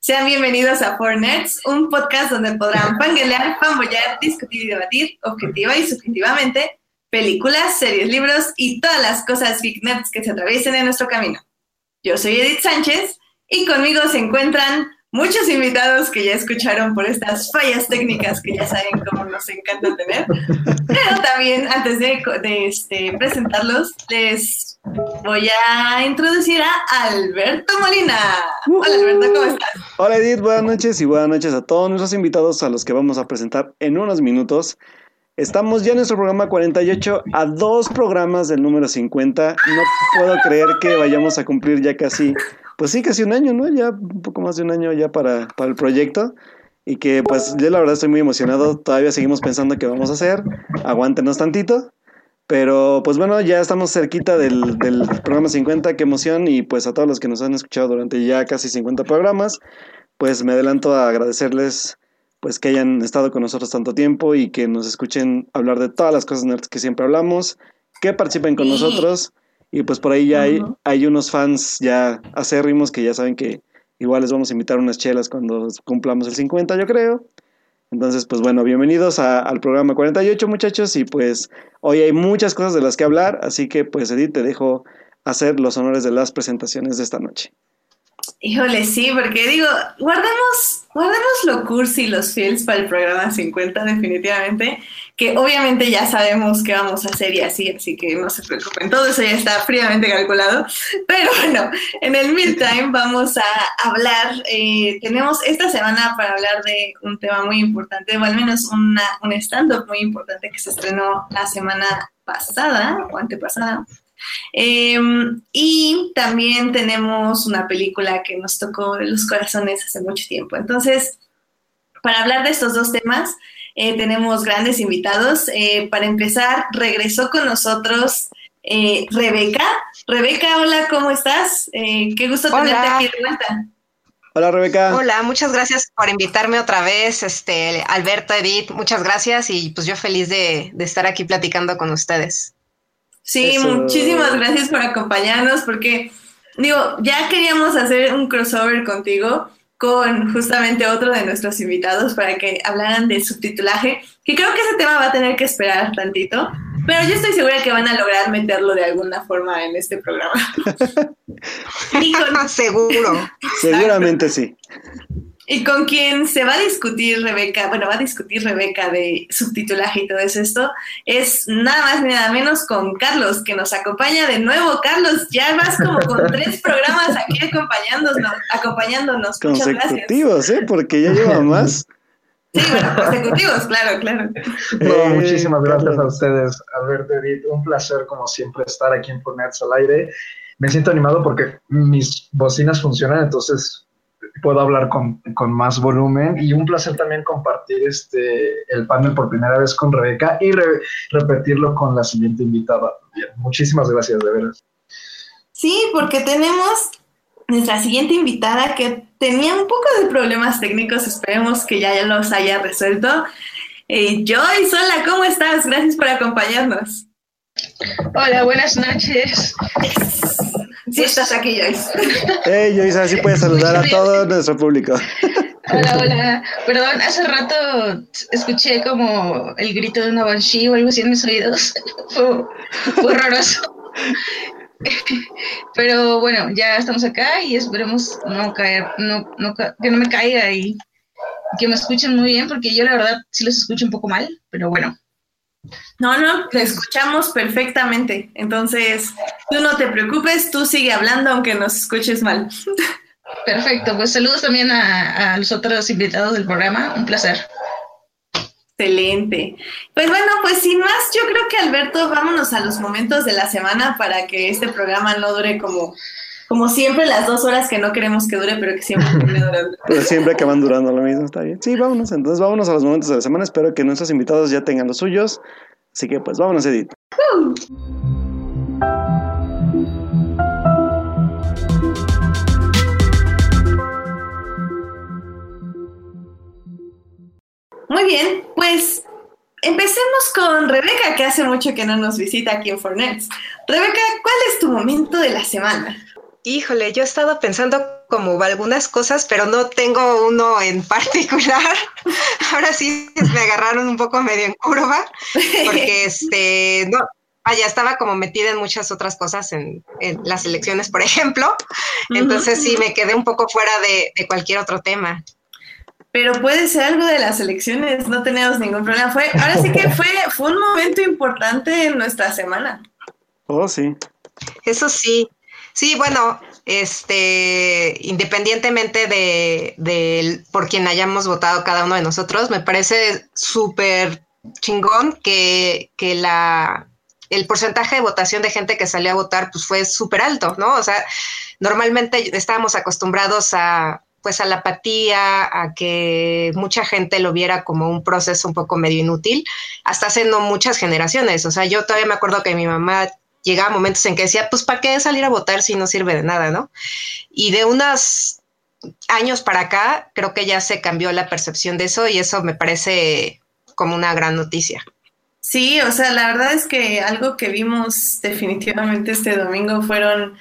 Sean bienvenidos a Four Nerds, un podcast donde podrán fanguelear, fanboyar, discutir y debatir objetiva y subjetivamente películas, series, libros y todas las cosas geek nerds que se atraviesen en nuestro camino. Yo soy Edith Sánchez y conmigo se encuentran muchos invitados que ya escucharon por estas fallas técnicas que ya saben cómo nos encanta tener. Pero también, antes de, este, presentarlos, les voy a introducir a Alberto Molina. Hola Alberto, ¿cómo estás? Hola Edith, buenas noches y buenas noches a todos nuestros invitados a los que vamos a presentar en unos minutos. Estamos ya en nuestro programa 48 a dos programas del número 50. No puedo creer que vayamos a cumplir ya casi pues sí, casi un año, ¿no? Ya un poco más de un año ya para, para el proyecto. Y que pues yo la verdad estoy muy emocionado. Todavía seguimos pensando qué vamos a hacer. Aguántenos tantito. Pero pues bueno, ya estamos cerquita del, del, programa 50, qué emoción. Y pues a todos los que nos han escuchado durante ya casi 50 programas, pues me adelanto a agradecerles pues que hayan estado con nosotros tanto tiempo y que nos escuchen hablar de todas las cosas nerds que siempre hablamos, que participen con nosotros y pues por ahí ya hay, hay unos fans ya acérrimos que ya saben que igual les vamos a invitar unas chelas cuando cumplamos el 50, yo creo. Entonces, pues bueno, bienvenidos al programa 48, muchachos. Y pues hoy hay muchas cosas de las que hablar, así que pues Edith, te dejo hacer los honores de las presentaciones de esta noche. Híjole, sí, porque digo, guardemos, guardemos lo cursi y los fields para el programa 50, definitivamente, que obviamente ya sabemos qué vamos a hacer y así, así que no se preocupen, todo eso ya está fríamente calculado. Pero bueno, en el meantime vamos a hablar, eh, tenemos esta semana para hablar de un tema muy importante, o al menos una, un stand-up muy importante que se estrenó la semana pasada o antepasada, Em, y también tenemos una película que nos tocó los corazones hace mucho tiempo. Entonces, para hablar de estos dos temas, eh, tenemos grandes invitados. Eh, para empezar, regresó con nosotros eh, Rebeca. Rebeca, hola, ¿cómo estás? qué gusto tenerte aquí de vuelta. Hola Rebeca. Hola, muchas gracias por invitarme otra vez, este Alberto, Edith, muchas gracias y pues yo feliz de estar aquí platicando con ustedes. Sí, muchísimas gracias por acompañarnos porque, digo, ya queríamos hacer un crossover contigo con justamente otro de nuestros invitados para que hablaran de subtitulaje, que creo que ese tema va a tener que esperar tantito, pero yo estoy segura que van a lograr meterlo de alguna forma en este programa. Seguro. Seguramente sí. Y con quien se va a discutir Rebeca, bueno, va a discutir Rebeca de subtitulaje y todo esto, es nada más ni nada menos con Carlos, que nos acompaña de nuevo. Carlos, ya vas como con tres programas aquí acompañándonos. acompañándonos. Consecutivos, ¿eh? Porque ya lleva más. Sí, bueno, consecutivos, claro, claro. No, muchísimas gracias a ustedes, Alberto Edith. Un placer, como siempre, estar aquí en Ponets al aire. Me siento animado porque mis bocinas funcionan, entonces puedo hablar con, más volumen y un placer también compartir este el panel por primera vez con Rebeca y repetirlo con la siguiente invitada. muchísimas gracias, de veras. Sí, porque tenemos nuestra siguiente invitada que tenía un poco de problemas técnicos, esperemos que ya los haya resuelto. Eh, Joyce, hola, ¿cómo estás? Gracias por acompañarnos. Hola, buenas noches. Sí estás aquí, Joyce. Hey, Joyce, así puedes saludar a todo nuestro público. Hola, hola. Perdón, hace rato escuché como el grito de una banshee o algo así en mis oídos. Fue, fue horroroso. Pero bueno, ya estamos acá y esperemos no caer, no, no, que no me caiga y que me escuchen muy bien, porque yo la verdad sí los escucho un poco mal, pero bueno, no, no, te escuchamos perfectamente. Entonces, tú no te preocupes, tú sigue hablando aunque nos escuches mal. Perfecto, pues saludos también a, los otros invitados del programa, un placer. Excelente. Pues bueno, pues sin más, yo creo que Alberto, vámonos a los momentos de la semana para que este programa no dure como, como siempre las dos horas que no queremos que dure, pero que siempre duran. pero siempre acaban durando lo mismo, está bien. Sí, vámonos, entonces vámonos a los momentos de la semana. Espero que nuestros invitados ya tengan los suyos. Así que pues vámonos, Edith. Muy bien, pues empecemos con Rebeca, que hace mucho que no nos visita aquí en Fornets. Rebeca, ¿cuál es tu momento de la semana? Híjole, yo he estado pensando como algunas cosas, pero no tengo uno en particular. Ahora sí me agarraron un poco medio en curva, porque este, no, vaya, estaba como metida en muchas otras cosas en, las elecciones, por ejemplo. Entonces sí, me quedé un poco fuera de, cualquier otro tema. Pero puede ser algo de las elecciones, no tenemos ningún problema. Fue, ahora sí que fue, fue un momento importante en nuestra semana. Oh, sí. Eso sí. Sí, bueno, este, independientemente de, por quien hayamos votado cada uno de nosotros, me parece súper chingón que, que la, el porcentaje de votación de gente que salió a votar pues fue súper alto, ¿no? O sea, normalmente estábamos acostumbrados a pues a la apatía, a que mucha gente lo viera como un proceso un poco medio inútil, hasta hace no muchas generaciones. O sea, yo todavía me acuerdo que mi mamá llegaba momentos en que decía, pues, ¿para qué salir a votar si no sirve de nada, no? Y de unos años para acá, creo que ya se cambió la percepción de eso y eso me parece como una gran noticia. Sí, o sea, la verdad es que algo que vimos definitivamente este domingo fueron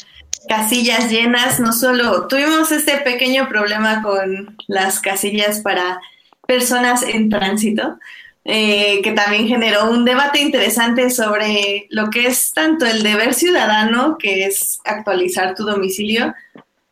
casillas llenas, no solo tuvimos este pequeño problema con las casillas para personas en tránsito, eh, que también generó un debate interesante sobre lo que es tanto el deber ciudadano, que es actualizar tu domicilio,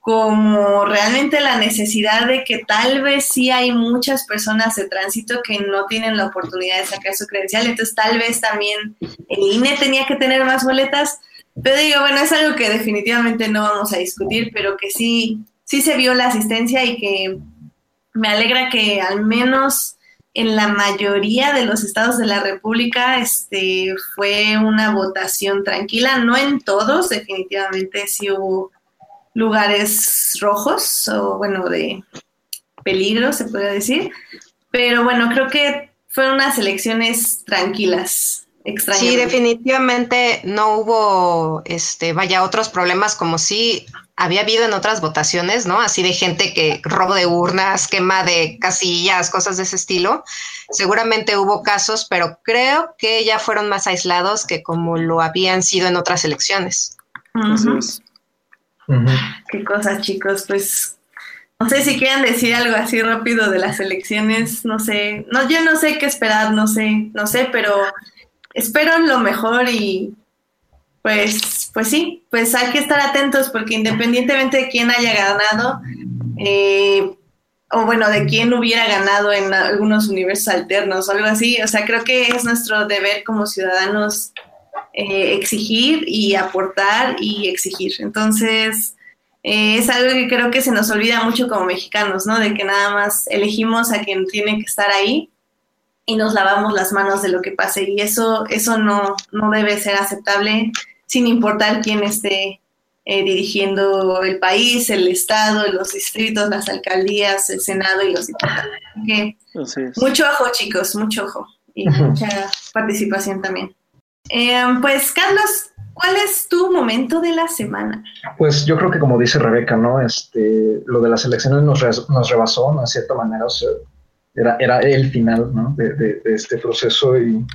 como realmente la necesidad de que tal vez sí hay muchas personas de tránsito que no tienen la oportunidad de sacar su credencial, entonces tal vez también el INE tenía que tener más boletas, pero digo, bueno, es algo que definitivamente no vamos a discutir, pero que sí, sí se vio la asistencia y que me alegra que al menos en la mayoría de los estados de la República este, fue una votación tranquila, no en todos, definitivamente sí hubo lugares rojos o bueno, de peligro, se puede decir. Pero bueno, creo que fueron unas elecciones tranquilas. Sí, definitivamente no hubo, este, vaya, otros problemas como sí había habido en otras votaciones, ¿no? Así de gente que robo de urnas, quema de casillas, cosas de ese estilo. Seguramente hubo casos, pero creo que ya fueron más aislados que como lo habían sido en otras elecciones. Qué cosas, chicos. Pues no sé si quieran decir algo así rápido de las elecciones. No sé, no, yo no sé qué esperar, no sé, no sé, pero espero lo mejor y pues, pues sí, pues hay que estar atentos porque independientemente de quién haya ganado, eh, o bueno, de quién hubiera ganado en algunos universos alternos o algo así, o sea, creo que es nuestro deber como ciudadanos eh, exigir y aportar y exigir. Entonces, eh, es algo que creo que se nos olvida mucho como mexicanos, ¿no? De que nada más elegimos a quien tiene que estar ahí y nos lavamos las manos de lo que pase. Y eso, eso no, no debe ser aceptable sin importar quién esté eh, dirigiendo el país, el estado, los distritos, las alcaldías, el senado y los diputados. mucho ojo, chicos, mucho ojo y mucha participación también. Em, pues Carlos, ¿cuál es tu momento de la semana? Pues yo creo que como dice Rebeca, ¿no? Este, lo de las elecciones nos, nos rebasó, ¿no? De cierta manera, o sea, era, era el final, ¿no? De, de, este proceso y,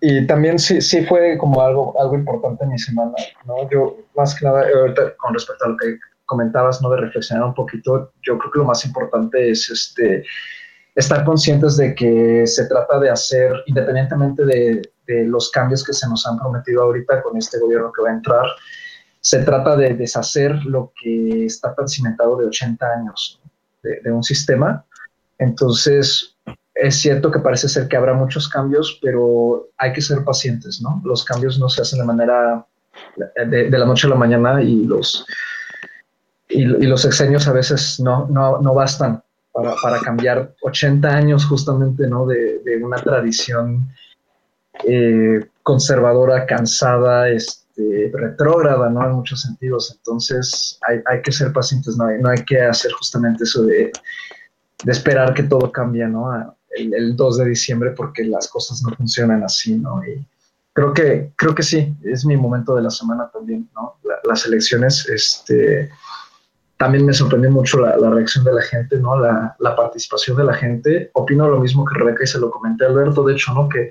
y también sí, sí fue como algo, algo importante en mi semana, ¿no? Yo, más que nada, ahorita con respecto a lo que comentabas, ¿no? De reflexionar un poquito, yo creo que lo más importante es este estar conscientes de que se trata de hacer, independientemente de, los cambios que se nos han prometido ahorita con este gobierno que va a entrar, se trata de deshacer lo que está tan cimentado de 80 años de, un sistema. Entonces, es cierto que parece ser que habrá muchos cambios, pero hay que ser pacientes, ¿no? Los cambios no se hacen de manera de, la noche a la mañana y los, y, los exenios a veces no, no, no bastan para, cambiar 80 años justamente ¿no? de, una tradición eh, conservadora, cansada, este, retrógrada, ¿no? En muchos sentidos. Entonces hay, hay que ser pacientes, no no hay, que hacer justamente eso de, de esperar que todo cambie, ¿no? El, 2 de diciembre porque las cosas no funcionan así, ¿no? Y creo que, creo que sí, es mi momento de la semana también, ¿no? las elecciones, este también me sorprendió mucho la, reacción de la gente, ¿no? La, participación de la gente. Opino lo mismo que Rebeca y se lo comenté a Alberto, de hecho, ¿no? Que,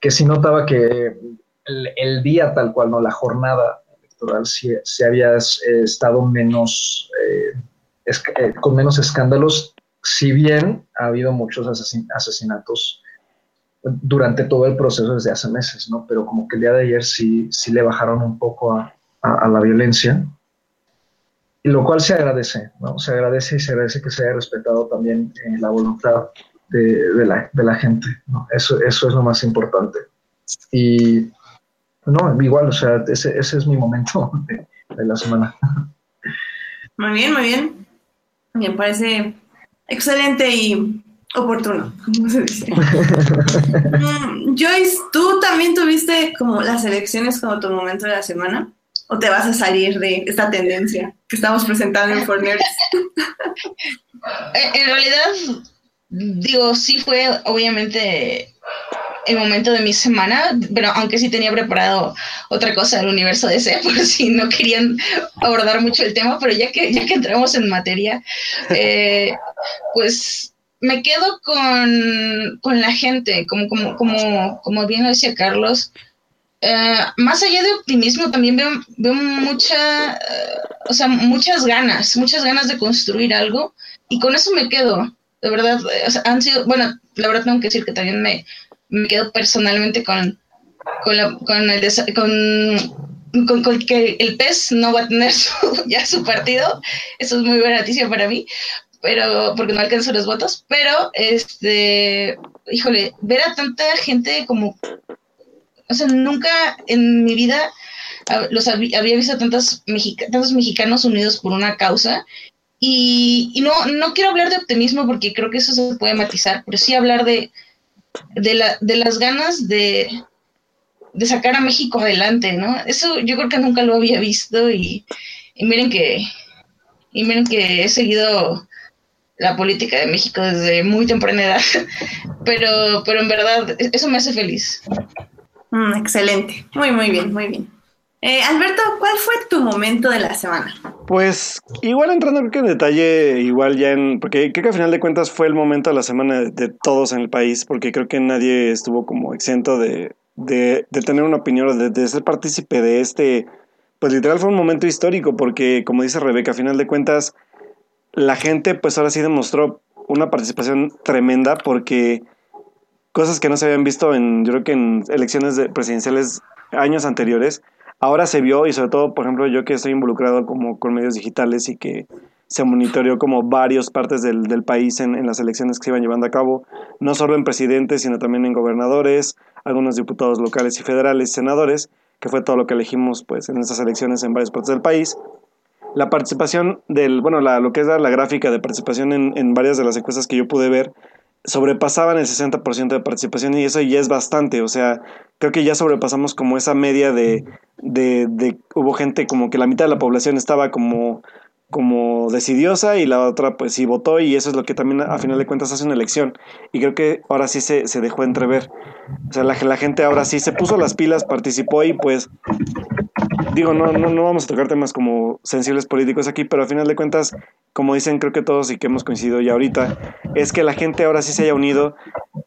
que sí notaba que el, día tal cual, ¿no? La jornada electoral sí, había estado menos, eh, eh, con menos escándalos, si bien ha habido muchos asesinatos durante todo el proceso desde hace meses, ¿no? Pero como que el día de ayer sí, sí le bajaron un poco a, la violencia, y lo cual se agradece, ¿no? Se agradece y se agradece que se haya respetado también eh, la voluntad de, la, de, la, gente, ¿no? Eso, eso es lo más importante. Y, no, igual, o sea, ese, ese es mi momento de, de la semana. Muy bien, muy bien. Me parece excelente y oportuno, como se dice. Mm, Joyce, ¿tú también tuviste como las elecciones como tu momento de la semana? ¿O te vas a salir de esta tendencia que estamos presentando en Forners? en realidad, digo, sí fue obviamente el momento de mi semana, pero aunque sí tenía preparado otra cosa del universo DC, por si no querían abordar mucho el tema, pero ya que, ya que entramos en materia, eh, pues me quedo con, con, la gente, como, como, como, como bien lo decía Carlos. Eh, más allá de optimismo, también veo, veo mucha, eh, o sea, muchas ganas, muchas ganas de construir algo, y con eso me quedo. De verdad, han sido, bueno, la verdad tengo que decir que también me, me quedo personalmente con, con, la, con, el, con, con, que el PES no va a tener ya su partido. Eso es muy buena noticia para mí, pero porque no alcanzo los votos. Pero, este, híjole, ver a tanta gente como, o sea, nunca en mi vida los había, visto tantos, tantos mexicanos unidos por una causa. Y, y no, no quiero hablar de optimismo porque creo que eso se puede matizar, pero sí hablar de, de, la, de las ganas de, de sacar a México adelante, ¿no? Eso yo creo que nunca lo había visto y, miren que y miren que he seguido la política de México desde muy temprana edad, pero, pero en verdad eso me hace feliz. Mm, excelente, muy, muy bien, muy bien. Eh, Alberto, ¿cuál fue tu momento de la semana? Pues igual entrando en detalle, igual ya en, porque creo que al final de cuentas fue el momento de la semana de, todos en el país, porque creo que nadie estuvo como exento de, de, de tener una opinión o de, ser partícipe de este, pues literal fue un momento histórico, porque como dice Rebeca, a final de cuentas la gente pues ahora sí demostró una participación tremenda porque cosas que no se habían visto en, yo creo que en elecciones presidenciales años anteriores, ahora se vio y sobre todo, por ejemplo, yo que estoy involucrado como con medios digitales y que se monitoreó como varias partes del, del país en, en, las elecciones que se iban llevando a cabo, no solo en presidentes, sino también en gobernadores, algunos diputados locales y federales, senadores, que fue todo lo que elegimos pues en esas elecciones en varias partes del país. La participación del, bueno, la, lo que es la, la gráfica de participación en, en varias de las encuestas que yo pude ver, sobrepasaban el 60% de participación y eso ya es bastante, o sea, creo que ya sobrepasamos como esa media de, de, de, hubo gente como que la mitad de la población estaba como como decidiosa y la otra pues sí votó y eso es lo que también a final de cuentas hace una elección y creo que ahora sí se, se dejó entrever. O sea la, la, gente ahora sí se puso las pilas participó y pues digo no, no, no vamos a tocar temas como sensibles políticos aquí pero a final de cuentas como dicen creo que todos y que hemos coincidido ya ahorita es que la gente ahora sí se haya unido.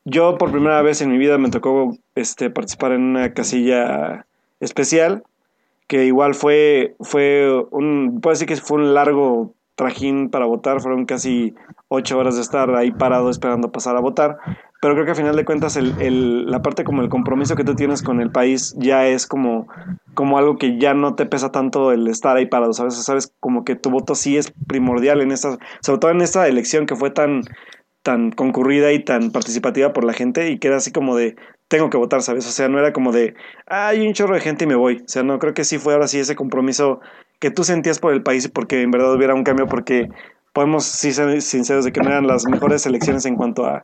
Yo por primera vez en mi vida me tocó este participar en una casilla especial que igual fue, fue un, puedo decir que fue un largo trajín para votar, fueron casi ocho horas de estar ahí parado esperando pasar a votar, pero creo que al final de cuentas el, el, la parte como el compromiso que tú tienes con el país ya es como, como algo que ya no te pesa tanto el estar ahí parado, ¿sabes? Sabes como que tu voto sí es primordial en esta, sobre todo en esta elección que fue tan, tan concurrida y tan participativa por la gente y que era así como de, tengo que votar, ¿sabes? O sea, no era como de, hay un chorro de gente y me voy. O sea, no, creo que sí fue ahora sí ese compromiso que tú sentías por el país porque en verdad hubiera un cambio, porque podemos sí ser sinceros de que no eran las mejores elecciones en cuanto a,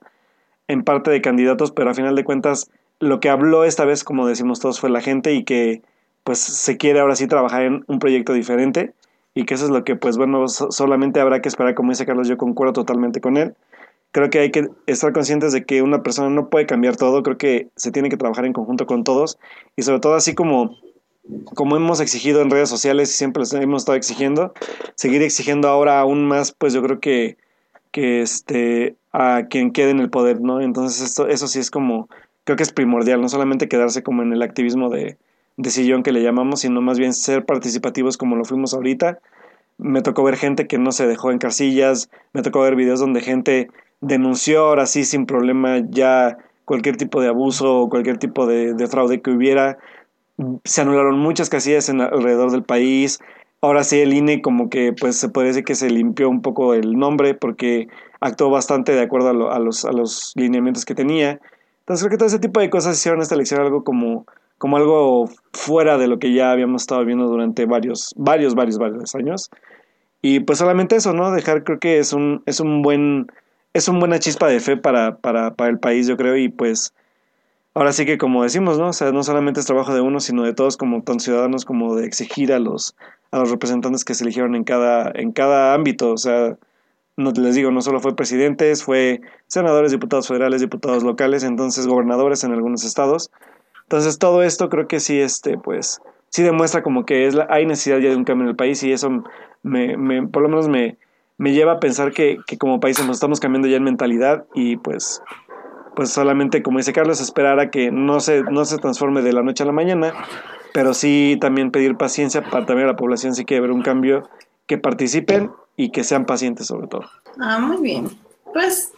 en parte de candidatos, pero a final de cuentas, lo que habló esta vez, como decimos todos, fue la gente y que pues se quiere ahora sí trabajar en un proyecto diferente y que eso es lo que pues bueno, solamente habrá que esperar, como dice Carlos, yo concuerdo totalmente con él. Creo que hay que estar conscientes de que una persona no puede cambiar todo, creo que se tiene que trabajar en conjunto con todos y sobre todo así como como hemos exigido en redes sociales y siempre les hemos estado exigiendo, seguir exigiendo ahora aún más, pues yo creo que, que este, a quien quede en el poder, ¿no? Entonces esto, eso sí es como, creo que es primordial, no solamente quedarse como en el activismo de, de sillón que le llamamos, sino más bien ser participativos como lo fuimos ahorita, me tocó ver gente que no se dejó en casillas, me tocó ver videos donde gente denunció ahora sí sin problema ya cualquier tipo de abuso o cualquier tipo de, fraude que hubiera. Se anularon muchas casillas en, alrededor del país. Ahora sí el INE como que pues se puede decir que se limpió un poco el nombre porque actuó bastante de acuerdo a, los, a los lineamientos que tenía. Entonces creo que todo ese tipo de cosas hicieron esta elección algo como, como algo fuera de lo que ya habíamos estado viendo durante varios, varios, varios, varios años. Y pues solamente eso, ¿no? Dejar creo que es un, es un buen, es una buena chispa de fe para, para, para el país, yo creo, y pues ahora sí que como decimos, ¿no? O sea, no solamente es trabajo de uno, sino de todos como ciudadanos como de exigir a los, a los representantes que se eligieron en cada, en cada ámbito, o sea, no les digo, no solo fue presidentes, fue senadores, diputados federales, diputados locales, entonces gobernadores en algunos estados. Entonces todo esto creo que sí, este, pues, sí demuestra como que es la, hay necesidad ya de un cambio en el país y eso me, me por lo menos me, me lleva a pensar que, que, como país nos estamos cambiando ya en mentalidad y pues pues solamente como dice Carlos esperar a que no se no se transforme de la noche a la mañana pero sí también pedir paciencia para también a la población si quiere ver un cambio que participen y que sean pacientes sobre todo ah muy bien pues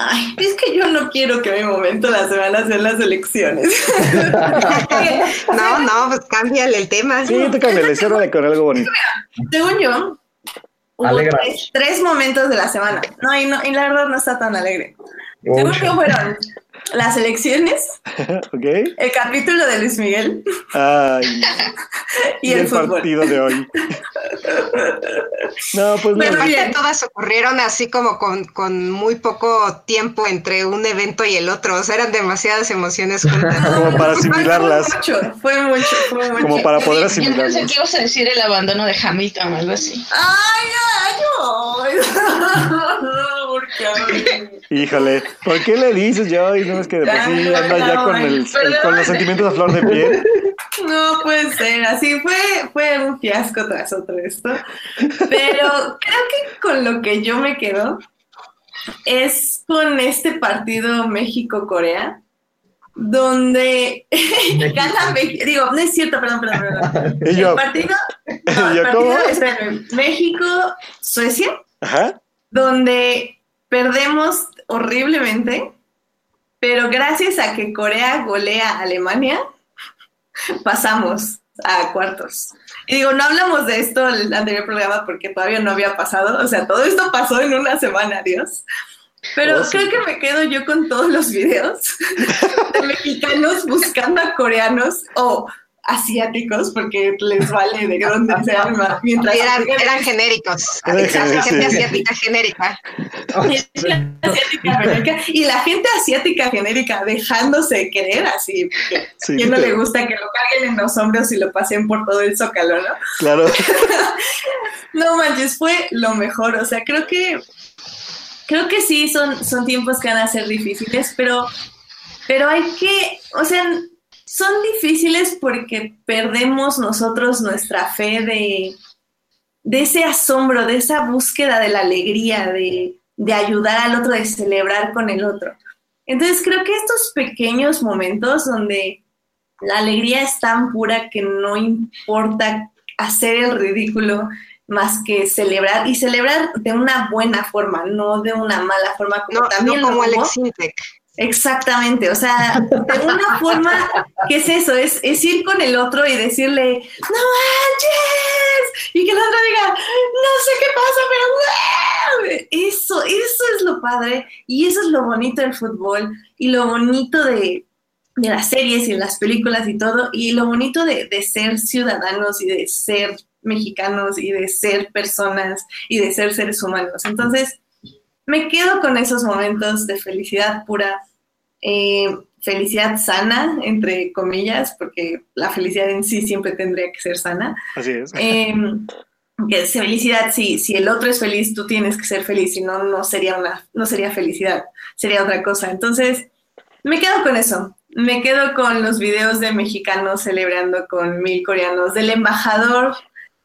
Ay, es que yo no quiero que mi momento de la semana sean las elecciones. no, no, pues cámbiale el tema. Sí, te cámbiale, de con algo bonito. Según yo, hubo tres, momentos de la semana. No y, no, y la verdad no está tan alegre. Yo fueron las elecciones, el capítulo de Luis Miguel y, el, partido de hoy. no, pues no. todas ocurrieron así como con, muy poco tiempo entre un evento y el otro. O sea, eran demasiadas emociones juntas. como para asimilarlas. Fue mucho, fue mucho, Como para poder asimilarlas. Yo pensé que ibas a decir el abandono de Hamilton o algo así. ¡Ay, no! Híjole, ¿por qué le dices yo? Y no es que de por sí anda ya con, el, con los sentimientos a flor de piel. No puede ser, así fue, fue un fiasco tras otro esto. Pero creo que con lo que yo me quedo es con este partido México-Corea, donde gana México. Digo, no es cierto, perdón, perdón, perdón. El partido, no, partido México-Suecia, donde perdemos horriblemente, pero gracias a que Corea golea a Alemania, pasamos a cuartos. Y digo, no hablamos de esto en el anterior programa porque todavía no había pasado, o sea, todo esto pasó en una semana, Dios. Pero oh, creo que me quedo yo con todos los videos de mexicanos buscando a coreanos o asiáticos porque les vale de dónde se arma. Mientras eran, eran genéricos, gente asiática genérica. Y la gente asiática genérica dejándose querer así, porque no le gusta que lo carguen en los hombros y lo pasen por todo el zócalo, ¿no? Claro. no manches, fue lo mejor. O sea, creo que creo que sí son, son tiempos que van a ser difíciles, pero, pero hay que, o sea, son difíciles porque perdemos nosotros nuestra fe de, de ese asombro, de esa búsqueda de la alegría, de, de ayudar al otro, de celebrar con el otro. Entonces creo que estos pequeños momentos donde la alegría es tan pura que no importa hacer el ridículo más que celebrar y celebrar de una buena forma, no de una mala forma como también como Alex Sintek. Exactamente, o sea, de una forma, ¿qué es eso? Es, es, ir con el otro y decirle, no manches, y que el otro diga, no sé qué pasa, pero eso, eso es lo padre y eso es lo bonito del fútbol y lo bonito de, de las series y las películas y todo, y lo bonito de, de ser ciudadanos y de ser mexicanos y de ser personas y de ser seres humanos. Entonces, me quedo con esos momentos de felicidad pura, eh, felicidad sana, entre comillas, porque la felicidad en sí siempre tendría que ser sana. Así es. Eh, felicidad, si, si el otro es feliz, tú tienes que ser feliz, si no, no sería, una, no sería felicidad, sería otra cosa. Entonces, me quedo con eso. Me quedo con los videos de mexicanos celebrando con mil coreanos, del embajador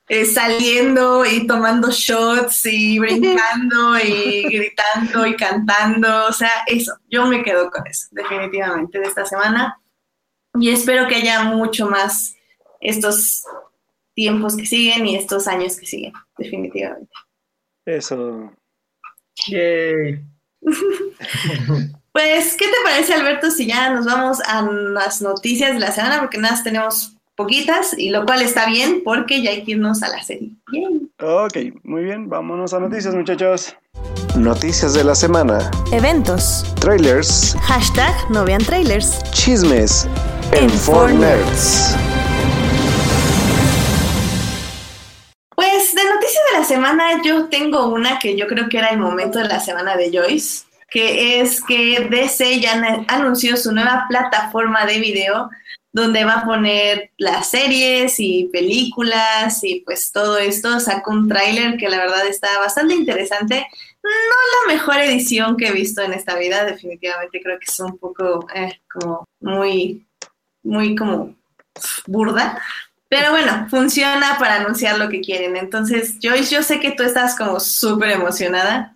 eh, saliendo y tomando shots y brincando y gritando y cantando. O sea, eso, yo me quedo con eso, definitivamente, de esta semana. Y espero que haya mucho más estos tiempos que siguen y estos años que siguen, definitivamente. Eso. Yay. Pues, ¿qué te parece, Alberto, si ya nos vamos a las noticias de la semana? Porque nada, tenemos poquitas, y lo cual está bien porque ya hay que irnos a la serie. Yay. Ok, muy bien, vámonos a noticias, muchachos. Noticias de la semana. Eventos. Trailers. Hashtag no vean trailers. Chismes. En 4Nerds. Pues de noticias de la semana yo tengo una que yo creo que era el momento de la semana de Joyce, que es que DC ya anunció su nueva plataforma de video donde va a poner las series y películas y pues todo esto. Sacó un tráiler que la verdad está bastante interesante. No la mejor edición que he visto en esta vida, definitivamente creo que es un poco eh, como muy, muy como burda. Pero bueno, funciona para anunciar lo que quieren. Entonces, Joyce, yo sé que tú estás como súper emocionada.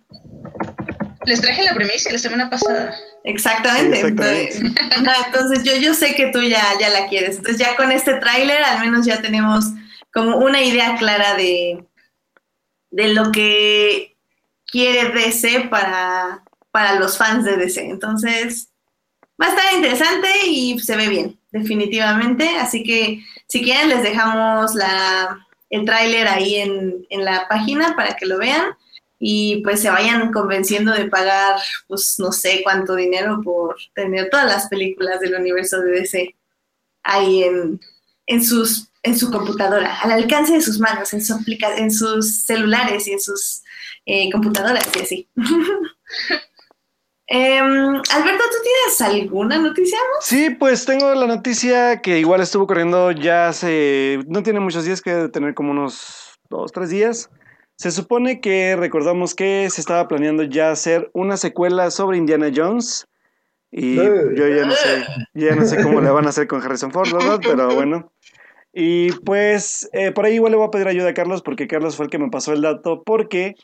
Les traje la premisa la semana pasada. Exactamente. Sí, exactamente. Entonces, entonces yo, yo sé que tú ya, ya la quieres. Entonces ya con este tráiler al menos ya tenemos como una idea clara de, de lo que quiere DC para, para los fans de DC. Entonces va a estar interesante y se ve bien, definitivamente. Así que si quieren les dejamos la, el tráiler ahí en, en la página para que lo vean y pues se vayan convenciendo de pagar, pues no sé cuánto dinero por tener todas las películas del universo de DC ahí en, en sus en su computadora, al alcance de sus manos, en, su aplica en sus celulares y en sus eh, computadoras y así. Em, Alberto, ¿tú tienes alguna noticia? Sí, pues tengo la noticia que igual estuvo corriendo ya hace, no tiene muchos días, que tener como unos dos, tres días. Se supone que recordamos que se estaba planeando ya hacer una secuela sobre Indiana Jones. Y yo ya no sé, ya no sé cómo le van a hacer con Harrison Ford, ¿verdad? Pero bueno. Y pues eh, por ahí igual le voy a pedir ayuda a Carlos porque Carlos fue el que me pasó el dato porque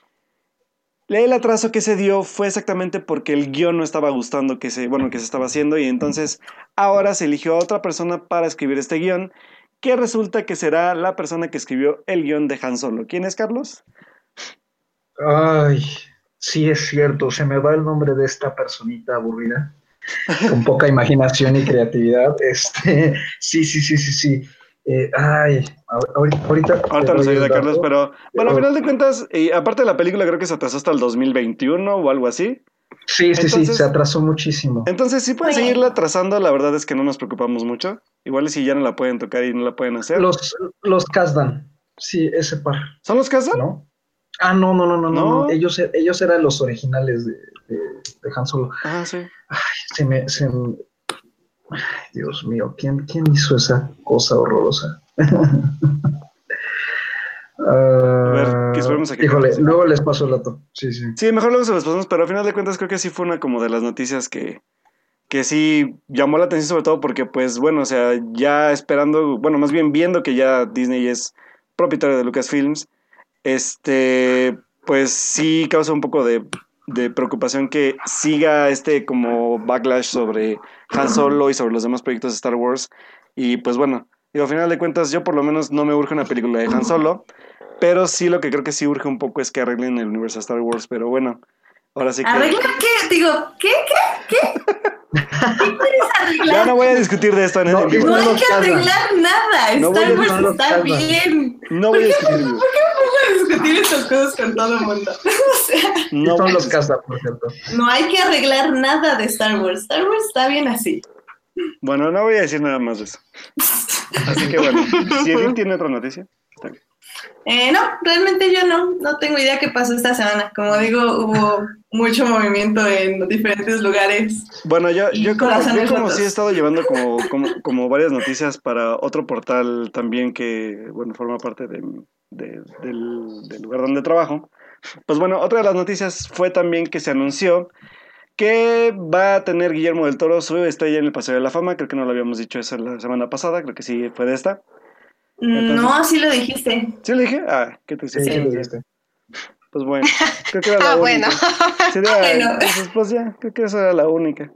el atraso que se dio fue exactamente porque el guion no estaba gustando que se, bueno, que se estaba haciendo y entonces ahora se eligió a otra persona para escribir este guion que resulta que será la persona que escribió el guion de Han Solo. ¿Quién es Carlos? Ay, sí es cierto, se me va el nombre de esta personita aburrida, con poca imaginación y creatividad. Este, sí, sí, sí, sí, sí. Eh, ay, ahor- ahorita, ahorita, nos ayuda. Carlos, pero bueno, al final de cuentas, y aparte de la película creo que se atrasó hasta el 2021 o algo así. Sí, sí, sí, se atrasó muchísimo. Entonces, si pueden seguirla trazando, la verdad es que no nos preocupamos mucho. Igual si ya no la pueden tocar y no la pueden hacer. Los, los Kazdan, sí, ese par, ¿Son los Kazan? ¿no? Ah, no, no, no, no, no. Ellos, ellos eran los originales de, de, de Han Solo. Ah, sí. Se me, se me- Ay, Dios mío, ¿quién, ¿quién hizo esa cosa horrorosa? A a que Híjole, luego les paso el dato. Sí, sí. Sí, mejor luego se los pasamos, pero al final de cuentas creo que sí fue una como de las noticias que, que sí llamó la atención sobre todo porque pues bueno, o sea, ya esperando, bueno, más bien viendo que ya Disney es propietario de Lucasfilms, este, pues sí causa un poco de, de preocupación que siga este como backlash sobre Han Solo y sobre los demás proyectos de Star Wars y pues bueno, digo, al final de cuentas yo por lo menos no me urge una película de Han Solo, pero sí lo que creo que sí urge un poco es que arreglen el universo de Star Wars, pero bueno, ahora sí que... ¿Arreglar qué? Digo, ¿qué? ¿Qué? ¿Qué? ¿Qué quieres arreglar? Ya no voy a discutir de esto en, No, vivo. No no hay que arreglar nada. Star a- Wars no está bien. No voy a discutir en vivo. No puedo discutir estas cosas con todo el mundo. O sea, No Son a los. Kazdan, por cierto. no hay que arreglar nada de Star Wars. Star Wars está bien así. Bueno, no voy a decir nada más de eso. Así que bueno, si Edith tiene otra noticia. Eh, no, realmente yo no, no tengo idea qué pasó esta semana. Como digo, hubo mucho movimiento en diferentes lugares. Bueno, yo, yo como, yo como sí he estado llevando como, como, como varias noticias para otro portal también que, bueno, forma parte de, de- del, del lugar donde trabajo. Pues bueno, otra de las noticias fue también que se anunció que va a tener Guillermo del Toro su estrella en el Paseo de la Fama. Creo que no lo habíamos dicho eso la semana pasada, creo que sí fue de esta. Entonces- No, sí lo dijiste. ¿Sí lo dije? Ah, qué te Sí, sí, lo dijiste. Pues bueno, creo que era la Ah, única. bueno. Sería, Bueno. entonces, pues ya, creo que esa era la única.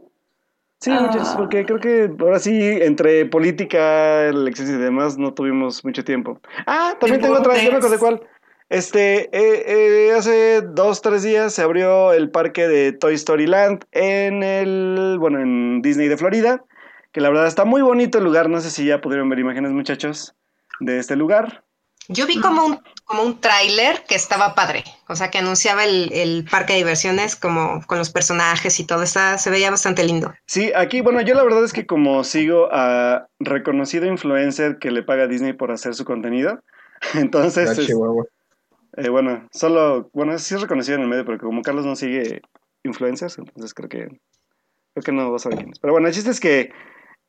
Sí, muchachos, porque creo que ahora sí, entre política, elecciones y demás, no tuvimos mucho tiempo. Ah, también tengo otra, yo me acuerdo cuál. Este, eh, eh, hace dos, tres días se abrió el parque de Toy Story Land en el, bueno, en Disney de Florida, que la verdad está muy bonito el lugar, no sé si ya pudieron ver imágenes muchachos de este lugar. Yo vi como un, como un tráiler que estaba padre, o sea, que anunciaba el, el, parque de diversiones como con los personajes y todo, está, se veía bastante lindo. Sí, aquí, bueno, yo la verdad es que como sigo a reconocido influencer que le paga a Disney por hacer su contenido, entonces... Es, eh, bueno, solo, bueno, sí es reconocido en el medio, pero como Carlos no sigue influencers, entonces creo que, creo que no va a saber quién es. Pero bueno, el chiste es que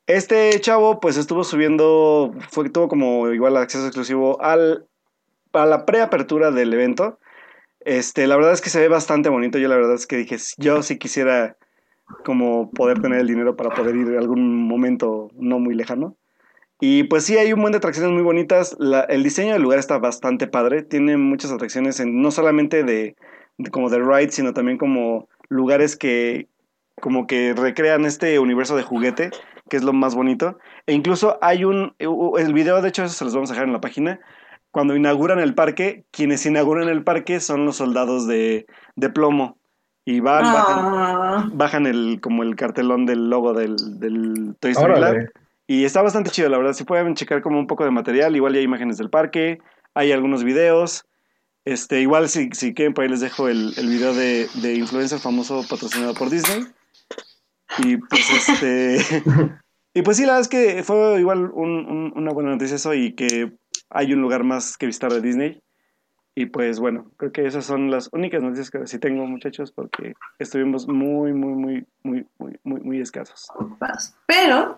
este chavo pues estuvo subiendo, fue, tuvo como igual acceso exclusivo al, a la preapertura del evento. Este, la verdad es que se ve bastante bonito. Yo la verdad es que dije, yo sí quisiera como poder tener el dinero para poder ir a algún momento no muy lejano. Y pues sí, hay un buen de atracciones muy bonitas. el diseño del lugar está bastante padre. Tiene muchas atracciones, en, no solamente de, como de rides, sino también como lugares que como que recrean este universo de juguete, que es lo más bonito. E incluso hay un, el video, de hecho, se los vamos a dejar en la página. Cuando inauguran el parque, quienes inauguran el parque son los soldados de, de plomo. Y van, bajan, bajan, el, como el cartelón del logo del, del Toy Story Land. Y está bastante chido, la verdad. Si pueden checar como un poco de material, igual hay imágenes del parque, hay algunos videos. Este, igual si, si quieren, por ahí les dejo el, el video de, de influencer famoso patrocinado por Disney. Y pues este. y pues sí, la verdad es que fue igual un, una buena noticia eso y que hay un lugar más que visitar de Disney. Y pues bueno, creo que esas son las únicas noticias que sí tengo, muchachos, porque estuvimos muy, muy, muy, muy, muy, muy, muy escasos. Pero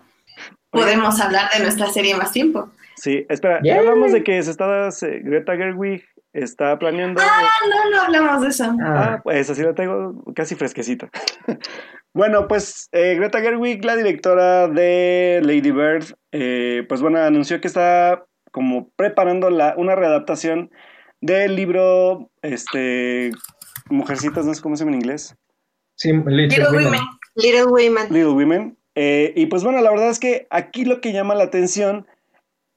podemos hablar de nuestra serie más tiempo. Sí, espera, ya hablamos de que se está, Greta Gerwig está planeando... Ah, no, no hablamos de eso. Ah, pues así lo tengo casi fresquecita. bueno, pues eh, Greta Gerwig, la directora de Lady Bird, eh, pues bueno, anunció que está como preparando la, una readaptación del libro, este, Mujercitas, no sé cómo se llama en inglés. Sí, Little, Women. Little Women. Little Women. Eh, y pues bueno, la verdad es que aquí lo que llama la atención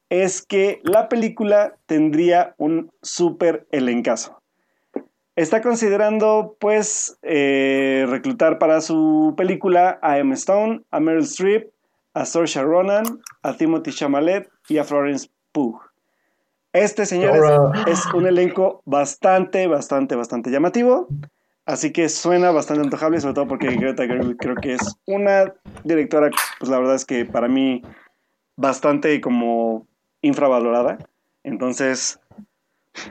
es que la película tendría un súper elencazo. Está considerando pues eh, reclutar para su película a Emma Stone, a Meryl Streep, a Saoirse Ronan, a Timothy Chalamet y a Florence Pugh. Este, señores, es un elenco bastante, bastante, bastante llamativo. Así que suena bastante antojable, sobre todo porque Greta Gerwig creo que es una directora, pues la verdad es que para mí bastante como infravalorada. Entonces,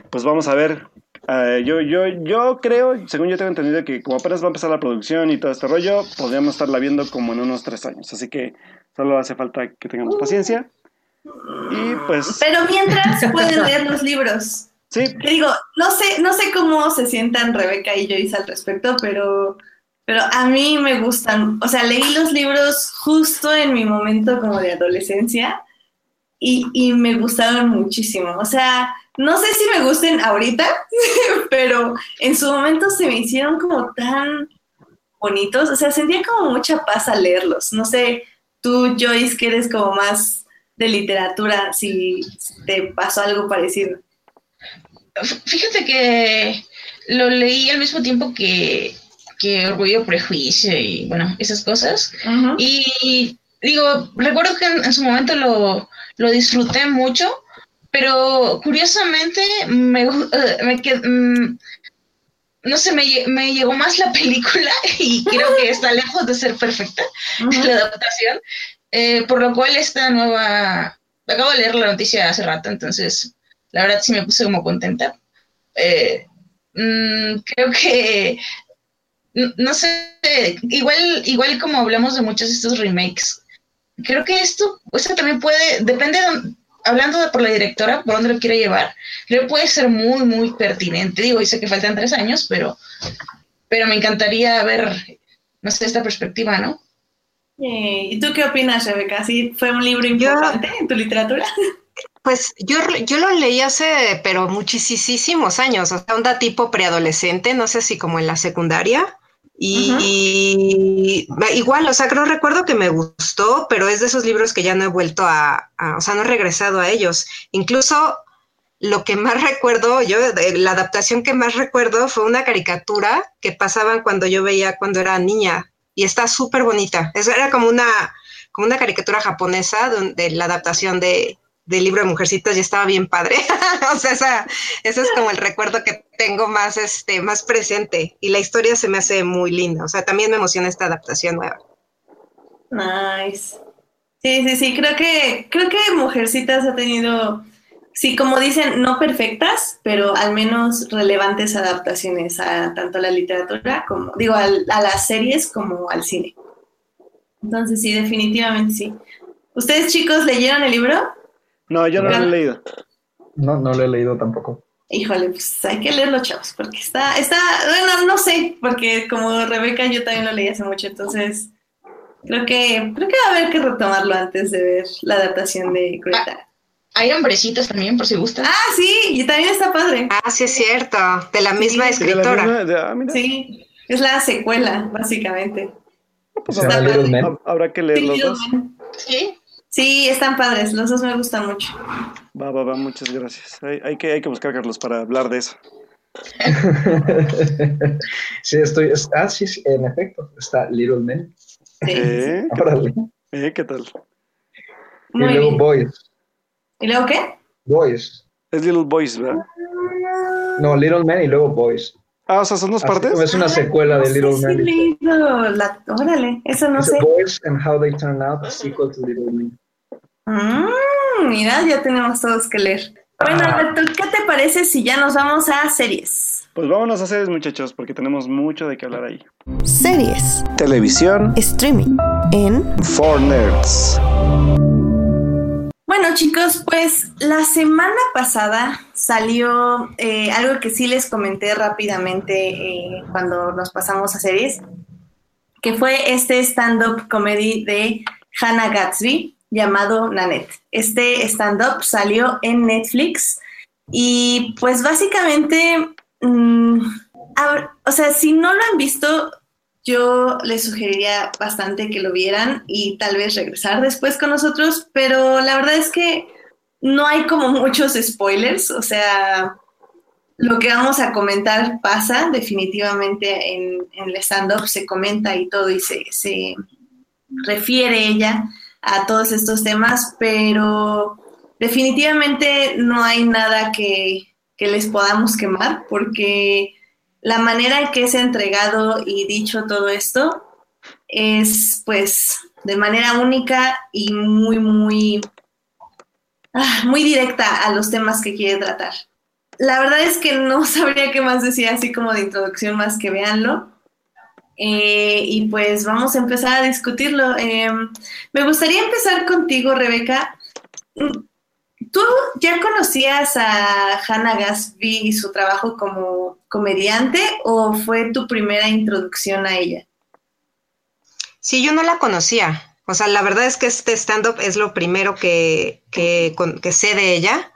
pues vamos a ver. Uh, yo, yo, yo creo, según yo tengo entendido, que como apenas va a empezar la producción y todo este rollo, podríamos estarla viendo como en unos tres años. Así que solo hace falta que tengamos paciencia. Y pues. Pero mientras pueden leer los libros. Sí. digo, no sé, no sé cómo se sientan Rebeca y Joyce al respecto, pero, pero a mí me gustan. O sea, leí los libros justo en mi momento como de adolescencia y, y me gustaron muchísimo. O sea, no sé si me gusten ahorita, pero en su momento se me hicieron como tan bonitos. O sea, sentía como mucha paz al leerlos. No sé, tú, Joyce, que eres como más de literatura, si te pasó algo parecido. Fíjate que lo leí al mismo tiempo que, que Orgullo, Prejuicio y bueno, esas cosas. Y digo, recuerdo que en, su momento lo, lo, disfruté mucho, pero curiosamente me, eh, me mm, no sé, me, me, llegó más la película y creo que está lejos de ser perfecta la adaptación, eh, por lo cual esta nueva, acabo de leer la noticia hace rato, entonces la verdad sí me puse como contenta. Eh, mm, creo que, no sé, igual, igual como hablamos de muchos de estos remakes, creo que esto, esto también puede, depende hablando de por la directora, por dónde lo quiere llevar, creo que puede ser muy, muy pertinente. Digo, sé que faltan tres años, pero, pero me encantaría ver, no sé, esta perspectiva, ¿no? Eh, ¿Y tú qué opinas, Rebeca? ¿Sí fue un libro importante en tu literatura? Pues yo, yo lo leí hace, pero muchísimos años, o sea, onda tipo preadolescente, no sé si como en la secundaria. Y, igual, o sea, creo recuerdo que me gustó, pero es de esos libros que ya no he vuelto a, o sea, no he regresado a ellos. Incluso lo que más recuerdo, yo, la adaptación que más recuerdo fue una caricatura que pasaban cuando yo veía cuando era niña y está súper bonita. Era como una, como una caricatura japonesa de la adaptación de, del libro de Mujercitas y estaba bien padre. o sea, esa, ese es como el recuerdo que tengo más, este, más presente. Y la historia se me hace muy linda. O sea, también me emociona esta adaptación nueva. Nice. Sí, sí, sí. Creo que, creo que Mujercitas ha tenido, sí, como dicen, no perfectas, pero al menos relevantes adaptaciones a tanto la literatura como, digo, a las series como al cine. Entonces, sí, definitivamente sí. ¿Ustedes chicos leyeron el libro? No, yo no lo he leído. No, no lo he leído tampoco. Híjole, pues hay que leerlo, chavos, porque está, está, bueno, no sé, porque como Rebeca yo también lo leí hace mucho, entonces creo que, creo que va a haber que retomarlo antes de ver la adaptación de Greta. Ah, hay hombrecitos también, por si gusta. Ah, sí, y también está padre. Ah, sí es cierto, de la misma escritora. Ah, sí, es la secuela, básicamente. Pues habrá, que leer los dos. Sí. Sí, están padres, los dos me gustan mucho. Va, va, va, muchas gracias. Hay, que, hay que buscar, Carlos, para hablar de eso. sí, estoy. Ah, sí, sí, en efecto, está Little Men. ¿Eh? ¿Eh? ¿Qué tal? y luego Boys. ¿Y luego qué? Boys. Es Little Boys, ¿verdad? No, Little Men y luego Boys. Ah, o sea, son dos partes. Es una secuela de Little Men. La, órale, eso no sé. Boys and How They Turn Out, a sequel to Little Men. Mm, mira, ya tenemos todos que leer. Bueno, ah. ¿qué te parece si ya nos vamos a series? Pues vámonos a series, muchachos, porque tenemos mucho de qué hablar ahí. Series. Televisión. Streaming. En. For Nerds. Bueno, chicos, pues la semana pasada salió eh, algo que sí les comenté rápidamente eh, cuando nos pasamos a series, que fue este stand-up comedy de Hannah Gatsby llamado Nanette. Este stand-up salió en Netflix y pues básicamente, mm, o sea, si no lo han visto, yo les sugeriría bastante que lo vieran y tal vez regresar después con nosotros, pero la verdad es que no hay como muchos spoilers, o sea, lo que vamos a comentar pasa definitivamente en, el stand-up, se comenta y todo y se, se refiere ella a todos estos temas, pero definitivamente no hay nada que, les podamos quemar porque la manera en que es entregado y dicho todo esto es pues de manera única y muy, muy, ah, muy directa a los temas que quiere tratar. La verdad es que no sabría qué más decir así como de introducción más que véanlo. Eh, y pues vamos a empezar a discutirlo. Eh, me gustaría empezar contigo, Rebeca. ¿Tú ya conocías a Hannah Gatsby y su trabajo como comediante o fue tu primera introducción a ella? Sí, yo no la conocía. O sea, la verdad es que este stand-up es lo primero que, sé de ella.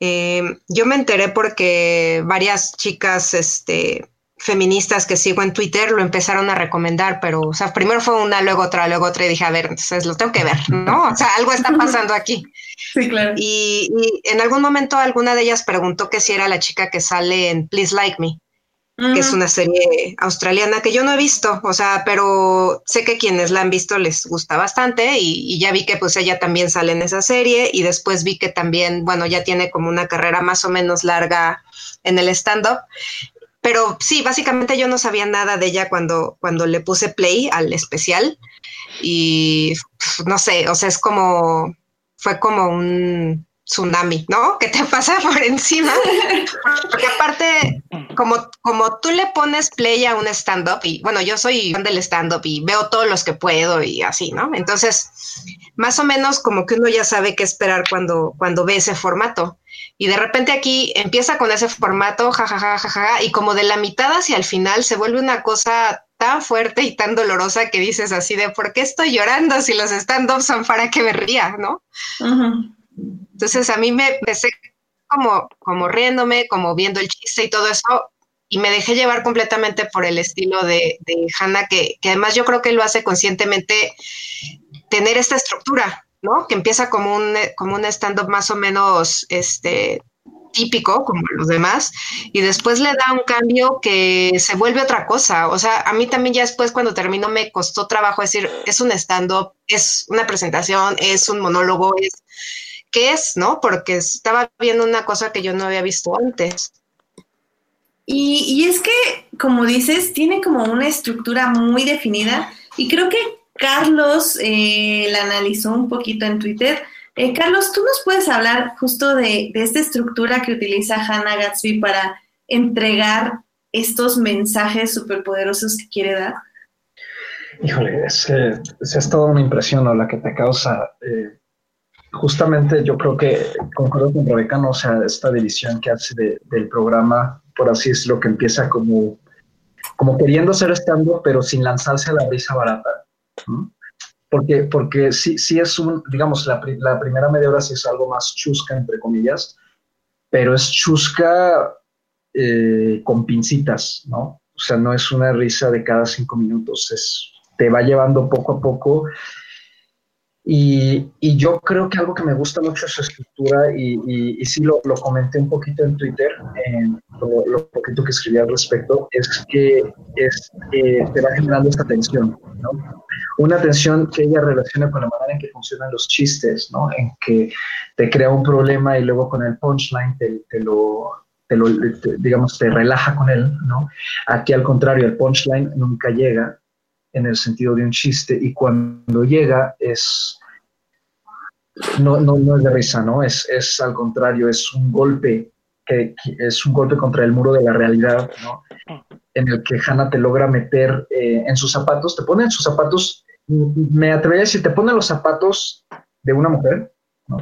Eh, yo me enteré porque varias chicas este, feministas que sigo en Twitter lo empezaron a recomendar, pero, o sea, primero fue una, luego otra, luego otra, y dije, a ver, entonces lo tengo que ver, ¿no? O sea, algo está pasando aquí. Sí, claro. Y, en algún momento alguna de ellas preguntó que si era la chica que sale en Please Like Me, que es una serie australiana que yo no he visto, o sea, pero sé que quienes la han visto les gusta bastante y, y ya vi que pues ella también sale en esa serie y después vi que también, bueno, ya tiene como una carrera más o menos larga en el stand-up pero sí, básicamente yo no sabía nada de ella cuando, cuando le puse play al especial y no sé, o sea, es como, fue como un tsunami, ¿no? Que te pasa por encima. Porque aparte, como, como tú le pones play a un stand-up, y bueno, yo soy fan del stand-up y veo todos los que puedo y así, ¿no? Entonces, más o menos como que uno ya sabe qué esperar cuando, cuando ve ese formato. Y de repente aquí empieza con ese formato, jajaja, jajaja, y como de la mitad hacia el final se vuelve una cosa tan fuerte y tan dolorosa que dices así de, ¿por qué estoy llorando si los stand-ups son para que me ría, no? Entonces a mí me empecé como, como riéndome, como viendo el chiste y todo eso, y me dejé llevar completamente por el estilo de, de Hannah, que, que además yo creo que lo hace conscientemente tener esta estructura, ¿no? Que empieza como un, como un stand-up más o menos este, típico, como los demás, y después le da un cambio que se vuelve otra cosa. O sea, a mí también ya después cuando terminó me costó trabajo decir, es un stand-up, es una presentación, es un monólogo, es... ¿Qué es, no? Porque estaba viendo una cosa que yo no había visto antes. Y, y es que, como dices, tiene como una estructura muy definida y creo que Carlos eh, la analizó un poquito en Twitter. Eh, Carlos, ¿tú nos puedes hablar justo de, de, esta estructura que utiliza Hannah Gatsby para entregar estos mensajes superpoderosos que quiere dar? Híjole, es, eh, es toda una impresión ¿no? la que te causa. Eh, justamente yo creo que concuerdo con Rebeca, ¿no? o sea, esta división que hace de, del programa, por así es lo que empieza como, como queriendo ser estando, pero sin lanzarse a la brisa barata. Porque, porque sí, sí es un, digamos, la, la, primera media hora sí es algo más chusca, entre comillas, pero es chusca eh, con pincitas, ¿no? O sea, no es una risa de cada cinco minutos, es, te va llevando poco a poco. Y, y yo creo que algo que me gusta mucho es su escritura, y, y, y sí lo, lo, comenté un poquito en Twitter, en lo, lo, poquito que escribí al respecto, es que es, eh, te va generando esta tensión, ¿no? Una tensión que ella relaciona con la manera en que funcionan los chistes, ¿no? En que te crea un problema y luego con el punchline te, te lo, te lo te, digamos, te relaja con él, ¿no? Aquí al contrario, el punchline nunca llega en el sentido de un chiste y cuando llega es no, no, no es de risa, ¿no? Es, es al contrario, es un golpe que, es un golpe contra el muro de la realidad, ¿no? En el que Hannah te logra meter eh, en sus zapatos, te pone en sus zapatos, me atrevería a decir, te pone los zapatos de una mujer, ¿no?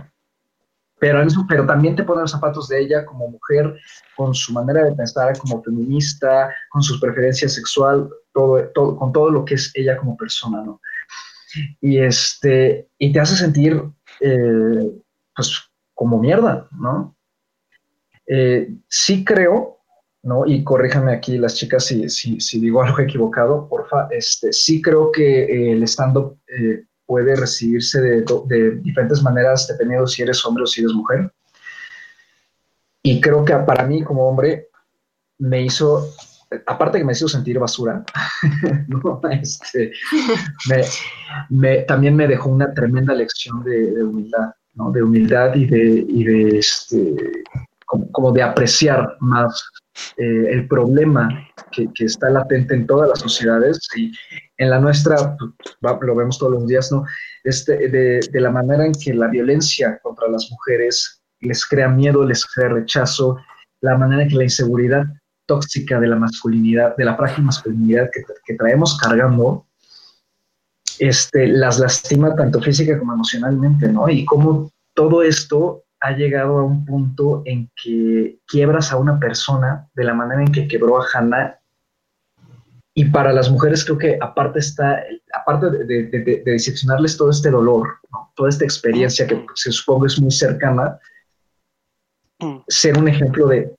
Pero, pero también te pone los zapatos de ella como mujer, con su manera de pensar, como feminista, con sus preferencias sexual, todo, todo, con todo lo que es ella como persona, ¿no? Y, este, y te hace sentir, eh, pues, como mierda, ¿no? Eh, sí creo, ¿no? Y corríjanme aquí las chicas si, si, si digo algo equivocado, porfa, este, sí creo que eh, el stand-up eh, puede recibirse de, diferentes maneras dependiendo si eres hombre o si eres mujer. Y creo que para mí como hombre me hizo, aparte que me hizo sentir basura, este, también me dejó una tremenda lección de, humildad. De humildad y de, este, como, de apreciar más eh, el problema que, está latente en todas las sociedades y en la nuestra pues, lo vemos todos los días, ¿no? Este, de, de, la manera en que la violencia contra las mujeres les crea miedo, les crea rechazo, la manera en que la inseguridad tóxica de la masculinidad, de la frágil masculinidad que, que traemos cargando, este, las lastima tanto física como emocionalmente, ¿no? Y cómo todo esto ha llegado a un punto en que quiebras a una persona de la manera en que quebró a Hannah. Y para las mujeres creo que aparte está, aparte de, de, de, de diseccionarles todo este dolor, ¿no? toda esta experiencia que se supongo es muy cercana, ser un ejemplo de,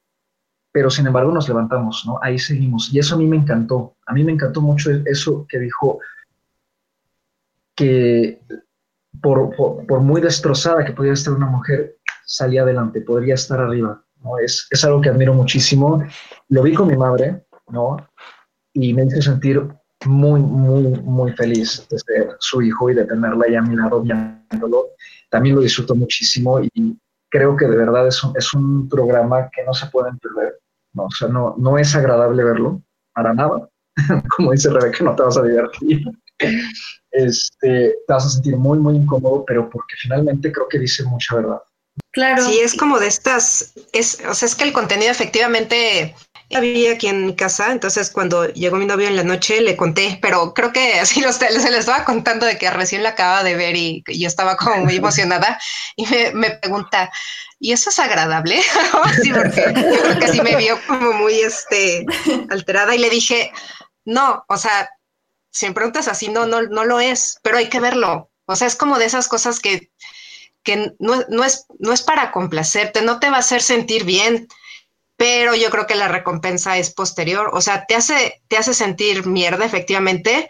pero sin embargo nos levantamos, ¿no? Ahí seguimos. Y eso a mí me encantó. A mí me encantó mucho eso que dijo que por, por, por muy destrozada que pudiera estar una mujer, salía adelante, podría estar arriba, ¿no? Es, es algo que admiro muchísimo. Lo vi con mi madre, ¿no? Y me hizo sentir muy, muy, muy feliz de ser su hijo y de tenerla ahí a mi lado viéndolo. También lo disfruto muchísimo y creo que de verdad es un, es un programa que no se pueden perder. ¿no? O sea, no, no es agradable verlo, para nada. Como dice Rebeca, no te vas a divertir. Este, te vas a sentir muy, muy incómodo, pero porque finalmente creo que dice mucha verdad. Claro. Sí, es como de estas, es, o sea, es que el contenido efectivamente había aquí en mi casa, entonces cuando llegó mi novio en la noche le conté, pero creo que así los, se les estaba contando de que recién la acaba de ver y, yo estaba como muy emocionada y me, pregunta, ¿y eso es agradable? sí, porque yo creo que sí me vio como muy este, alterada y le dije, no, o sea, si me preguntas así, no, no, no lo es, pero hay que verlo. O sea, es como de esas cosas que, que no, no, es, no es para complacerte, no te va a hacer sentir bien, pero yo creo que la recompensa es posterior, o sea, te hace, te hace sentir mierda efectivamente,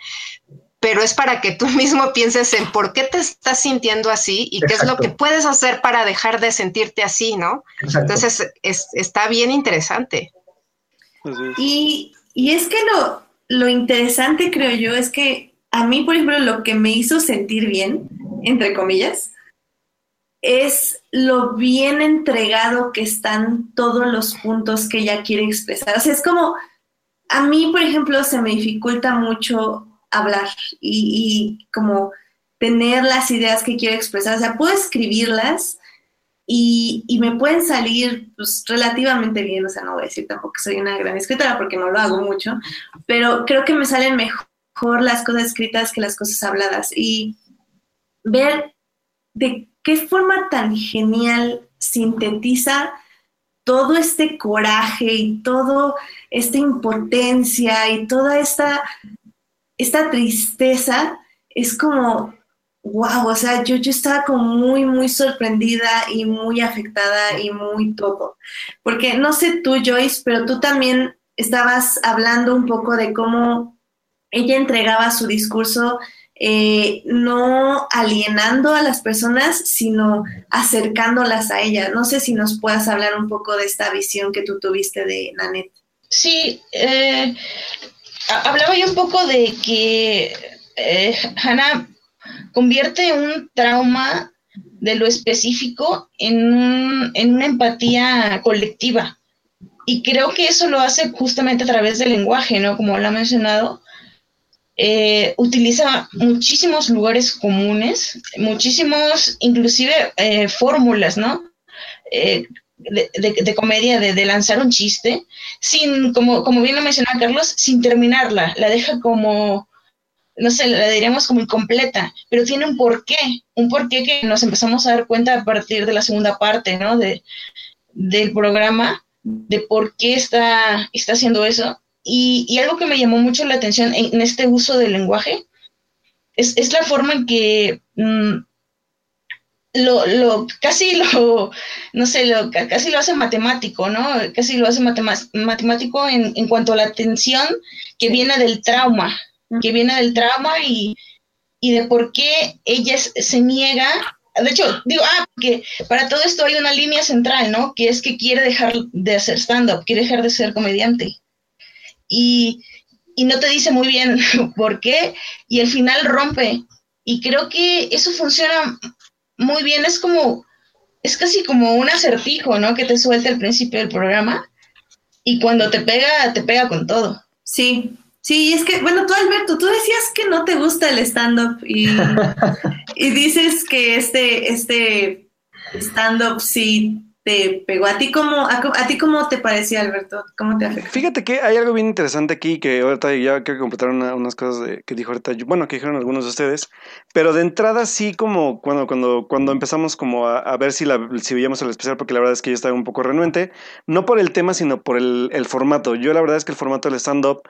pero es para que tú mismo pienses en por qué te estás sintiendo así y qué es lo que puedes hacer para dejar de sentirte así, ¿no? Entonces, está bien interesante. Y, y es que lo, lo interesante, creo yo, es que a mí, por ejemplo, lo que me hizo sentir bien, entre comillas, es lo bien entregado que están todos los puntos que ella quiere expresar. O sea, es como, a mí, por ejemplo, se me dificulta mucho hablar y, como tener las ideas que quiero expresar. O sea, puedo escribirlas y, y, me pueden salir pues, relativamente bien. O sea, no voy a decir tampoco que soy una gran escritora porque no lo hago mucho, pero creo que me salen mejor las cosas escritas que las cosas habladas. Y ver de qué forma tan genial sintetiza todo este coraje y toda esta impotencia y toda esta, esta tristeza, es como, wow, o sea, yo, yo estaba como muy, muy sorprendida y muy afectada y muy todo. Porque no sé tú, Joyce, pero tú también estabas hablando un poco de cómo ella entregaba su discurso eh, no alienando a las personas, sino acercándolas a ella. No sé si nos puedas hablar un poco de esta visión que tú tuviste de Nanette. Sí, eh, hablaba yo un poco de que eh, Hannah convierte un trauma de lo específico en, en una empatía colectiva. Y creo que eso lo hace justamente a través del lenguaje, ¿no? Como lo ha mencionado, eh, utiliza muchísimos lugares comunes, muchísimos, inclusive eh, fórmulas, ¿no? Eh, de, comedia, de, lanzar un chiste, sin, como, como bien lo mencionaba Carlos, sin terminarla, la deja como, no sé, la diríamos como incompleta, pero tiene un porqué, un porqué que nos empezamos a dar cuenta a partir de la segunda parte, ¿no? De, del programa, de por qué está, está haciendo eso y, algo que me llamó mucho la atención en, este uso del lenguaje es, la forma en que mm, lo, casi lo, no sé, lo, casi lo hace matemático, ¿no? Casi lo hace matemático en, en, cuanto a la tensión que viene del trauma, que viene del trauma y, y de por qué ella se niega de hecho, digo, ah, porque para todo esto hay una línea central, ¿no? Que es que quiere dejar de hacer stand-up, quiere dejar de ser comediante y, no te dice muy bien por qué y al final rompe. Y creo que eso funciona muy bien, es como, es casi como un acertijo, ¿no? Que te suelta al principio del programa y cuando te pega, te pega con todo. Sí, sí, es que, bueno, tú Alberto, tú decías que no te gusta el stand-up y, y dices que este, este stand-up sí te pegó. ¿A ti cómo, a, ti cómo te parecía, Alberto? ¿Cómo te afectó? Fíjate que hay algo bien interesante aquí que ahorita ya quiero completar unas cosas que dijo ahorita, bueno, que dijeron algunos de ustedes, pero de entrada sí como cuando, cuando, cuando empezamos como a, ver si, si veíamos el especial, porque la verdad es que yo estaba un poco renuente, no por el tema, sino por el, formato. Yo la verdad es que el formato del stand-up...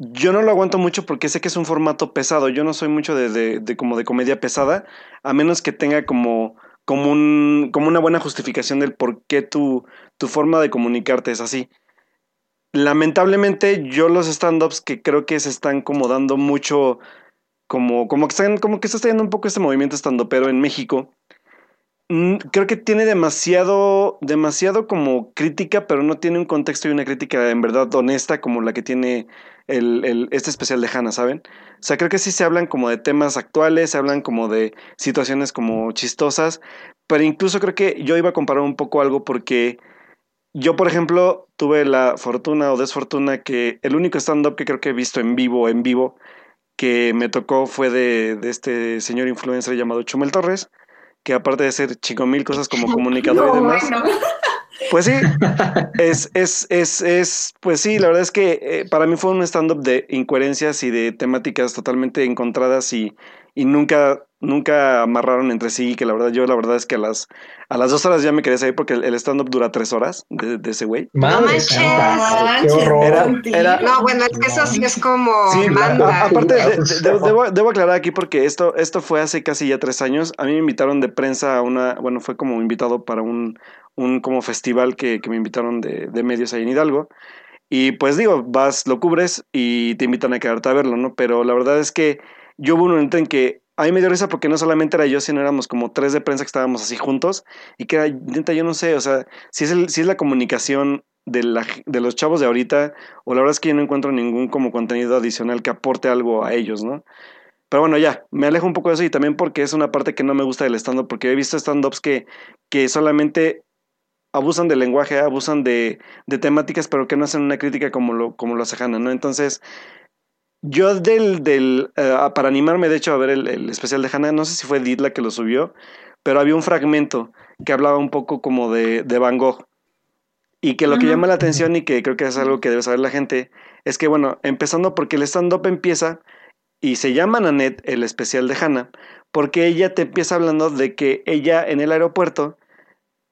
Yo no lo aguanto mucho porque sé que es un formato pesado. Yo no soy mucho de, de como de comedia pesada, a menos que tenga como como, un, como una buena justificación del por qué tu, tu forma de comunicarte es así. Lamentablemente, yo los stand-ups que creo que se están como dando mucho, como, como que están, como que está teniendo un poco este movimiento estando, pero en México, mm, creo que tiene demasiado, demasiado como crítica, pero no tiene un contexto y una crítica en verdad honesta como la que tiene el, este especial de Hannah, ¿saben? O sea, creo que sí se hablan como de temas actuales, se hablan como de situaciones como chistosas, pero incluso creo que yo iba a comparar un poco algo porque yo, por ejemplo, tuve la fortuna o desfortuna que el único stand-up que creo que he visto en vivo, en vivo, que me tocó fue de, de este señor influencer llamado Chumel Torres, que aparte de ser chico mil cosas como comunicador y demás, pues sí, es, es, es, es, pues sí, la verdad es que eh, para mí fue un stand-up de incoherencias y de temáticas totalmente encontradas y, y nunca, nunca amarraron entre sí, que la verdad, yo la verdad es que a las, a las dos horas ya me quería salir porque el, stand-up dura tres horas de, ese güey. No manches. no, bueno, es que eso sí es como aparte, debo, debo, aclarar aquí porque esto, esto fue hace casi ya tres años. A mí me invitaron de prensa a una, bueno, fue como invitado para un un como festival que, que me invitaron de, de medios ahí en Hidalgo. Y pues digo, vas, lo cubres y te invitan a quedarte a verlo, ¿no? Pero la verdad es que yo hubo un momento en que a mí me dio risa porque no solamente era yo, sino éramos como tres de prensa que estábamos así juntos y que era, yo no sé, o sea, si es, el, si es la comunicación de, la, de los chavos de ahorita, o la verdad es que yo no encuentro ningún como contenido adicional que aporte algo a ellos, ¿no? Pero bueno, ya, me alejo un poco de eso y también porque es una parte que no me gusta del stand-up, porque he visto stand-ups que, que solamente abusan del lenguaje, abusan de, de, temáticas, pero que no hacen una crítica como lo, como lo hace Hannah, ¿no? Entonces, yo del, del uh, para animarme de hecho a ver el, el, especial de Hannah, no sé si fue Edith la que lo subió, pero había un fragmento que hablaba un poco como de, de Van Gogh. Y que lo que llama la atención y que creo que es algo que debe saber la gente, es que bueno, empezando porque el stand-up empieza y se llama Nanette el especial de Hannah, porque ella te empieza hablando de que ella en el aeropuerto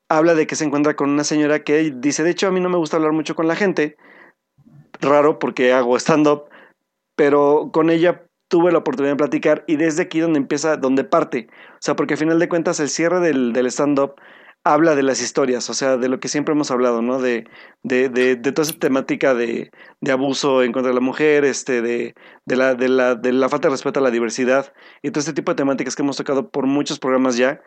habla de que se encuentra con una señora que dice, de hecho a mí no me gusta hablar mucho con la gente, raro porque hago stand-up, pero con ella tuve la oportunidad de platicar y desde aquí donde empieza, donde parte. O sea, porque a final de cuentas el cierre del, del stand-up habla de las historias, o sea, de lo que siempre hemos hablado, ¿no? De, de, de, de toda esa temática de, abuso en contra de la mujer, este, de, la, de, la, de la falta de respeto a la diversidad y todo este tipo de temáticas que hemos tocado por muchos programas ya.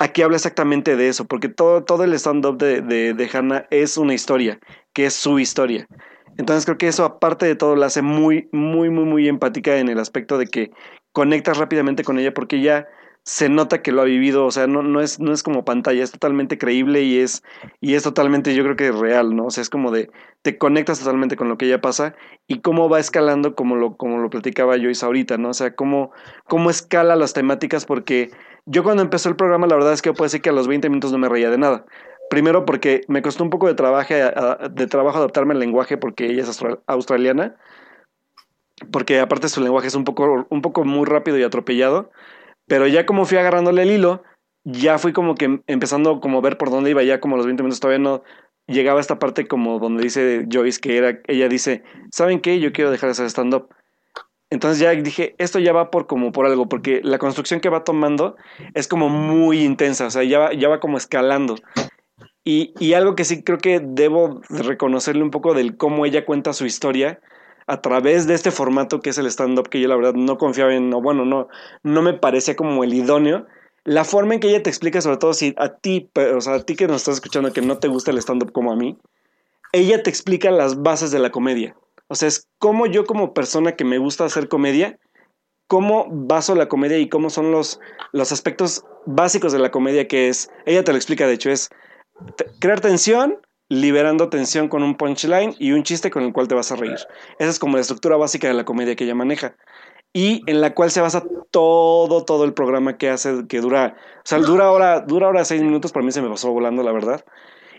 Aquí habla exactamente de eso, porque todo, todo el stand-up de, de, de Hannah es una historia, que es su historia. Entonces creo que eso, aparte de todo, la hace muy, muy, muy, muy empática en el aspecto de que conectas rápidamente con ella porque ella se nota que lo ha vivido, o sea, no, no, es, no es como pantalla, es totalmente creíble y es, y es totalmente, yo creo que real, ¿no? O sea, es como de, te conectas totalmente con lo que ella pasa y cómo va escalando, como lo, como lo platicaba Joyce ahorita, ¿no? O sea, cómo, cómo escala las temáticas, porque yo cuando empezó el programa, la verdad es que puedo decir que a los 20 minutos no me reía de nada. Primero porque me costó un poco de trabajo, de trabajo adaptarme al lenguaje porque ella es australiana, porque aparte su lenguaje es un poco, un poco muy rápido y atropellado, pero ya como fui agarrándole el hilo, ya fui como que empezando como a ver por dónde iba, ya como los 20 minutos todavía no llegaba a esta parte como donde dice Joyce que era, ella dice, ¿saben qué? Yo quiero dejar de hacer stand-up. Entonces ya dije, esto ya va por como por algo, porque la construcción que va tomando es como muy intensa, o sea, ya va, ya va como escalando. Y, y algo que sí creo que debo reconocerle un poco del cómo ella cuenta su historia, a través de este formato que es el stand-up, que yo la verdad no confiaba en, o bueno, no, no me parecía como el idóneo. La forma en que ella te explica, sobre todo si a ti, o sea, a ti que nos estás escuchando que no te gusta el stand-up como a mí, ella te explica las bases de la comedia. O sea, es como yo como persona que me gusta hacer comedia, cómo baso la comedia y cómo son los, los aspectos básicos de la comedia que es, ella te lo explica, de hecho, es crear tensión, liberando tensión con un punchline y un chiste con el cual te vas a reír. Esa es como la estructura básica de la comedia que ella maneja. Y en la cual se basa todo, todo el programa que hace, que dura, o sea, dura ahora, dura ahora seis minutos, para mí se me pasó volando, la verdad.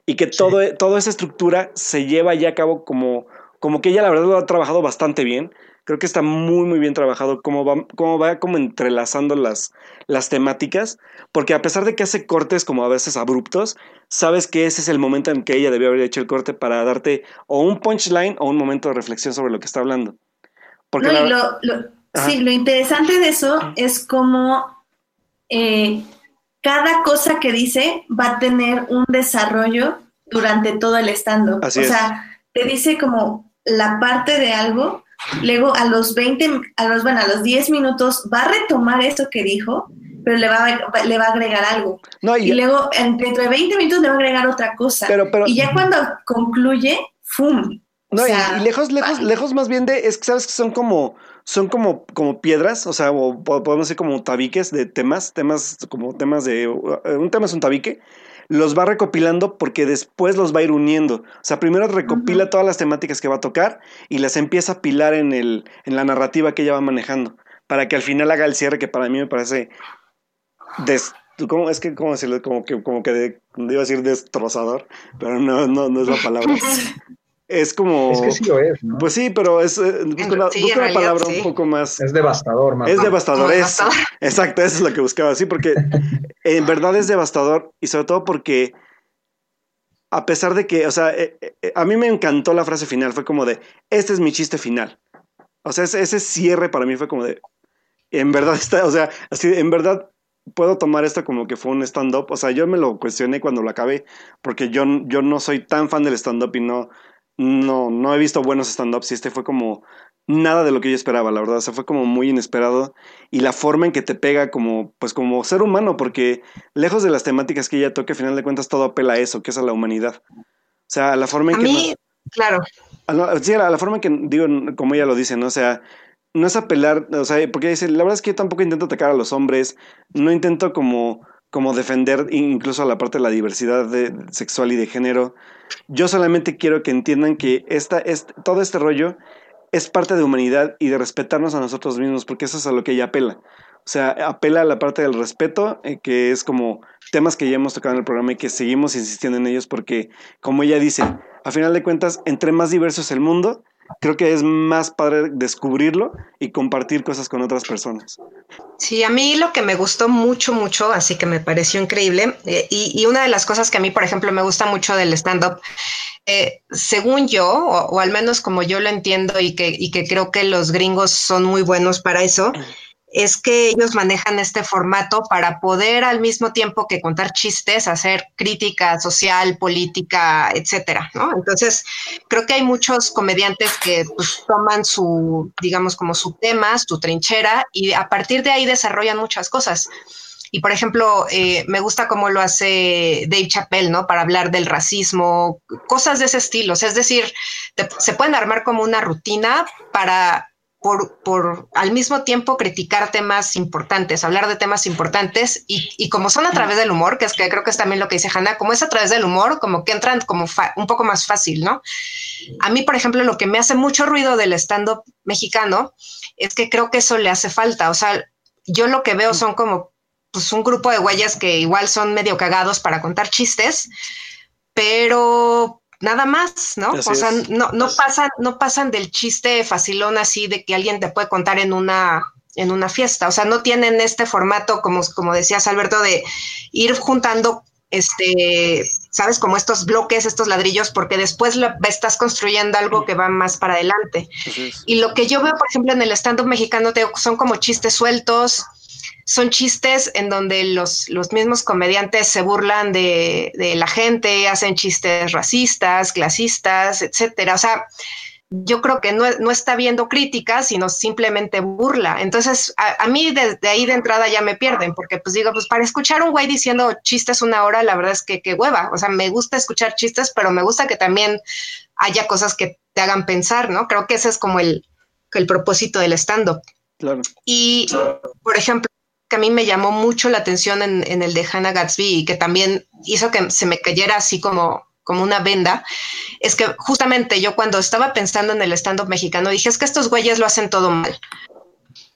Y que todo, sí. toda esa estructura se lleva ya a cabo como, como que ella la verdad lo ha trabajado bastante bien. Creo que está muy, muy bien trabajado cómo va, cómo va como entrelazando las, las temáticas, porque a pesar de que hace cortes como a veces abruptos, sabes que ese es el momento en que ella debió haber hecho el corte para darte o un punchline o un momento de reflexión sobre lo que está hablando. Porque no, la... lo, lo, sí, lo interesante de eso es como eh, cada cosa que dice va a tener un desarrollo durante todo el stand-up. O sea, te dice como la parte de algo Luego a los 20, a los, bueno, a los 10 minutos va a retomar eso que dijo, pero le va a, le va a agregar algo. No, y, y, luego dentro de 20 minutos le va a agregar otra cosa. Pero, pero, y ya cuando concluye, ¡fum! No, o sea, y, y, lejos, lejos, lejos más bien de, es que sabes que son como, son como, como piedras, o sea, o podemos decir como tabiques de temas, temas como temas de, un tema es un tabique, los va recopilando porque después los va a ir uniendo. O sea, primero recopila uh -huh. todas las temáticas que va a tocar y las empieza a pilar en, el, en la narrativa que ella va manejando. Para que al final haga el cierre que para mí me parece. Des, ¿Cómo es que, cómo decirlo? Como que, como que de, iba a decir destrozador, pero no, no, no es la palabra. es como. Es que sí lo es, ¿no? Pues sí, pero es. Eh, busca una, sí, busca una palabra sí. un poco más. Es devastador, más. Es devastador, es. Exacto, eso es lo que buscaba, sí, porque en verdad es devastador y sobre todo porque. A pesar de que, o sea, eh, eh, a mí me encantó la frase final, fue como de, este es mi chiste final. O sea, ese, ese cierre para mí fue como de, en verdad está, o sea, así, en verdad puedo tomar esto como que fue un stand-up. O sea, yo me lo cuestioné cuando lo acabé, porque yo, yo no soy tan fan del stand-up y no, no, no he visto buenos stand-ups y este fue como nada de lo que yo esperaba, la verdad. O sea, fue como muy inesperado y la forma en que te pega como, pues como ser humano, porque lejos de las temáticas que ella toca, al final de cuentas todo apela a eso, que es a la humanidad. O sea, a la forma en A que... mí, claro. a la- sí, a la forma en que, digo, como ella lo dice, ¿no? O sea, no es apelar, o sea, porque dice, la verdad es que yo tampoco intento atacar a los hombres, no intento como, como defender incluso la parte de la diversidad de- sexual y de género. Yo solamente quiero que entiendan que esta, este, todo este rollo es parte de humanidad y de respetarnos a nosotros mismos, porque eso es a lo que ella apela. O sea, apela a la parte del respeto, eh, que es como temas que ya hemos tocado en el programa y que seguimos insistiendo en ellos, porque como ella dice, a final de cuentas, entre más diverso es el mundo, creo que es más padre descubrirlo y compartir cosas con otras personas. Sí, a mí lo que me gustó mucho, mucho, así que me pareció increíble, eh, y, y una de las cosas que a mí, por ejemplo, me gusta mucho del stand-up, eh, según yo, o, o al menos como yo lo entiendo y que, y que creo que los gringos son muy buenos para eso, es que ellos manejan este formato para poder al mismo tiempo que contar chistes, hacer crítica social, política, etcétera. Entonces, creo que hay muchos comediantes que pues, toman su, digamos, como su tema, su trinchera, y a partir de ahí desarrollan muchas cosas. Y por ejemplo, eh, me gusta cómo lo hace Dave Chappelle, ¿no? Para hablar del racismo, cosas de ese estilo. Es decir, se pueden armar como una rutina para por, por al mismo tiempo criticar temas importantes, hablar de temas importantes y, y como son a través del humor, que es que creo que es también lo que dice Hanna, como es a través del humor, como que entran como un poco más fácil, ¿no? A mí, por ejemplo, lo que me hace mucho ruido del stand-up mexicano es que creo que eso le hace falta. O sea, yo lo que veo son como pues, un grupo de güeyes que igual son medio cagados para contar chistes, pero nada más, ¿no? Así o sea, no, no pasan, no pasan del chiste facilón así de que alguien te puede contar en una en una fiesta. O sea, no tienen este formato, como, como decías, Alberto, de ir juntando este, sabes, como estos bloques, estos ladrillos, porque después lo- estás construyendo algo que va más para adelante. Y lo que yo veo, por ejemplo, en el stand-up mexicano, te son como chistes sueltos, son chistes en donde los, los mismos comediantes se burlan de, de la gente, hacen chistes racistas, clasistas, etcétera. O sea, yo creo que no, no está viendo críticas, sino simplemente burla. Entonces, a, a mí desde ahí de entrada ya me pierden, porque pues digo, pues para escuchar un güey diciendo chistes una hora, la verdad es que qué hueva. O sea, me gusta escuchar chistes, pero me gusta que también haya cosas que te hagan pensar, ¿no? Creo que ese es como el, el propósito del stand-up. Claro. Y, por ejemplo, que a mí me llamó mucho la atención en, el de Hannah Gatsby y que también hizo que se me cayera así como, como una venda, es que justamente yo cuando estaba pensando en el stand-up mexicano dije, es que estos güeyes lo hacen todo mal.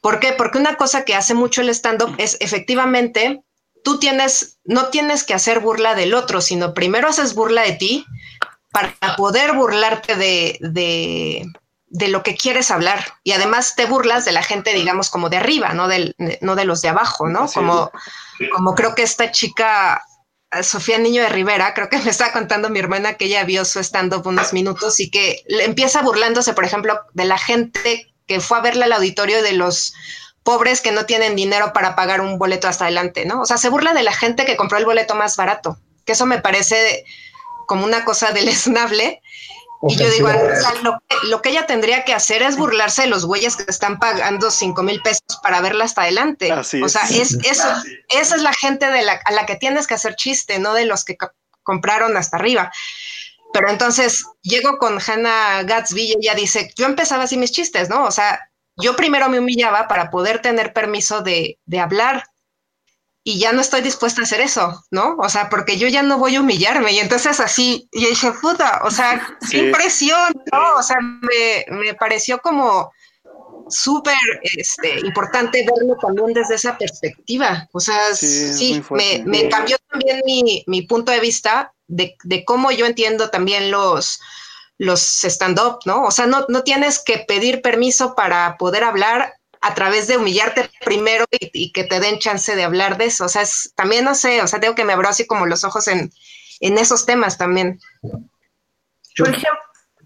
¿Por qué? Porque una cosa que hace mucho el stand-up es efectivamente, tú tienes, no tienes que hacer burla del otro, sino primero haces burla de ti para poder burlarte de, de lo que quieres hablar. Y además te burlas de la gente, digamos, como de arriba, no, del, no de los de abajo, ¿no? Así Como, como creo que esta chica, Sofía Niño de Rivera, creo que me estaba contando mi hermana que ella vio su stand-up unos minutos y que le empieza burlándose, por ejemplo, de la gente que fue a verla al auditorio de los pobres que no tienen dinero para pagar un boleto hasta adelante, ¿no? O sea, se burla de la gente que compró el boleto más barato, que eso me parece como una cosa deleznable. Y yo digo, o sea, lo, lo, que ella tendría que hacer es burlarse de los güeyes que están pagando cinco mil pesos para verla hasta adelante. Así o sea, es, eso, esa es la gente de la, a la que tienes que hacer chiste, no de los que compraron hasta arriba. Pero entonces llego con Hannah Gatsby y ella dice, yo empezaba así mis chistes, ¿no? O sea, yo primero me humillaba para poder tener permiso de, de hablar y ya no estoy dispuesta a hacer eso, ¿no? O sea, porque yo ya no voy a humillarme. Y entonces así, y dije, puta, o sea, sí. qué impresión, ¿no? O sea, me, me pareció como súper este, importante verlo también desde esa perspectiva. O sea, sí, sí me, me, cambió también mi, mi, punto de vista de, de cómo yo entiendo también los, los stand-up, ¿no? O sea, no, no tienes que pedir permiso para poder hablar a través de humillarte primero y, y, que te den chance de hablar de eso. O sea, es, también no sé, o sea, tengo que me abro así como los ojos en, en esos temas también. Yo, Por ejemplo,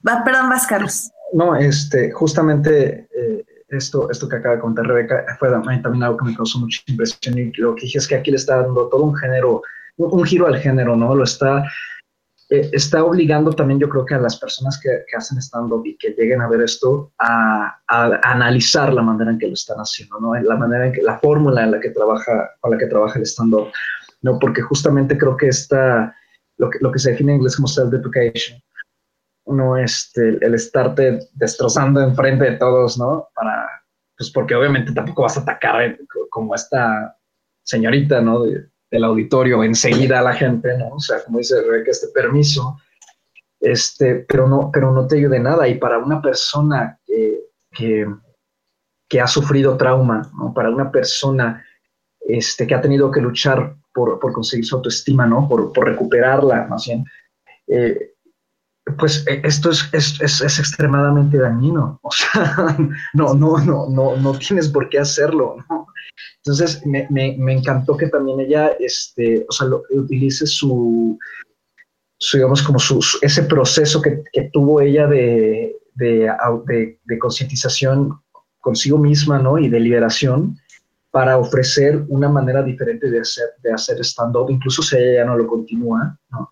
va, perdón, vas, Carlos. No, este, justamente eh, esto, esto que acaba de contar Rebeca fue también algo que me causó mucha impresión y lo que dije es que aquí le está dando todo un género, un, giro al género, ¿no? Lo está, eh, está obligando también yo creo que a las personas que, que hacen stand-up y que lleguen a ver esto a, a, analizar la manera en que lo están haciendo, ¿no? La manera en que, la fórmula en la que trabaja, con la que trabaja el stand-up, ¿no? Porque justamente creo que está, lo que, lo que se define en inglés como self-deprecation, no este, el estarte destrozando enfrente de todos, ¿no? Para, pues porque obviamente tampoco vas a atacar como esta señorita, ¿no? Del auditorio enseguida a la gente, ¿no? O sea, como dice Rebeca, este permiso, este, pero no, pero no te ayuda de nada. Y para una persona que, que, ha sufrido trauma, ¿no? Para una persona este, que ha tenido que luchar por, por conseguir su autoestima, ¿no? Por, por recuperarla, más bien. Eh, pues e, esto es, es, es, extremadamente dañino. O sea, no, no, no, no, no tienes por qué hacerlo. ¿no? Entonces, me, me, encantó que también ella, este, o sea, utilice su, su, digamos, como su, ese proceso que, que tuvo ella de, de, de, concientización consigo misma, ¿no? Y de liberación para ofrecer una manera diferente de hacer, de hacer stand-up, incluso si ella ya no lo continúa, ¿no?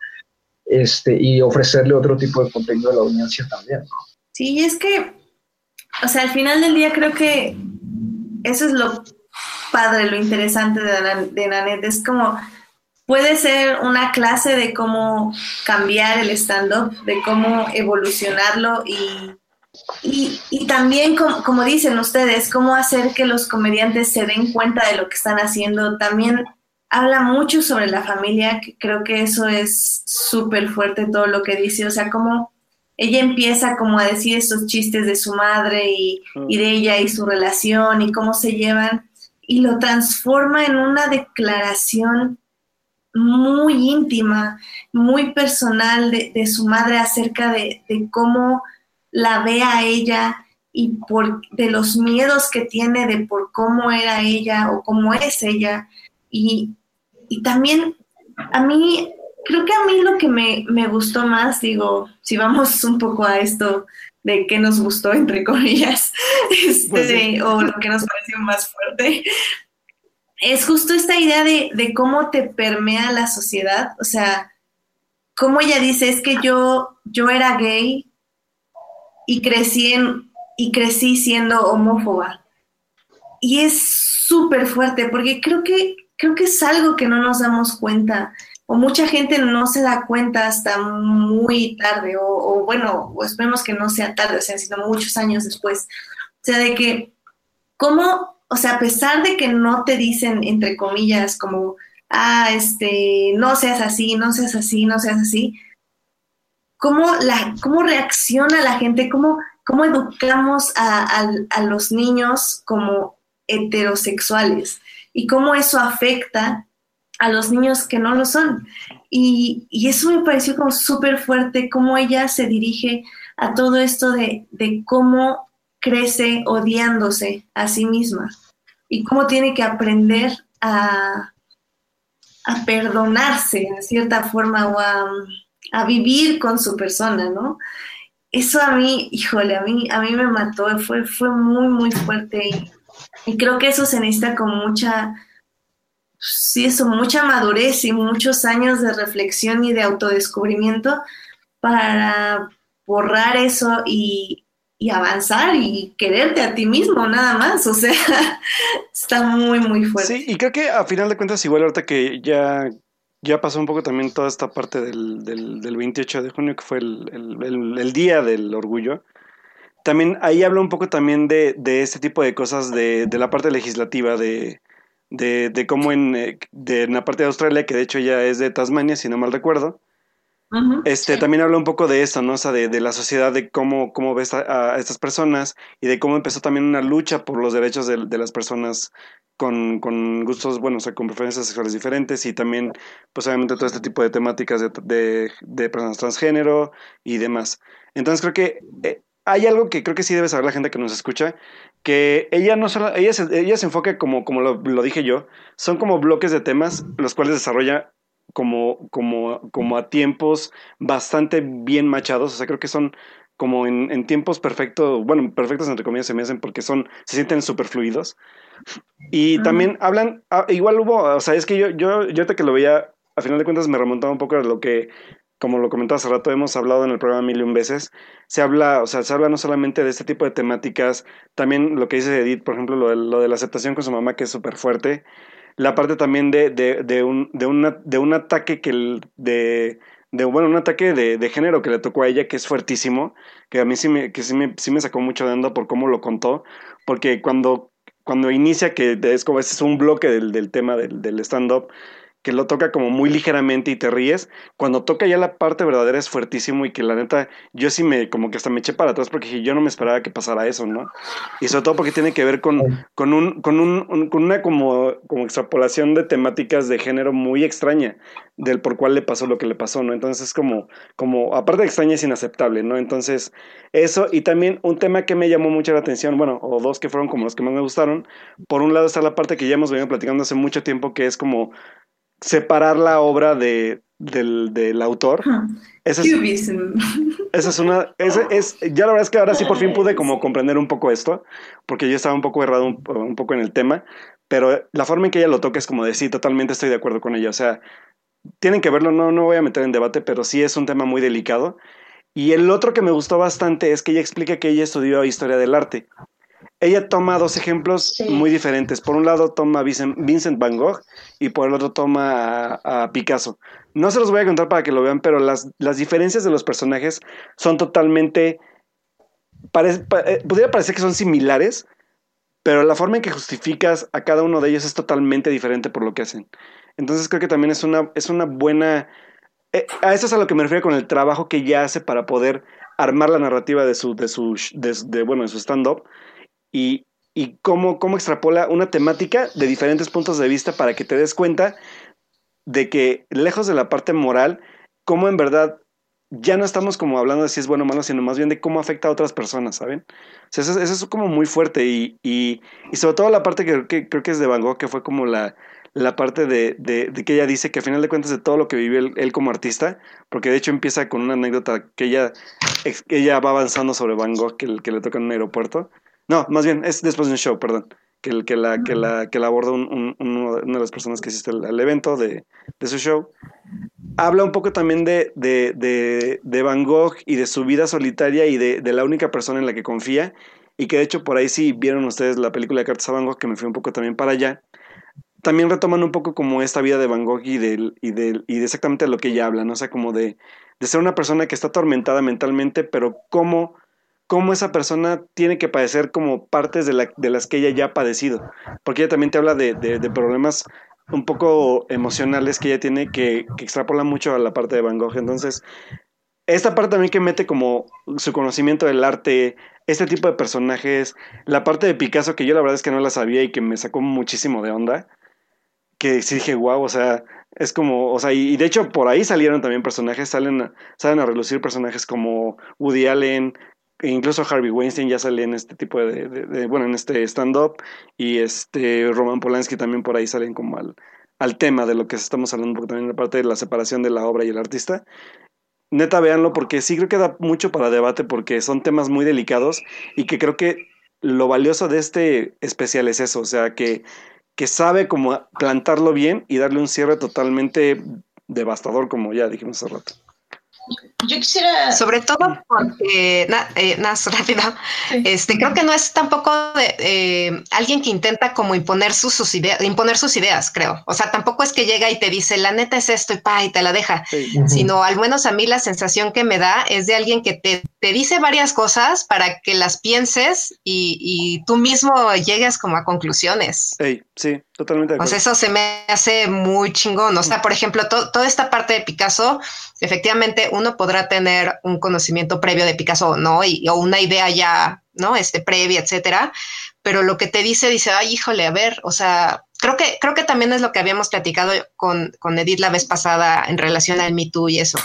este, y ofrecerle otro tipo de contenido a la audiencia también. Sí, es que, o sea, al final del día creo que eso es lo padre, lo interesante de, de Nanet, es como puede ser una clase de cómo cambiar el stand-up, de cómo evolucionarlo y, y, y también, como, como, dicen ustedes, cómo hacer que los comediantes se den cuenta de lo que están haciendo. También habla mucho sobre la familia, que creo que eso es súper fuerte todo lo que dice, o sea, como ella empieza como a decir estos chistes de su madre y, mm. y de ella y su relación y cómo se llevan, y lo transforma en una declaración muy íntima, muy personal de, su madre acerca de, de, cómo la ve a ella y por, de los miedos que tiene de por cómo era ella o cómo es ella. Y, y también a mí, creo que a mí lo que me, me, gustó más, digo, si vamos un poco a esto de qué nos gustó, entre comillas, este, pues o lo que nos pareció más fuerte, es justo esta idea de, de cómo te permea la sociedad, o sea, como ella dice, es que yo, yo era gay y crecí, en, y crecí siendo homófoba. Y es súper fuerte, porque creo que creo que es algo que no nos damos cuenta o mucha gente no se da cuenta hasta muy tarde o, bueno, o esperemos que no sea tarde, o sea, sino muchos años después. O sea, de que, ¿cómo, o sea, a pesar de que no te dicen, entre comillas, como, ah, este, no seas así, no seas así, no seas así, ¿cómo, la, cómo reacciona la gente? ¿Cómo, cómo educamos a, a los niños como heterosexuales? y cómo eso afecta a los niños que no lo son. Y, eso me pareció como súper fuerte, cómo ella se dirige a todo esto de, cómo crece odiándose a sí misma y cómo tiene que aprender a, a perdonarse de cierta forma o a, a, vivir con su persona, ¿no? Eso a mí, híjole, a mí, a mí me mató, fue, fue muy, muy fuerte y, y creo que eso se necesita con mucha, sí, eso, mucha madurez y muchos años de reflexión y de autodescubrimiento para borrar eso y, avanzar y quererte a ti mismo, nada más. O sea, está muy, muy fuerte. Sí, y creo que a final de cuentas, igual ahorita que ya, ya pasó un poco también toda esta parte del, del, 28 de junio, que fue el día del orgullo también ahí habla un poco también de, de este tipo de cosas de, de la parte legislativa, de, de, de cómo en, eh, de, en la parte de Australia, que de hecho ya es de Tasmania, si no mal recuerdo, este, También habla un poco de eso, ¿no? O sea, de, de la sociedad, de cómo, cómo ves a, estas personas y de cómo empezó también una lucha por los derechos de, de las personas con, con, gustos, bueno, o sea, con preferencias sexuales diferentes y también, pues obviamente todo este tipo de temáticas de, de personas transgénero y demás. Entonces creo que eh, hay algo que creo que sí debe saber la gente que nos escucha, que ella no solo, ella se, ella se enfoca como, como lo, dije yo, son como bloques de temas los cuales desarrolla como, como, como a tiempos bastante bien machados, o sea, creo que son como en, en tiempos perfectos, bueno, perfectos entre comillas se me hacen porque son, se sienten súper fluidos. Y también hablan, ah, igual hubo, o sea, es que yo, yo, yo ahorita que lo veía, a final de cuentas me remontaba un poco a lo que, como lo comentaba hace rato, hemos hablado en el programa mil y un veces, se habla, o sea, se habla no solamente de este tipo de temáticas, también lo que dice Edith, por ejemplo, lo de, lo de la aceptación con su mamá, que es súper fuerte, la parte también de, de, de, un, de, una, de un ataque que el, de, de, bueno, un ataque de, de, género que le tocó a ella, que es fuertísimo, que a mí sí me, que sí me, sí me sacó mucho de onda por cómo lo contó, porque cuando, cuando inicia, que es como, ese es un bloque del, del tema del, del stand-up, que lo toca como muy ligeramente y te ríes. Cuando toca ya la parte verdadera es fuertísimo y que la neta, yo sí me, como que hasta me eché para atrás porque yo no me esperaba que pasara eso, ¿no? Y sobre todo porque tiene que ver con, con, un, con, un, con una como, como extrapolación de temáticas de género muy extraña del por cuál le pasó lo que le pasó, ¿no? Entonces es como, como, aparte de extraña, es inaceptable, ¿no? Entonces, eso, y también un tema que me llamó mucho la atención, bueno, o dos que fueron como los que más me gustaron, por un lado está la parte que ya hemos venido platicando hace mucho tiempo, que es como separar la obra de, del, del autor. Esa es, esa es una. Esa es, ya la verdad es que ahora sí por fin pude como comprender un poco esto, porque yo estaba un poco errado un, un, poco en el tema, pero la forma en que ella lo toca es como de sí, totalmente estoy de acuerdo con ella. O sea, tienen que verlo, no, no voy a meter en debate, pero sí es un tema muy delicado. Y el otro que me gustó bastante es que ella explica que ella estudió historia del arte ella toma dos ejemplos sí. muy diferentes. Por un lado toma a Vincent Van Gogh y por el otro toma a, a, Picasso. No se los voy a contar para que lo vean, pero las, las diferencias de los personajes son totalmente... Pa, eh, podría parecer que son similares, pero la forma en que justificas a cada uno de ellos es totalmente diferente por lo que hacen. Entonces creo que también es una, es una buena... Eh, a eso es a lo que me refiero con el trabajo que ella hace para poder armar la narrativa de su, de su, de, de bueno, de su stand-up y, y cómo, cómo extrapola una temática de diferentes puntos de vista para que te des cuenta de que lejos de la parte moral, cómo en verdad ya no estamos como hablando de si es bueno o malo, sino más bien de cómo afecta a otras personas, ¿saben? O sea, eso, es como muy fuerte y, y, y, sobre todo la parte que, que, creo que es de Van Gogh, que fue como la, la parte de, de, de, que ella dice que a final de cuentas de todo lo que vivió él, él, como artista, porque de hecho empieza con una anécdota que ella, ella va avanzando sobre Van Gogh que, que le toca en un aeropuerto no, más bien, es después de un show, perdón. Que, que, la, que, la, que la aborda un, un, una de las personas que asiste al, al evento de, de, su show. Habla un poco también de, de, de, de Van Gogh y de su vida solitaria y de, la única persona en la que confía. Y que de hecho por ahí sí vieron ustedes la película de Cartas a Van Gogh, que me fui un poco también para allá. También retoman un poco como esta vida de Van Gogh y de, y de, y de exactamente lo que ella habla, ¿no? O sea, como de, de ser una persona que está atormentada mentalmente, pero cómo cómo esa persona tiene que padecer como partes de, la, de las que ella ya ha padecido. Porque ella también te habla de, de, problemas un poco emocionales que ella tiene que, que, extrapola mucho a la parte de Van Gogh. Entonces, esta parte también que mete como su conocimiento del arte, este tipo de personajes, la parte de Picasso que yo la verdad es que no la sabía y que me sacó muchísimo de onda, que sí dije, wow, o sea, es como, o sea, y, y de hecho por ahí salieron también personajes, salen, salen a relucir personajes como Woody Allen, incluso Harvey Weinstein ya sale en este tipo de, bueno, en este stand-up y este Roman Polanski también por ahí salen como al, tema de lo que estamos hablando, porque también la parte de la separación de la obra y el artista. Neta, véanlo porque sí creo que da mucho para debate porque son temas muy delicados y que creo que lo valioso de este especial es eso, o sea, que, que sabe cómo plantarlo bien y darle un cierre totalmente devastador, como ya dijimos hace rato. Yo quisiera. Sobre todo porque, na, eh, Nas, rápido, sí. este, creo que no es tampoco de, eh, alguien que intenta como imponer sus, sus, ideas, imponer sus ideas, creo. O sea, tampoco es que llega y te dice, la neta es esto y pa, y te la deja. Sí. Sino, al menos a mí la sensación que me da es de alguien que te, te dice varias cosas para que las pienses y, y tú mismo llegues como a conclusiones. Hey, sí, totalmente. Pues eso se me hace muy chingón. O sea, por ejemplo, to, toda esta parte de Picasso, efectivamente, uno podrá tener un conocimiento previo de Picasso no, y, o una idea ya, ¿no? Este, previa, etcétera. Pero lo que te dice, dice, ay, híjole, a ver, o sea, creo que, creo que también es lo que habíamos platicado con, con Edith la vez pasada en relación al Me Too y eso.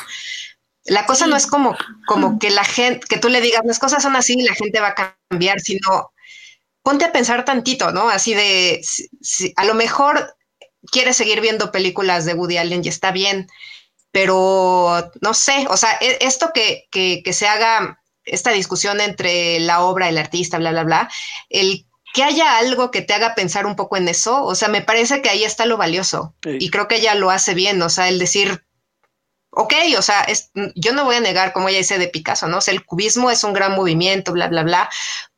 La cosa no es como, como que la gente, que tú le digas, las cosas son así y la gente va a cambiar, sino ponte a pensar tantito, ¿no? Así de, si, si, a lo mejor quieres seguir viendo películas de Woody Allen y está bien, pero no sé, o sea, esto que, que, que se haga esta discusión entre la obra, el artista, bla, bla, bla, el que haya algo que te haga pensar un poco en eso, o sea, me parece que ahí está lo valioso. Sí. Y creo que ella lo hace bien, o sea, el decir, ok, o sea, es, yo no voy a negar, como ella dice de Picasso, ¿no? O sea, el cubismo es un gran movimiento, bla, bla, bla,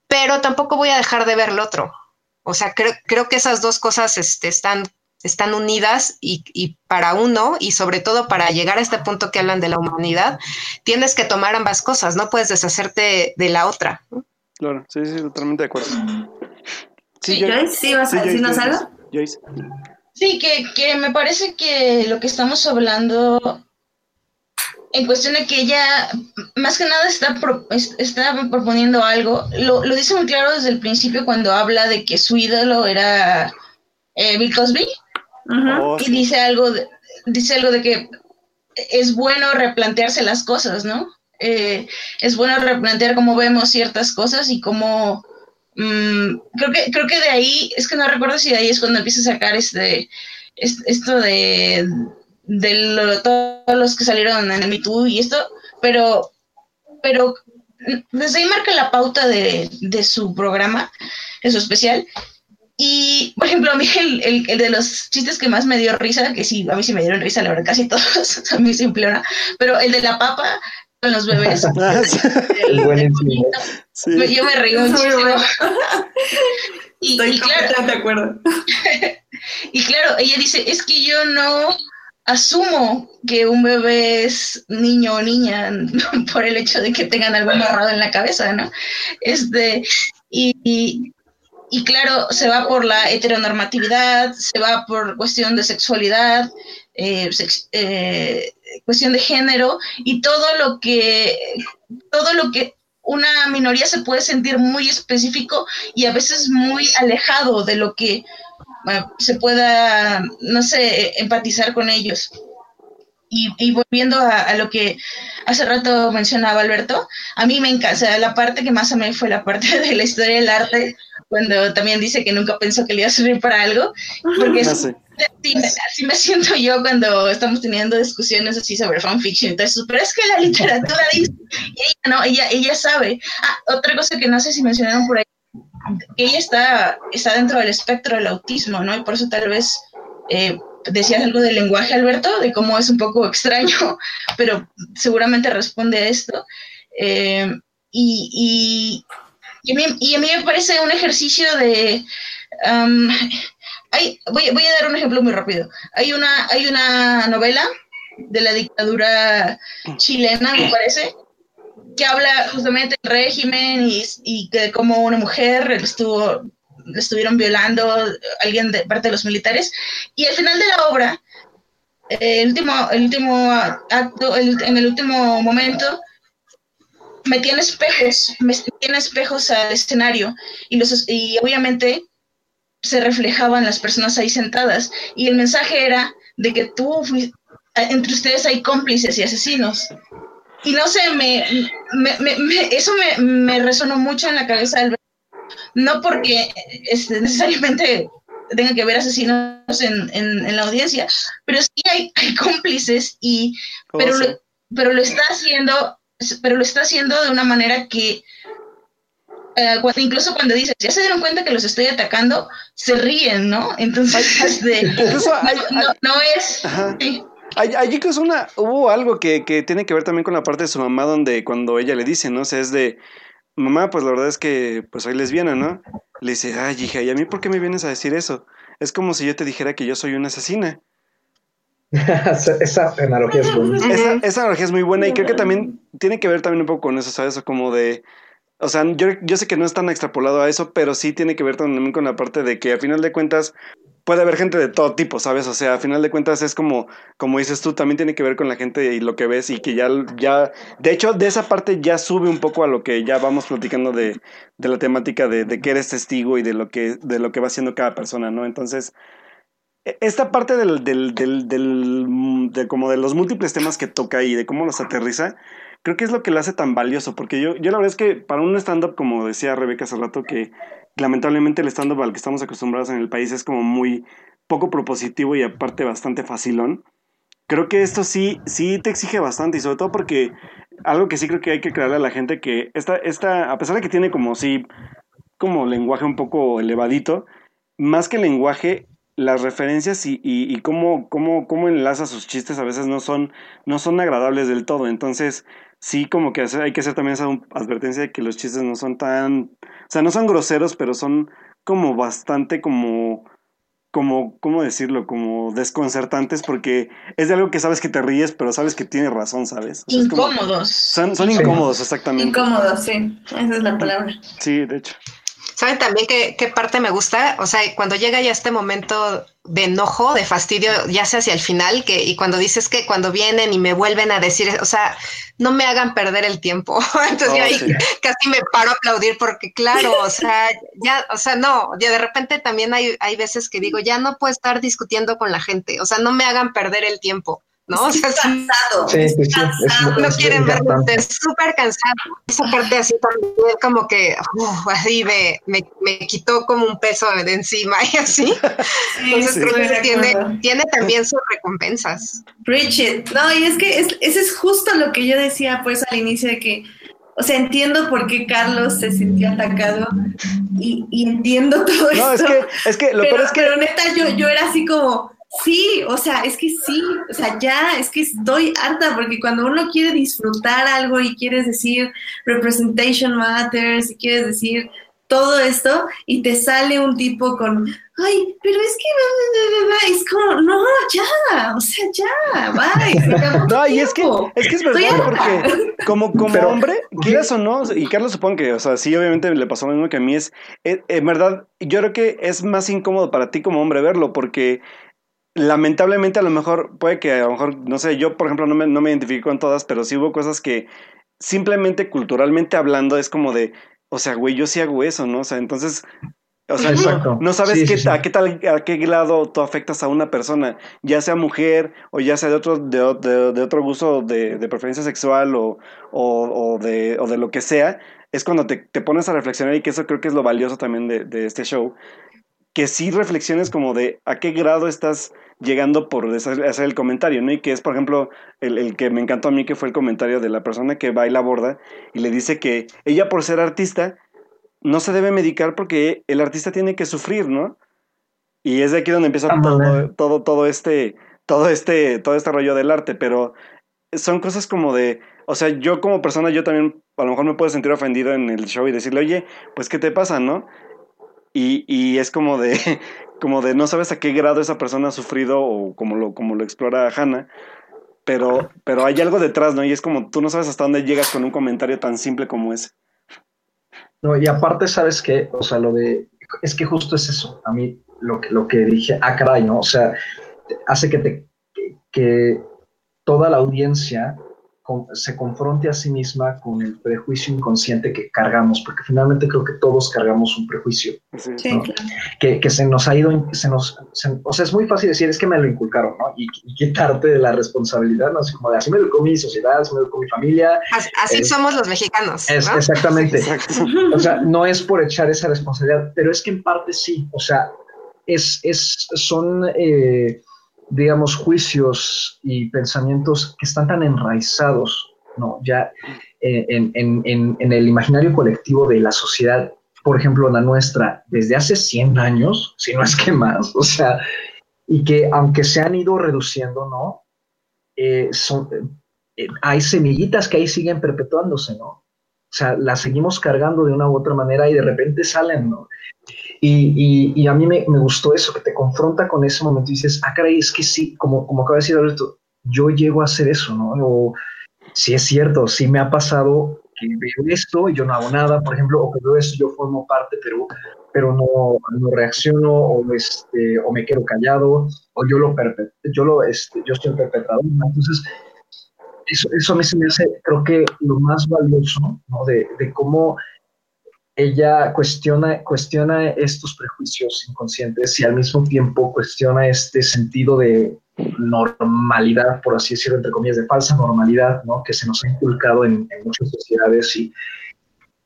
pero tampoco voy a dejar de ver lo otro. O sea, creo, creo que esas dos cosas este, están, están unidas y, y para uno, y sobre todo para llegar a este punto que hablan de la humanidad, tienes que tomar ambas cosas, no puedes deshacerte de la otra. ¿no? Claro, sí, sí, totalmente de acuerdo. Sí, Joyce. ¿sí vas a Joyce, decirnos Joyce, algo? Joyce. Sí, que, que me parece que lo que estamos hablando en cuestión de que ella más que nada está, pro- es- está proponiendo algo, lo, lo dice muy claro desde el principio cuando habla de que su ídolo era eh, Bill Cosby Oh, y sí. dice algo de, dice algo de que es bueno replantearse las cosas, ¿no? Eh, es bueno replantear cómo vemos ciertas cosas y cómo mm, creo que creo que de ahí es que no recuerdo si de ahí es cuando empieza a sacar este, es- esto de de lo- todos los que salieron en el Me Too y esto, pero pero desde ahí marca la pauta de, de su programa, de su especial. Y, por ejemplo, a mí el, el- el de los chistes que más me dio risa, que sí, a mí sí me dieron risa, la verdad, casi todos, a mí simplona, pero el de la papa con los bebés, Ah, el, buenísimo. Sí. me- yo me reí muchísimo. bueno. Y, Estoy y claro, completamente de acuerdo. y claro, ella dice, es que yo no asumo que un bebé es niño o niña por el hecho de que tengan algo amarrado en la cabeza, ¿no? Este, y, y, y claro, se va por la heteronormatividad, se va por cuestión de sexualidad, eh, eh, cuestión de género y todo lo que, todo lo que una minoría se puede sentir muy específico y a veces muy alejado de lo que eh, se pueda, no sé, empatizar con ellos. Y, y volviendo a, a lo que hace rato mencionaba Alberto, a mí me encanta, la parte que más amé fue la parte de la historia del arte, cuando también dice que nunca pensó que le iba a servir para algo, porque es- sé. así, me, así me siento yo cuando estamos teniendo discusiones así sobre fanfiction eso, pero es que la literatura dice, y ella no, ella, ella sabe. Ah, otra cosa que no sé si mencionaron por ahí, que ella está, está dentro del espectro del autismo, ¿no? Y por eso tal vez eh, decías algo del lenguaje, Alberto, de cómo es un poco extraño, pero seguramente responde a esto. Eh, y, y, a mí, y a mí me parece un ejercicio de... um, hay, voy, voy a dar un ejemplo muy rápido. Hay una, hay una novela de la dictadura chilena, me parece, que habla justamente del régimen y, y de cómo una mujer estuvo, estuvieron violando a alguien de parte de los militares. Y al final de la obra, el último, el último acto, el- en el último momento, metían espejos, metían espejos al escenario y, los, y obviamente se reflejaban las personas ahí sentadas y el mensaje era de que tú fui- entre ustedes hay cómplices y asesinos. Y no sé me, me- me- me- eso me, me resonó mucho en la cabeza del no porque este, necesariamente tenga que haber asesinos en, en- en la audiencia pero sí hay, hay cómplices y pero lo, pero lo está haciendo pero lo está haciendo de una manera que eh, cuando- incluso cuando dices ya se dieron cuenta que los estoy atacando se ríen no entonces este, Incluso hay- no, no- no es Ajá. sí. Hay, hay incluso una, hubo algo que, que tiene que ver también con la parte de su mamá, donde cuando ella le dice, ¿no? O sea, es de, mamá, pues la verdad es que pues soy lesbiana, ¿no? Le dice, ay, hija, ¿y a mí por qué me vienes a decir eso? Es como si yo te dijera que yo soy una asesina. esa, analogía es buenísima. Esa, esa analogía es muy buena y creo que también tiene que ver también un poco con eso, ¿sabes? O como de... O sea, yo, yo sé que no es tan extrapolado a eso, pero sí tiene que ver también con la parte de que a final de cuentas puede haber gente de todo tipo, ¿sabes? O sea, a final de cuentas es como, como dices tú, también tiene que ver con la gente y lo que ves y que ya, ya, de hecho, de esa parte ya sube un poco a lo que ya vamos platicando de, de la temática de, de que eres testigo y de lo que, de lo que va haciendo cada persona, ¿no? Entonces, esta parte de como de los múltiples temas que toca y de cómo los aterriza, creo que es lo que lo hace tan valioso, porque yo, yo la verdad es que para un stand-up, como decía Rebeca hace rato, que lamentablemente el stand-up al que estamos acostumbrados en el país es como muy poco propositivo y aparte bastante facilón. creo que esto sí, sí te exige bastante y sobre todo porque algo que sí creo que hay que aclararle a la gente que esta, esta, a pesar de que tiene como sí, como lenguaje un poco elevadito, más que lenguaje, las referencias y, y, y cómo, cómo, cómo enlaza sus chistes a veces no son, no son agradables del todo. Entonces, sí como que hay que hacer también esa advertencia de que los chistes no son tan, o sea, no son groseros, pero son como bastante como como, ¿cómo decirlo? Como desconcertantes porque es de algo que sabes que te ríes, pero sabes que tiene razón, ¿sabes? incómodos. son, son incómodos, exactamente. Incómodos, sí. Esa es la palabra. Sí, de hecho. ¿Saben también qué, qué, parte me gusta? O sea, cuando llega ya este momento de enojo, de fastidio, ya sea hacia el final, que, y cuando dices que cuando vienen y me vuelven a decir, o sea, no me hagan perder el tiempo. Entonces oh, yo ahí sí. casi me paro a aplaudir porque claro, o sea, ya, o sea, no, ya de repente también hay, hay veces que digo, ya no puedo estar discutiendo con la gente, o sea, no me hagan perder el tiempo. ¿No? O sea, cansado. Sí, sí, sí. cansado. no quieren verme, súper cansado. Esa parte así también como que uf, así me, me, me, quitó como un peso de encima y así. Entonces creo que tiene, tiene también sus recompensas. Bridget, no, y es que es, ese es justo lo que yo decía pues al inicio de que o sea, entiendo por qué Carlos se sintió atacado y, y entiendo todo no, esto. Es que, es que lo pero, peor es que... pero neta, yo, yo era así como, Sí, o sea, es que sí, o sea, ya, es que estoy harta, porque cuando uno quiere disfrutar algo y quieres decir representation matters y quieres decir todo esto y te sale un tipo con, ay, pero es que es como, no, ya, o sea, ya, bye. no, y es que, es que es verdad, porque como, como pero, hombre, quieras o no, y Carlos supongo que, o sea, sí, obviamente le pasó lo mismo que a mí, es, eh, en verdad, yo creo que es más incómodo para ti como hombre verlo, porque lamentablemente a lo mejor puede que a lo mejor, no sé, yo por ejemplo no me, no me identifico con todas, pero sí hubo cosas que simplemente culturalmente hablando es como de, o sea, güey, yo sí hago eso, ¿no? O sea, entonces, o sea, no, no, sabes sí, qué, sí, sí. a qué tal, a qué lado tú afectas a una persona, ya sea mujer o ya sea de otro, de, de, de otro gusto de, de, preferencia sexual o, o, o, de, o de lo que sea, es cuando te, te, pones a reflexionar y que eso creo que es lo valioso también de, de este show, que sí reflexiones como de a qué grado estás llegando por hacer el comentario, ¿no? Y que es, por ejemplo, el, el, que me encantó a mí, que fue el comentario de la persona que baila borda y le dice que ella por ser artista no se debe medicar porque el artista tiene que sufrir, ¿no? Y es de aquí donde empieza todo, todo, todo este, todo este, todo este rollo del arte, pero son cosas como de, o sea, yo como persona, yo también a lo mejor me puedo sentir ofendido en el show y decirle, oye, pues, ¿qué te pasa, no? Y, y, es como de, como de no sabes a qué grado esa persona ha sufrido o como lo, como lo explora Hannah, pero, pero hay algo detrás, ¿no? Y es como tú no sabes hasta dónde llegas con un comentario tan simple como ese. No, y aparte, ¿sabes qué? O sea, lo de, es que justo es eso, a mí lo que, lo que dije, ah, caray, ¿no? O sea, hace que, te, que, que toda la audiencia se confronte a sí misma con el prejuicio inconsciente que cargamos, porque finalmente creo que todos cargamos un prejuicio, sí, ¿no? claro. que, que, se nos ha ido, se nos, se, o sea, es muy fácil decir, es que me lo inculcaron, ¿no? Y, y quitarte de la responsabilidad, ¿no? Así como de, así me educó mi sociedad, así me educó mi familia. Así, así eh, somos los mexicanos. Es, ¿no? Exactamente. o sea, no es por echar esa responsabilidad, pero es que en parte sí, o sea, es, es, son... Eh, digamos, juicios y pensamientos que están tan enraizados, ¿no? Ya eh, en, en, en, el imaginario colectivo de la sociedad, por ejemplo, la nuestra, desde hace 100 años, si no es que más, o sea, y que aunque se han ido reduciendo, ¿no? Eh, son, eh, hay semillitas que ahí siguen perpetuándose, ¿no? O sea, las seguimos cargando de una u otra manera y de repente salen, ¿no? Y, y, y, a mí me, me, gustó eso, que te confronta con ese momento y dices, ah, caray, es que sí, como, como acaba de decir Alberto, yo llego a hacer eso, ¿no? O si es cierto, sí me ha pasado que veo esto y yo no hago nada, por ejemplo, o que veo esto, yo formo parte, pero, pero no, no reacciono, o, este, o me quedo callado, o yo lo, yo lo este, yo estoy perpetrador, ¿no? Entonces, eso, eso a mí se me hace, creo que lo más valioso, ¿no? De, de cómo ella cuestiona, cuestiona estos prejuicios inconscientes y al mismo tiempo cuestiona este sentido de normalidad, por así decirlo, entre comillas, de falsa normalidad, ¿no? que se nos ha inculcado en, muchas sociedades y,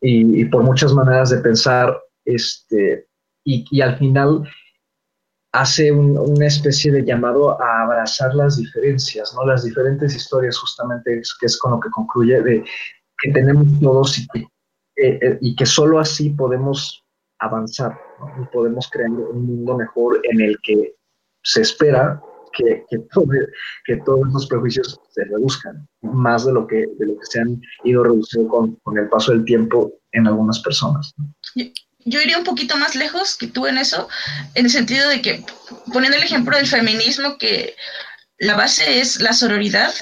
y, por muchas maneras de pensar, este, y, y al final hace una especie de llamado a abrazar las diferencias, ¿no? Las diferentes historias, justamente, que es con lo que concluye, de que tenemos todos y que, eh, eh, y que solo así podemos avanzar, ¿no? Y podemos crear un mundo mejor en el que se espera que, que, que todos los prejuicios se reduzcan, más de lo que, de lo que se han ido reduciendo con, con el paso del tiempo en algunas personas. ¿no? yo iría un poquito más lejos que tú en eso, en el sentido de que, poniendo el ejemplo del feminismo, que la base es la sororidad,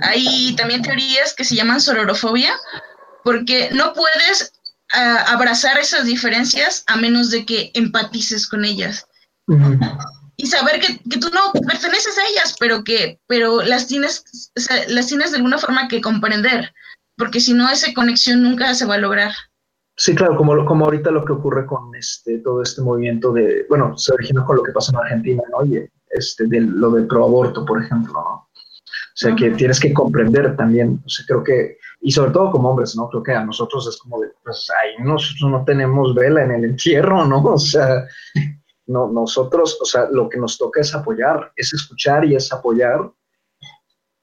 hay también teorías que se llaman sororofobia, porque no puedes uh, abrazar esas diferencias a menos de que empatices con ellas. Uh -huh. Y saber que, que, tú no perteneces a ellas, pero que pero las tienes, o sea, las tienes de alguna forma que comprender, porque si no, esa conexión nunca se va a lograr. Sí, claro, como, como ahorita lo que ocurre con este, todo este movimiento de, bueno, se originó con lo que pasa en Argentina, ¿no? Y este, de, lo del proaborto, por ejemplo, ¿no? O sea, que tienes que comprender también, o sea, creo que, y sobre todo como hombres, ¿no? Creo que a nosotros es como de, pues, ahí nosotros no tenemos vela en el entierro, ¿no? O sea, no, nosotros, o sea, lo que nos toca es apoyar, es escuchar y es apoyar,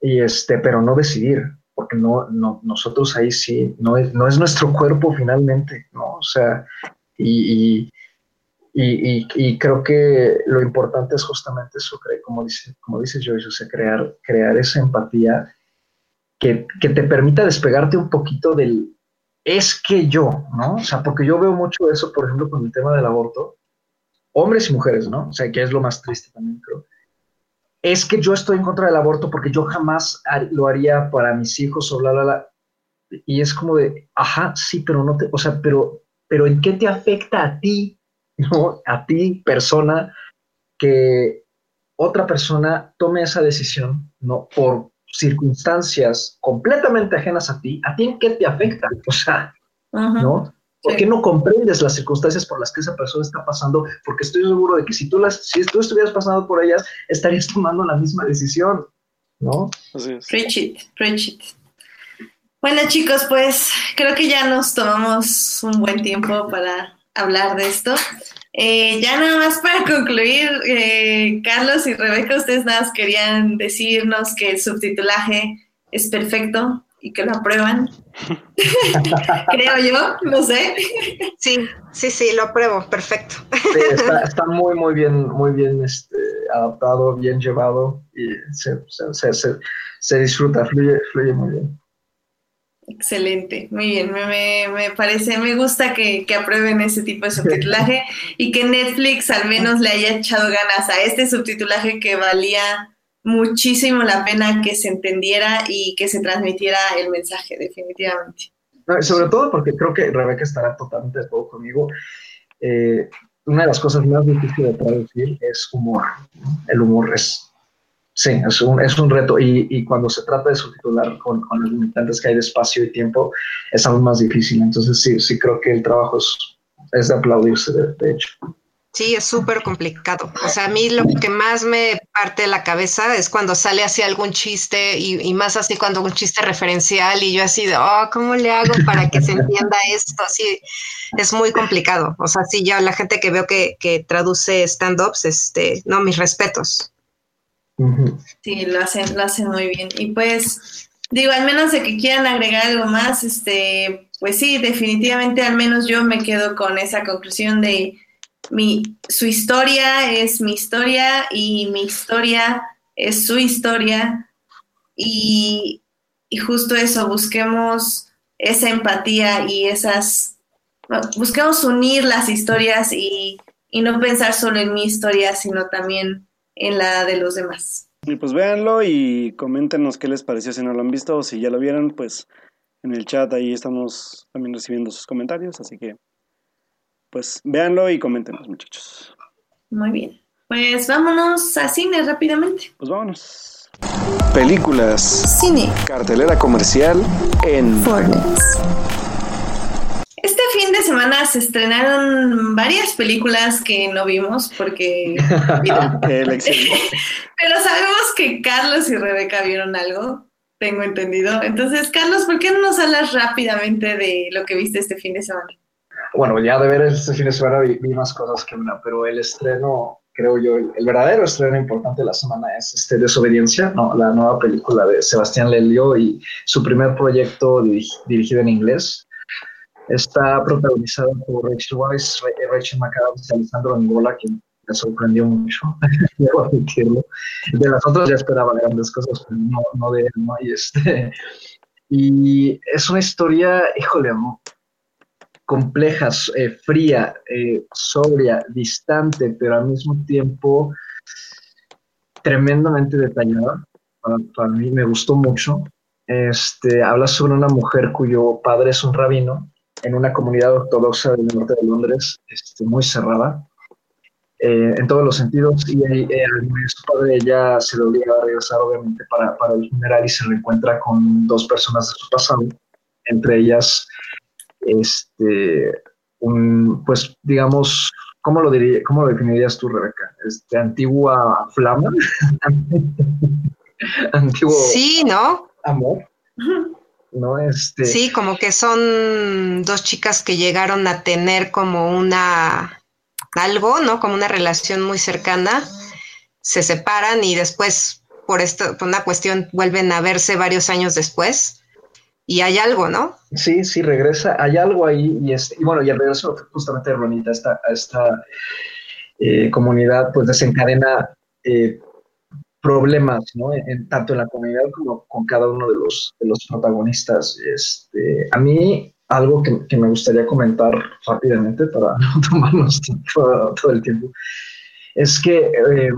y este, pero no decidir, porque no, no, nosotros ahí sí, no es, no es nuestro cuerpo finalmente, ¿no? O sea, y, y, y, creo que lo importante es justamente eso, como dice, como dice Joyce, o sea, crear, crear esa empatía que, te permita despegarte un poquito del es que yo, ¿no? O sea, porque yo veo mucho eso, por ejemplo, con el tema del aborto, hombres y mujeres, ¿no? O sea, que es lo más triste también, creo es que yo estoy en contra del aborto porque yo jamás lo haría para mis hijos o bla, bla, bla. Y es como de, ajá, sí, pero no te, o sea, pero, pero ¿en qué te afecta a ti, no? A ti, persona, que otra persona tome esa decisión, ¿no? Por circunstancias completamente ajenas a ti, ¿a ti en qué te afecta? O sea, uh -huh. ¿no? ¿Por qué no comprendes las circunstancias por las que esa persona está pasando? Porque estoy seguro de que si tú, las, si tú estuvieras pasando por ellas, estarías tomando la misma decisión, ¿no? Así es. Preach it, preach it. Bueno, chicos, pues creo que ya nos tomamos un buen tiempo para hablar de esto. Eh, ya nada más para concluir, eh, Carlos y Rebeca, ustedes nada más querían decirnos que el subtitulaje es perfecto, y que lo aprueban. Creo yo, no sé. Sí, sí, sí, lo apruebo, perfecto. Sí, está, está, muy, muy bien, muy bien este, adaptado, bien llevado y se, se, se, se disfruta, fluye, fluye, muy bien. Excelente, muy bien, me, me, me parece, me gusta que, que, aprueben ese tipo de subtitulaje y que Netflix al menos le haya echado ganas a este subtitulaje que valía muchísimo la pena que se entendiera y que se transmitiera el mensaje, definitivamente. Sobre todo porque creo que Rebeca estará totalmente de acuerdo conmigo. Eh, una de las cosas más difíciles de traducir es humor. El humor es, sí, es un, es un reto y, y cuando se trata de subtitular con, con los limitantes que hay de espacio y tiempo es aún más difícil. Entonces sí, sí creo que el trabajo es, es de aplaudirse, de, hecho. Sí, es súper complicado. O sea, a mí lo que más me parte la cabeza es cuando sale así algún chiste y, y, más así cuando un chiste referencial y yo así de, oh, ¿cómo le hago para que se entienda esto? Así es muy complicado. O sea, sí, ya la gente que veo que, que traduce stand-ups, este, no, mis respetos. Sí, lo hacen, lo hacen muy bien. Y pues, digo, al menos de que quieran agregar algo más, este, pues sí, definitivamente al menos yo me quedo con esa conclusión de mi, su historia es mi historia y mi historia es su historia y, y, justo eso, busquemos esa empatía y esas, busquemos unir las historias y, y no pensar solo en mi historia, sino también en la de los demás. Y pues véanlo y coméntenos qué les pareció si no lo han visto o si ya lo vieron, pues en el chat ahí estamos también recibiendo sus comentarios, así que pues véanlo y coméntenos, muchachos. Muy bien. Pues vámonos a cine rápidamente. Pues vámonos. Películas. Cine. Cartelera comercial en Fortnite. Este fin de semana se estrenaron varias películas que no vimos porque... Pero sabemos que Carlos y Rebeca vieron algo, tengo entendido. Entonces, Carlos, ¿por qué no nos hablas rápidamente de lo que viste este fin de semana? bueno, ya de ver este fin de semana vi, vi, más cosas que una, pero el estreno creo yo, el, verdadero estreno importante de la semana es este Desobediencia, ¿no? la nueva película de Sebastián Lelio y su primer proyecto dirigido en inglés. Está protagonizado por Rachel Weisz, Rachel McAdams y Alessandro Angola, que me sorprendió mucho. De las otras ya esperaba grandes cosas, pero no, no de él, ¿no? Y, este, y es una historia, híjole, compleja, eh, fría, eh, sobria, distante, pero al mismo tiempo tremendamente detallada. Para, mí me gustó mucho. Este, habla sobre una mujer cuyo padre es un rabino en una comunidad ortodoxa del norte de Londres, este, muy cerrada, eh, en todos los sentidos, y al morir su padre ella se le obliga a regresar obviamente para, para el funeral y se reencuentra con dos personas de su pasado, entre ellas este, un, pues digamos, ¿cómo lo, diría, cómo lo definirías tú, Rebeca? Este, antigua flama. Antiguo. Sí, ¿no? Amor. ¿No? Este... Sí, como que son dos chicas que llegaron a tener como una algo, ¿no? Como una relación muy cercana, se separan y después por esto, por una cuestión vuelven a verse varios años después y hay algo, ¿no? Sí, sí, regresa, hay algo ahí y, es, y bueno, y el regreso justamente de Ronita a esta, esta eh, comunidad, pues desencadena eh, problemas, ¿no? Tanto en la comunidad como con cada uno de los, de los protagonistas. Este, a mí, algo que, me gustaría comentar rápidamente para no tomarnos todo, todo el tiempo, es que eh,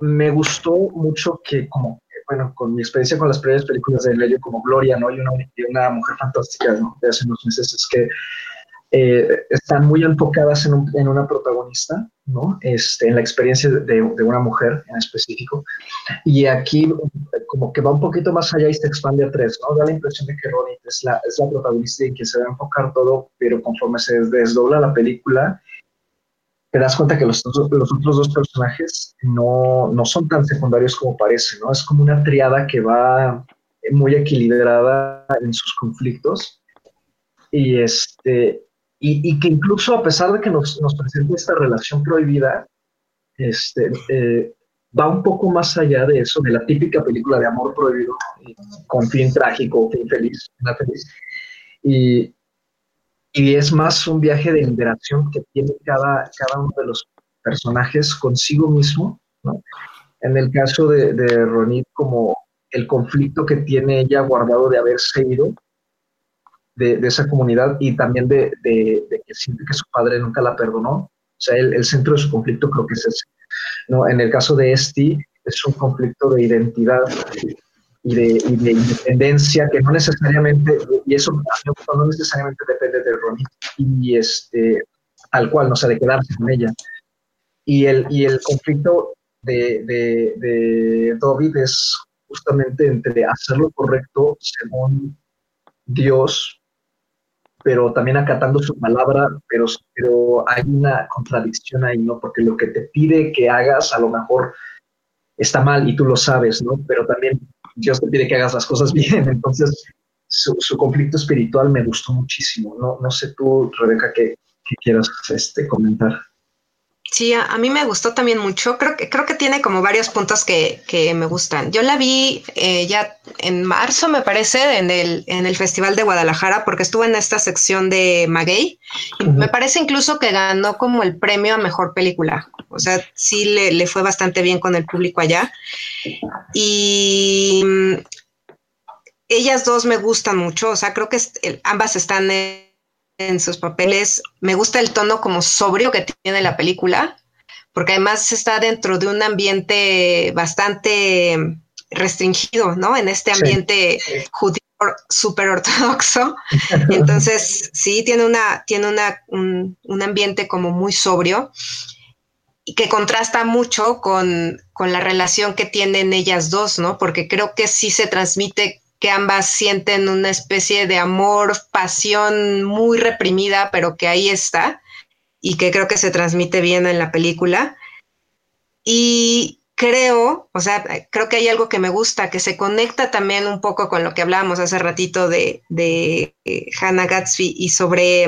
me gustó mucho que como bueno, con mi experiencia con las primeras películas de Lelio como Gloria, ¿no? Y una, una mujer fantástica, ¿no? De hace unos meses, es que eh, están muy enfocadas en, en, una protagonista, ¿no? Este, en la experiencia de, de, una mujer en específico. Y aquí como que va un poquito más allá y se expande a tres, ¿no? Da la impresión de que Ronnie es la, es la protagonista y en que se va a enfocar todo, pero conforme se desdobla la película, te das cuenta que los, los otros dos personajes no, no, son tan secundarios como parece, ¿no? Es como una triada que va muy equilibrada en sus conflictos y, este, y, y que incluso a pesar de que nos, nos presenta esta relación prohibida, este, eh, va un poco más allá de eso, de la típica película de amor prohibido, con fin trágico, fin feliz, una feliz. Y, y es más un viaje de liberación que tiene cada, cada uno de los personajes consigo mismo, ¿no? En el caso de, de Ronit, como el conflicto que tiene ella guardado de haberse ido de, de esa comunidad y también de, de, que siente que su padre nunca la perdonó. O sea, el, el, centro de su conflicto creo que es ese. ¿no? En el caso de Esti, es un conflicto de identidad y de, independencia que no necesariamente, y eso no necesariamente depende de Ronnie, y este, tal cual, no sé, de quedarse con ella. Y el, y el conflicto de, de, de David es justamente entre hacer lo correcto según Dios, pero también acatando su palabra, pero, pero hay una contradicción ahí, ¿no? Porque lo que te pide que hagas a lo mejor está mal y tú lo sabes, ¿no? Pero también Dios te pide que hagas las cosas bien. Entonces, su, conflicto espiritual me gustó muchísimo. No, no sé tú, Rebeca, qué, quieras este, comentar. Sí, a, mí me gustó también mucho. Creo que, creo que tiene como varios puntos que, me gustan. Yo la vi eh, ya en marzo, me parece, en el, en el Festival de Guadalajara, porque estuvo en esta sección de Maguey. Me parece incluso que ganó como el premio a mejor película. O sea, sí le, fue bastante bien con el público allá. Y mm, ellas dos me gustan mucho. O sea, creo que ambas están en en sus papeles. Me gusta el tono como sobrio que tiene la película, porque además está dentro de un ambiente bastante restringido, ¿no? En este ambiente judío súper ortodoxo. Entonces, sí, tiene, una, tiene una, un, un, ambiente como muy sobrio y que contrasta mucho con, con la relación que tienen ellas dos, ¿no? Porque creo que sí se transmite que ambas sienten una especie de amor, pasión muy reprimida, pero que ahí está y que creo que se transmite bien en la película. Y creo, o sea, creo que hay algo que me gusta, que se conecta también un poco con lo que hablábamos hace ratito de, de Hannah Gatsby y sobre,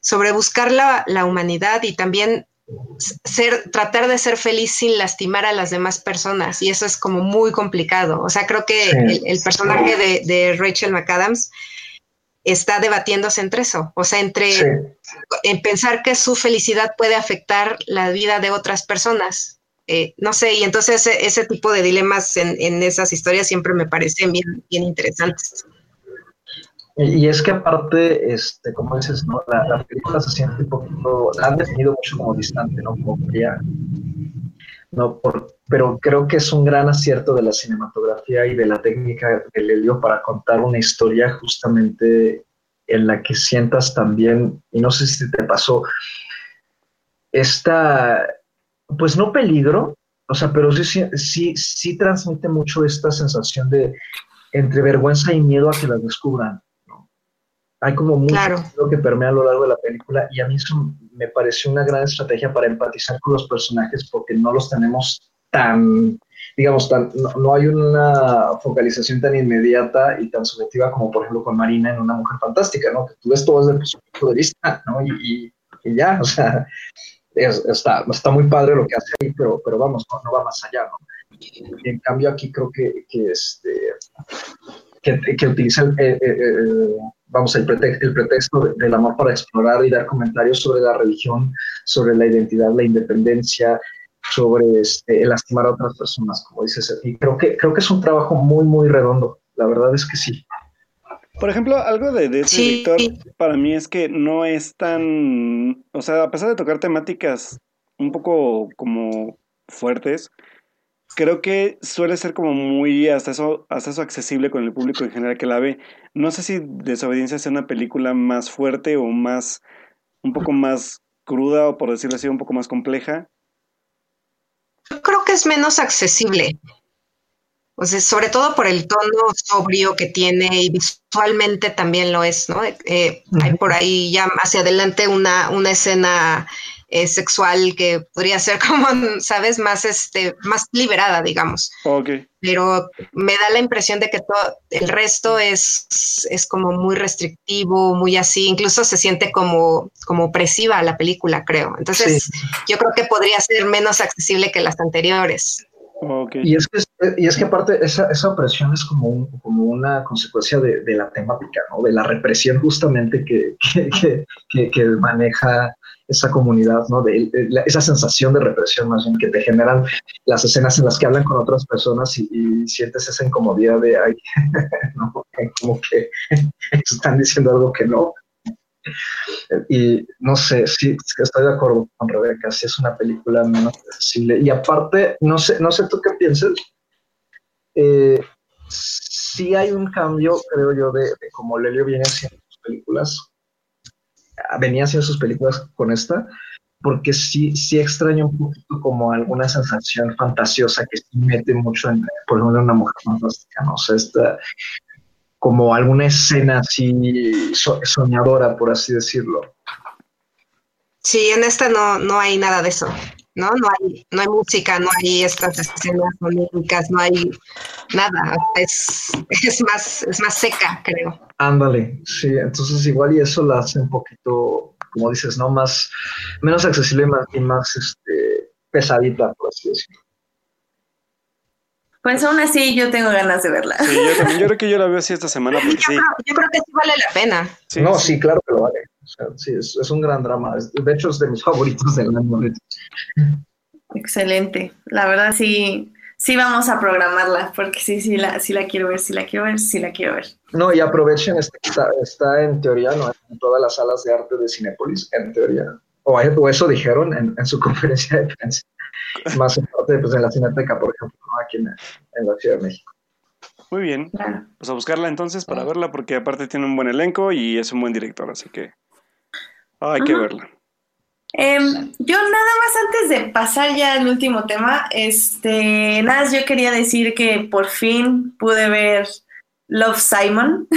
sobre buscar la, la, humanidad y también ser, tratar de ser feliz sin lastimar a las demás personas y eso es como muy complicado. O sea, creo que el, personaje de, Rachel McAdams está debatiéndose entre eso, o sea, entre en pensar que su felicidad puede afectar la vida de otras personas. Eh, no sé, y entonces ese, tipo de dilemas en, esas historias siempre me parecen bien, bien interesantes. Y es que aparte, este, como dices, ¿no? la, película se siente un poquito, la han definido mucho como distante, ¿no? Como fría. No, pero creo que es un gran acierto de la cinematografía y de la técnica del helio para contar una historia justamente en la que sientas también, y no sé si te pasó, esta, pues no peligro, o sea, pero sí, sí, sí transmite mucho esta sensación de entre vergüenza y miedo a que las descubran. Hay como mucho que permea a lo largo de la película y a mí eso me pareció una gran estrategia para empatizar con los personajes porque no los tenemos tan, digamos, tan, no, hay una focalización tan inmediata y tan subjetiva como por ejemplo con Marina en Una Mujer Fantástica, ¿no? Que tú ves todo desde su punto de vista, ¿no? Y, ya, o sea, está, está muy padre lo que hace ahí, pero, pero vamos, no, va más allá, ¿no? Y en cambio aquí creo que, que este, que, utiliza el, vamos, el, el pretexto del amor para explorar y dar comentarios sobre la religión, sobre la identidad, la independencia, sobre este, el lastimar a otras personas, como dices. Y creo que, creo que es un trabajo muy, muy redondo. La verdad es que sí. Por ejemplo, algo de, de ese para mí es que no es tan, o sea, a pesar de tocar temáticas un poco como fuertes, creo que suele ser como muy hasta eso, hasta eso accesible con el público en general que la ve. No sé si Desobediencia sea una película más fuerte o más, un poco más cruda o por decirlo así, un poco más compleja. Yo creo que es menos accesible. O sea, sobre todo por el tono sobrio que tiene y visualmente también lo es, ¿no? Eh, hay por ahí ya hacia adelante una, una escena eh, sexual que podría ser como, sabes, más, este, más liberada, digamos. Pero me da la impresión de que todo el resto es, es como muy restrictivo, muy así, incluso se siente como, como opresiva la película, creo. Entonces, yo creo que podría ser menos accesible que las anteriores. Y, es que, y es que aparte esa, esa opresión es como, como una consecuencia de, de, la temática, ¿no? de la represión justamente que, que, que, que maneja esa comunidad, ¿no? De, esa sensación de represión más bien que te generan las escenas en las que hablan con otras personas y, sientes esa incomodidad de, ay, como que están diciendo algo que no. Y no sé, sí, estoy de acuerdo con Rebeca, sí es una película menos accesible. Y aparte, no sé, no sé tú qué piensas, eh, sí hay un cambio, creo yo, de, de cómo Lelio viene haciendo sus películas venía haciendo sus películas con esta, porque sí, sí extraño un poquito como alguna sensación fantasiosa que sí mete mucho en, por ejemplo, una mujer fantástica, ¿no? O sea, esta, como alguna escena así soñadora, por así decirlo. Sí, en esta no, no hay nada de eso, ¿no? No hay, no hay música, no hay estas escenas oníricas, no hay nada. Es, es, más, es más seca, creo. Ándale, sí, entonces igual y eso la hace un poquito, como dices, ¿no? Más, menos accesible y más, este, pesadita, por así decirlo. Pues aún así yo tengo ganas de verla. Sí, yo también, yo creo que yo la veo así esta semana porque yo, sí. creo, yo creo que sí vale la pena. no, sí. claro que lo vale. sí, es, un gran drama. De hecho, es de mis favoritos del año. Excelente. La verdad sí, sí vamos a programarla, porque sí, sí la, sí la quiero ver, sí la quiero ver, sí la quiero ver. No, y aprovechen, está, está en teoría, ¿no? En todas las salas de arte de Cinépolis, en teoría. O, eso dijeron en, su conferencia de prensa. Más en parte, pues en la Cineteca, por ejemplo, aquí en, la Ciudad de México. Muy bien. Pues a buscarla entonces para verla, porque aparte tiene un buen elenco y es un buen director, así que hay que verla. Em, yo nada más antes de pasar ya al último tema, este, nada más yo quería decir que por fin pude ver Love Simon.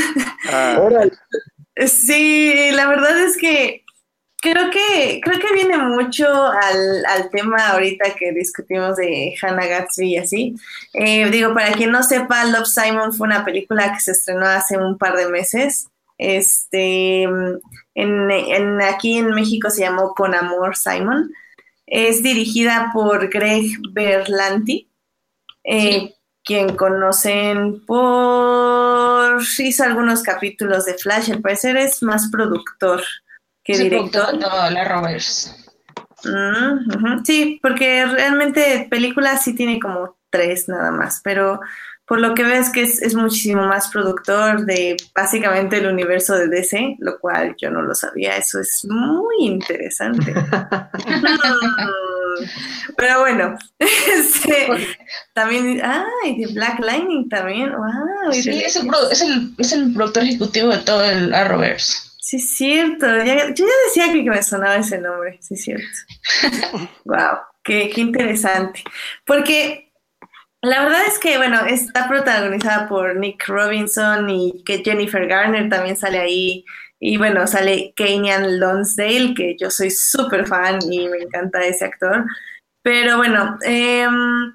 Ah. sí, la verdad es que creo que creo que viene mucho al, al tema ahorita que discutimos de Hannah Gatsby y así. Eh, digo, para quien no sepa, Love Simon fue una película que se estrenó hace un par de meses. Este, en, aquí en México se llamó Con Amor Simon. Es dirigida por Greg Berlanti, eh, quien conocen por... hizo algunos capítulos de Flash, al parecer es más productor que Es el director. la Roberts. Mm, ujú. Sí, porque realmente películas sí tiene como tres nada más, pero por lo que ves que es, es muchísimo más productor de básicamente el universo de DC, lo cual yo no lo sabía, eso es muy interesante. Pero bueno, este, también, ay, de Black Lightning también, wow, Sí, es el, es, el, es el productor ejecutivo de todo el Arrowverse. Sí, es cierto. Ya- yo ya decía que, que me sonaba ese nombre, sí, es cierto. wow, qué, qué interesante. Porque la verdad es que, bueno, está protagonizada por Nick Robinson y que Jennifer Garner también sale ahí. Y bueno, sale Kenyan Lonsdale, que yo soy súper fan y me encanta ese actor. Pero bueno, em,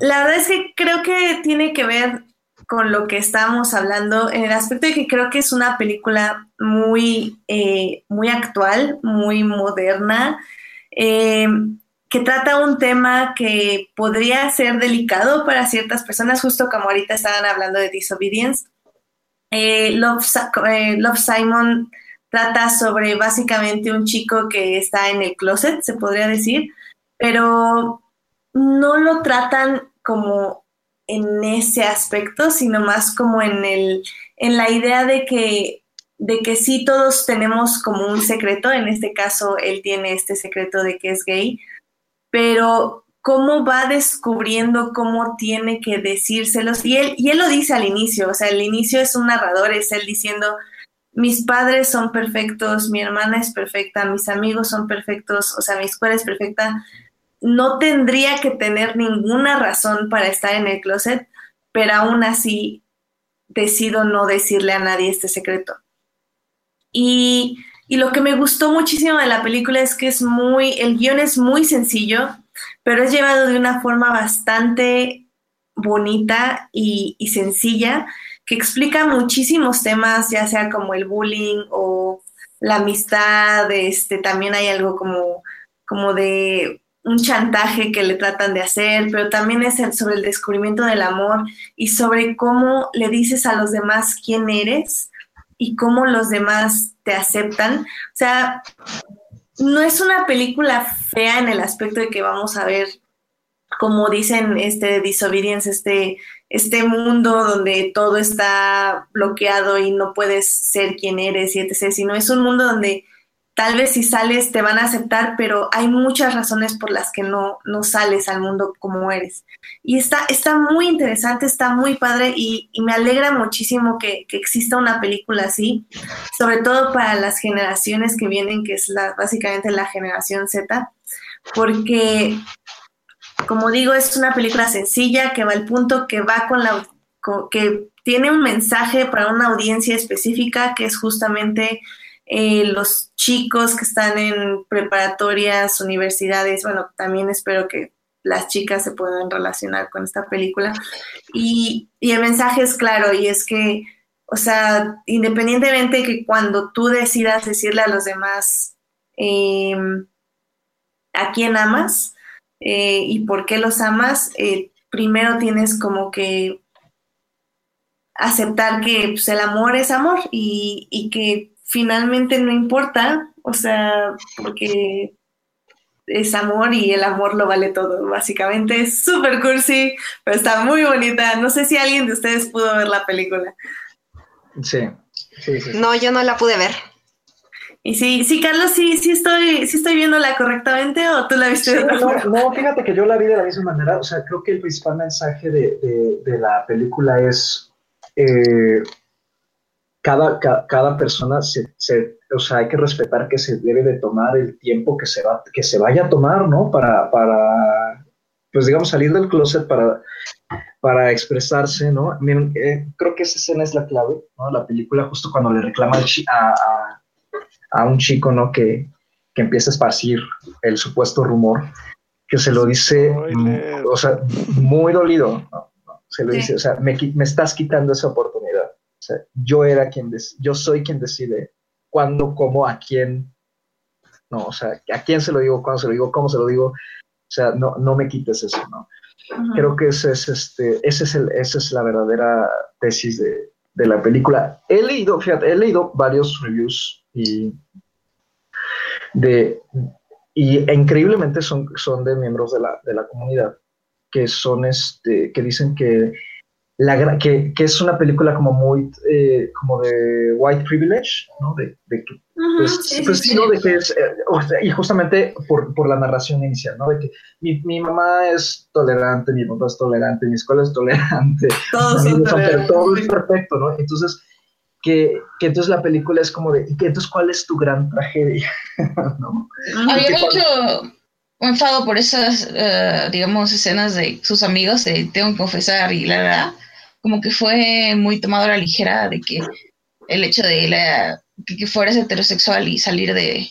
la verdad es que creo que tiene que ver con lo que estábamos hablando, en el aspecto de que creo que es una película muy, eh, muy actual, muy moderna, eh, que trata un tema que podría ser delicado para ciertas personas, justo como ahorita estaban hablando de Disobedience. Eh, Love, Love Simon trata sobre básicamente un chico que está en el closet, se podría decir, pero no lo tratan como en ese aspecto, sino más como en el, en la idea de que, de que sí todos tenemos como un secreto, en este caso él tiene este secreto de que es gay, pero cómo va descubriendo cómo tiene que decírselos, y él, y él lo dice al inicio, o sea, el inicio es un narrador, es él diciendo, mis padres son perfectos, mi hermana es perfecta, mis amigos son perfectos, o sea, mi escuela es perfecta, no tendría que tener ninguna razón para estar en el closet, pero aún así decido no decirle a nadie este secreto. Y, y lo que me gustó muchísimo de la película es que es muy, el guion es muy sencillo, pero es llevado de una forma bastante bonita y, y sencilla, que explica muchísimos temas, ya sea como el bullying o la amistad, este, también hay algo como, como de un chantaje que le tratan de hacer, pero también es sobre el descubrimiento del amor y sobre cómo le dices a los demás quién eres y cómo los demás te aceptan. O sea, no es una película fea en el aspecto de que vamos a ver, como dicen, este Disobedience, este, este mundo donde todo está bloqueado y no puedes ser quien eres y etc., sino es un mundo donde tal vez si sales te van a aceptar, pero hay muchas razones por las que no, no sales al mundo como eres. Y está, está muy interesante, está muy padre y, me alegra muchísimo que, que, exista una película así, sobre todo para las generaciones que vienen, que es básicamente la generación Z, porque, como digo, es una película sencilla que va al punto, que va con la... Con, que tiene un mensaje para una audiencia específica, que es justamente eh, los chicos que están en preparatorias, universidades, bueno, también espero que las chicas se puedan relacionar con esta película. Y, el mensaje es claro, y es que, o sea, independientemente que cuando tú decidas decirle a los demás eh, a quién amas eh, y por qué los amas, eh, primero tienes como que aceptar que pues, el amor es amor y que finalmente no importa, o sea, porque es amor y el amor lo vale todo, básicamente. Es súper cursi, pero está muy bonita. No sé si alguien de ustedes pudo ver la película. Sí. sí, sí, sí. No, yo no la pude ver. Y sí, sí, Carlos, sí, sí estoy, sí estoy viéndola correctamente o tú la viste Sí, de otra no, forma? no, fíjate que yo la vi de la misma manera. O sea, creo que el principal mensaje de, de, de la película es eh, cada, ca, cada persona se, se, o sea, hay que respetar que se debe de tomar el tiempo que se va, que se vaya a tomar, ¿no? Para, para pues digamos, salir del closet para, para expresarse, ¿no? Miren, eh, creo que esa escena es la clave, ¿no? La película, justo cuando le reclama a, a, a un chico, ¿no? Que, que empieza a esparcir el supuesto rumor, que se lo dice, Spoiler. o sea, muy dolido, ¿no? Se lo Sí. dice, o sea, me, me estás quitando esa oportunidad. Sea, yo era quien, yo soy quien decide cuándo, cómo, a quién ¿no? O sea, ¿a quién se lo digo? ¿Cuándo se lo digo? ¿Cómo se lo digo? O sea, no, no me quites eso, ¿no? Creo que ese es, este, ese es el, esa es la verdadera tesis de, de la película. He leído, fíjate, he leído varios reviews y de y increíblemente son, son de miembros de la, de la comunidad que son este que dicen que la que, que es una película como muy eh, como de white privilege no de, de que pues, sí, pues sí, ¿no? de que es, eh, y justamente por, por, la narración inicial no de que mi, mi, mamá es tolerante mi papá es tolerante mi escuela es tolerante todos son tolerantes. todo es perfecto no entonces que, que, entonces la película es como de, ¿y que entonces cuál es tu gran tragedia? ¿no? Había mucho enfado por esas, uh, digamos, escenas de sus amigos, de tengo que confesar y la verdad, como que fue muy tomado a la ligera de que el hecho de la, que, que fueras heterosexual y salir de,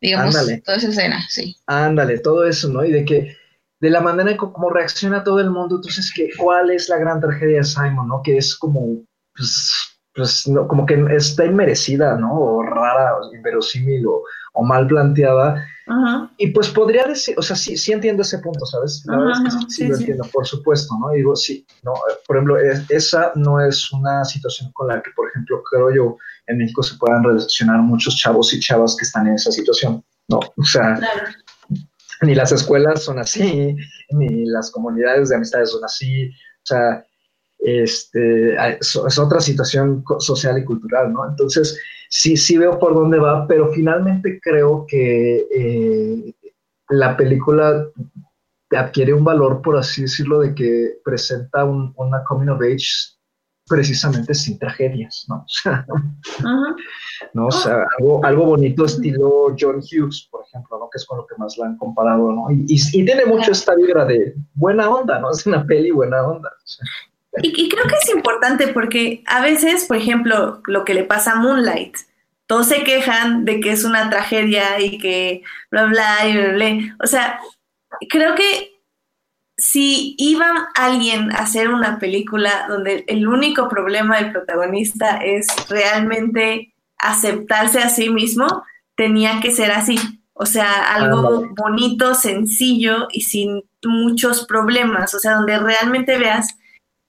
digamos, Ándale. toda esa escena, sí. Ándale, todo eso, ¿no? Y de que de la manera como reacciona todo el mundo, entonces, que, ¿cuál es la gran tragedia de Simon, no? Que es como, pues, pues no, como que está inmerecida, ¿no? O rara, o inverosímil o, o mal planteada. Ajá. Y pues podría decir, o sea, sí, sí entiendo ese punto, ¿sabes? La verdad es que sí, sí, sí, lo entiendo, por supuesto, ¿no? Digo, sí, no, por ejemplo, es- esa no es una situación con la que, por ejemplo, creo yo, en México se puedan relacionar muchos chavos y chavas que están en esa situación, ¿no? O sea, Claro. ni las escuelas son así, ni las comunidades de amistades son así, o sea, este, es, otra situación social y cultural, ¿no? Entonces, sí, sí veo por dónde va, pero finalmente creo que eh, la película adquiere un valor, por así decirlo, de que presenta un- una coming of age precisamente sin tragedias, ¿no? O sea, Ajá. ¿no? O sea, algo, algo bonito estilo John Hughes, por ejemplo, ¿no? Que es con lo que más la han comparado, ¿no? Y, y- y tiene mucho esta vibra de buena onda, ¿no? Es una peli buena onda. o sea. Y, y creo que es importante porque a veces, por ejemplo, lo que le pasa a Moonlight, todos se quejan de que es una tragedia y que bla, bla, y bla, bla. O sea, creo que si iba alguien a hacer una película donde el único problema del protagonista es realmente aceptarse a sí mismo, tenía que ser así. O sea, algo bonito, sencillo y sin muchos problemas. O sea, donde realmente veas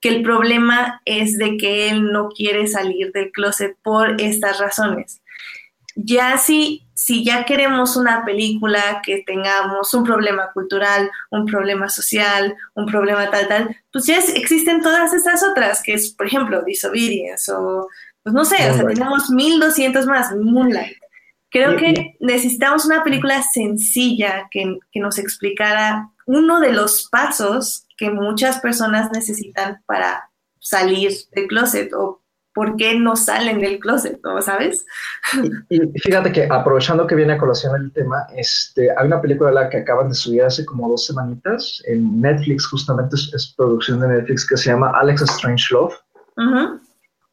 que el problema es de que él no quiere salir del closet por estas razones. Ya si, si ya queremos una película que tengamos un problema cultural, un problema social, un problema tal, tal, pues ya es- existen todas estas otras, que es, por ejemplo, Disobedience o, pues no sé, o sea, Moonlight. tenemos 1200 más, Moonlight. Creo que necesitamos una película sencilla que, que nos explicara uno de los pasos que muchas personas necesitan para salir del closet o por qué no salen del closet, ¿no? ¿Sabes? Y, y fíjate que aprovechando que viene a colación el tema, este, hay una película la que acaban de subir hace como dos semanitas en Netflix, justamente es, es producción de Netflix, que se llama Alex Strange Love. Ujú.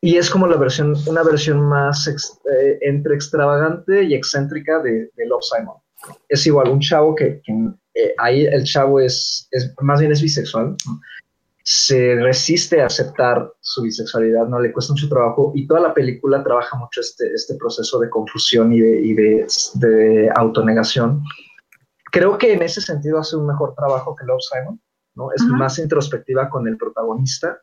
Y es como la versión, una versión más ex- eh, entre extravagante y excéntrica de, de Love Simon. Es igual, un chavo que, que, eh, ahí el chavo es, es, más bien es bisexual, ¿no? se resiste a aceptar su bisexualidad, no le cuesta mucho trabajo y toda la película trabaja mucho este, este proceso de confusión y, de, y de, de autonegación. Creo que en ese sentido hace un mejor trabajo que Love Simon, ¿no? Es Ajá. más introspectiva con el protagonista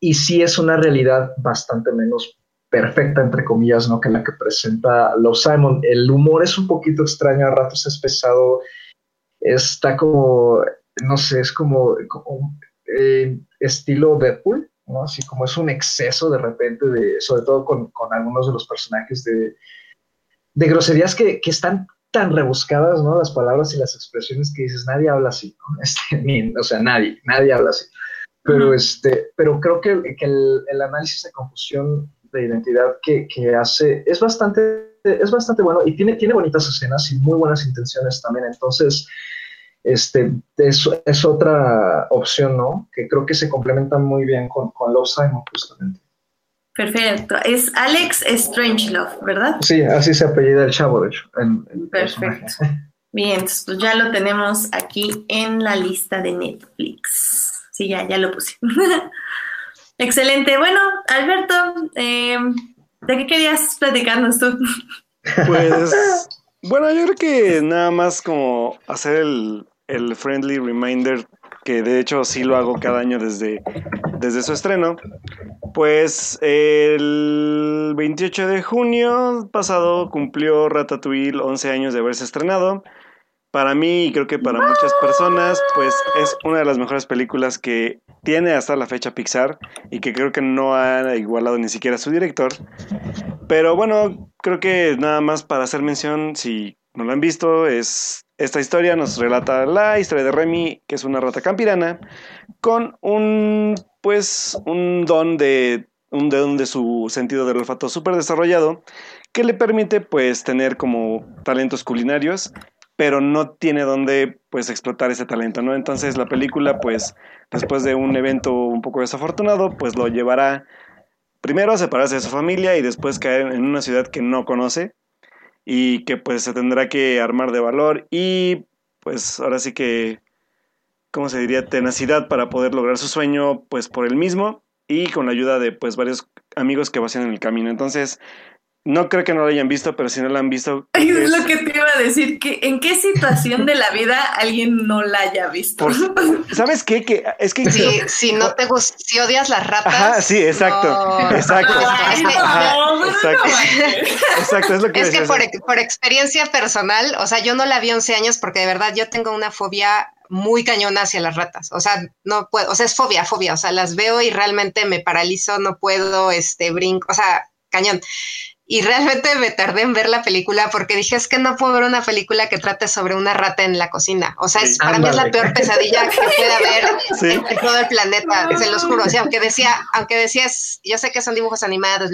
y sí es una realidad bastante menos perfecta, entre comillas, ¿no? Que la que presenta Love Simon. El humor es un poquito extraño, a ratos es pesado, está como, no sé, es como, como eh, estilo Deadpool, ¿no? Así como es un exceso de repente, de, sobre todo con, con algunos de los personajes de, de groserías que, que están tan rebuscadas, ¿no? Las palabras y las expresiones que dices, nadie habla así, ¿no? Este, ni- o sea, nadie, nadie habla así. Pero, este, pero creo que, que el, el análisis de confusión de identidad que, que hace es bastante, es bastante bueno y tiene, tiene bonitas escenas y muy buenas intenciones también. Entonces, este, es, es otra opción, ¿no? Que creo que se complementa muy bien con, con Love Simon, justamente. Perfecto. Es Alex Strangelove, ¿verdad? Sí, así se apellida el chavo, de hecho. el Perfecto. personaje. Bien, entonces pues ya lo tenemos aquí en la lista de Netflix. Sí, ya, ya lo puse. Excelente. Bueno, Alberto, eh, ¿de qué querías platicarnos tú? Pues Bueno, yo creo que nada más como hacer el, el friendly reminder, que de hecho sí lo hago cada año desde, desde su estreno. Pues el 28 de junio pasado cumplió Ratatouille 11 años de haberse estrenado. Para mí y creo que para muchas personas, pues es una de las mejores películas que tiene hasta la fecha Pixar y que creo que no ha igualado ni siquiera a su director. Pero bueno, creo que nada más para hacer mención, si no lo han visto, es esta historia nos relata la historia de Remy, que es una rata campirana, con un pues un don de un don de su sentido del olfato súper desarrollado que le permite pues tener como talentos culinarios pero no tiene dónde pues explotar ese talento, ¿no? Entonces la película pues después de un evento un poco desafortunado pues lo llevará primero a separarse de su familia y después caer en una ciudad que no conoce y que pues se tendrá que armar de valor y pues ahora sí que, ¿cómo se diría? Tenacidad para poder lograr su sueño pues por él mismo y con la ayuda de pues varios amigos que vacian en el camino. Entonces, no creo que no lo hayan visto, pero si no lo han visto. Es, lo que te iba a decir, que ¿en qué situación de la vida alguien no la haya visto? ¿Sabes qué? Que, es que si, si no te gusta, si odias las ratas. Ajá, sí, exacto. Exacto. exacto. exacto. es lo que Es que por, por experiencia personal, o sea, yo no la vi 11 años porque de verdad yo tengo una fobia muy cañona hacia las ratas. O sea, no puedo, o sea, es fobia, fobia. O sea, las veo y realmente me paralizo, no puedo, este, brinco, o sea, cañón y realmente me tardé en ver la película porque dije, es que no puedo ver una película que trate sobre una rata en la cocina. O sea, es, para mí es la peor pesadilla que puede haber en, todo el planeta, se los juro. O sea, aunque decía, aunque decías, yo sé que son dibujos animados,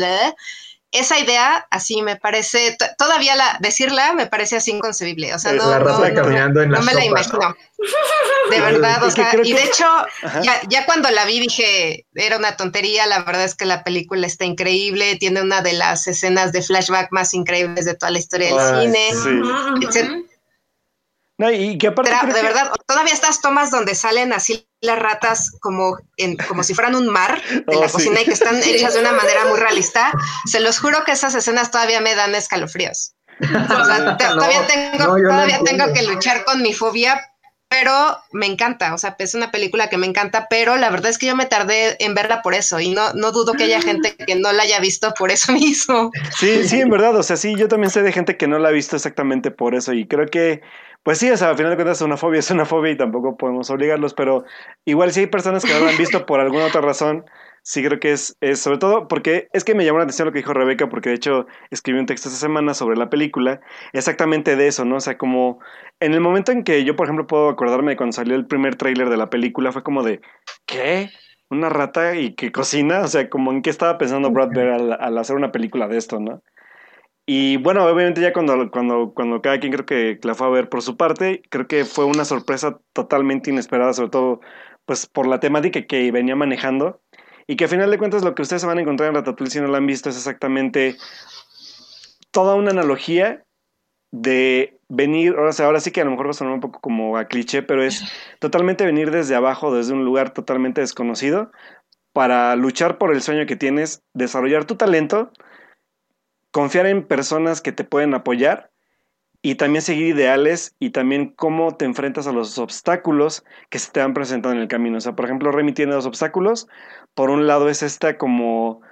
esa idea así me parece, todavía la, decirla me parece así inconcebible. O sea, no, no, me la imagino. De verdad, o sea, y de hecho, ya, ya, cuando la vi dije, era una tontería, la verdad es que la película está increíble, tiene una de las escenas de flashback más increíbles de toda la historia del cine, No, y que aparte de verdad, todavía estas tomas donde salen así las ratas como, en, como si fueran un mar de la oh, cocina y que están hechas de una manera muy realista, se los juro que esas escenas todavía me dan escalofríos. O sea, todavía tengo, todavía tengo que luchar con mi fobia pero me encanta, o sea, es una película que me encanta, pero la verdad es que yo me tardé en verla por eso y no, no dudo que haya gente que no la haya visto por eso mismo. Sí, sí, en verdad, o sea, sí, yo también sé de gente que no la ha visto exactamente por eso y creo que, pues sí, o sea, al final de cuentas es una fobia, es una fobia y tampoco podemos obligarlos, pero igual si hay personas que no la han visto por alguna otra razón, sí creo que es, es, sobre todo porque es que me llamó la atención lo que dijo Rebeca, porque de hecho escribí un texto esta semana sobre la película, exactamente de eso, ¿no? O sea, como en el momento en que yo, por ejemplo, puedo acordarme de cuando salió el primer tráiler de la película, fue como de, ¿qué? ¿Una rata y que cocina? O sea, como en qué estaba pensando Brad Bear al, hacer una película de esto, ¿no? Y bueno, obviamente ya cuando, cuando, cuando cada quien creo que la fue a ver por su parte, creo que fue una sorpresa totalmente inesperada, sobre todo pues por la temática que venía manejando. Y que a final de cuentas lo que ustedes van a encontrar en Ratatouille si no lo han visto es exactamente toda una analogía de venir, ahora, ahora sí que a lo mejor va a sonar un poco como a cliché, pero es totalmente venir desde abajo, desde un lugar totalmente desconocido, para luchar por el sueño que tienes, desarrollar tu talento, confiar en personas que te pueden apoyar y también seguir ideales y también cómo te enfrentas a los obstáculos que se te han presentado en el camino. O sea, por ejemplo, Remy tiene dos obstáculos. Por un lado es esta como,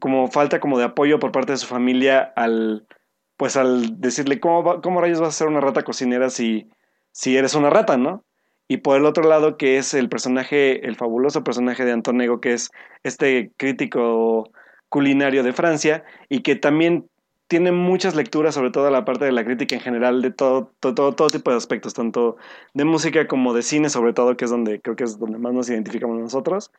como falta como de apoyo por parte de su familia al, pues al decirle, ¿cómo, cómo rayos vas a ser una rata cocinera si, si eres una rata, no? Y por el otro lado, que es el personaje, el fabuloso personaje de Antonego, que es este crítico culinario de Francia y que también tiene muchas lecturas, sobre todo la parte de la crítica en general, de todo, todo, todo, tipo de aspectos, tanto de música como de cine, sobre todo, que es donde creo que es donde más nos identificamos nosotros.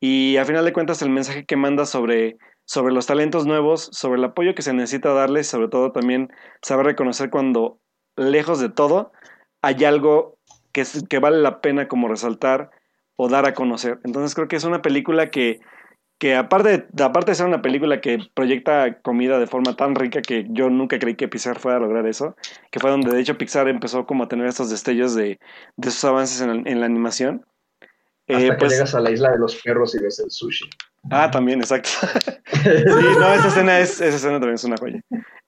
Y a final de cuentas, el mensaje que manda sobre, sobre los talentos nuevos, sobre el apoyo que se necesita darles, sobre todo también saber reconocer cuando, lejos de todo, hay algo que, que vale la pena como resaltar o dar a conocer. Entonces creo que es una película que que aparte, aparte de ser una película que proyecta comida de forma tan rica que yo nunca creí que Pixar fuera a lograr eso, que fue donde de hecho Pixar empezó como a tener estos destellos de, de sus avances en, la animación. Hasta eh, que pues llegas a la isla de los perros y ves el sushi. Ah, también, exacto. sí, no, esa escena, es, esa escena también es una joya.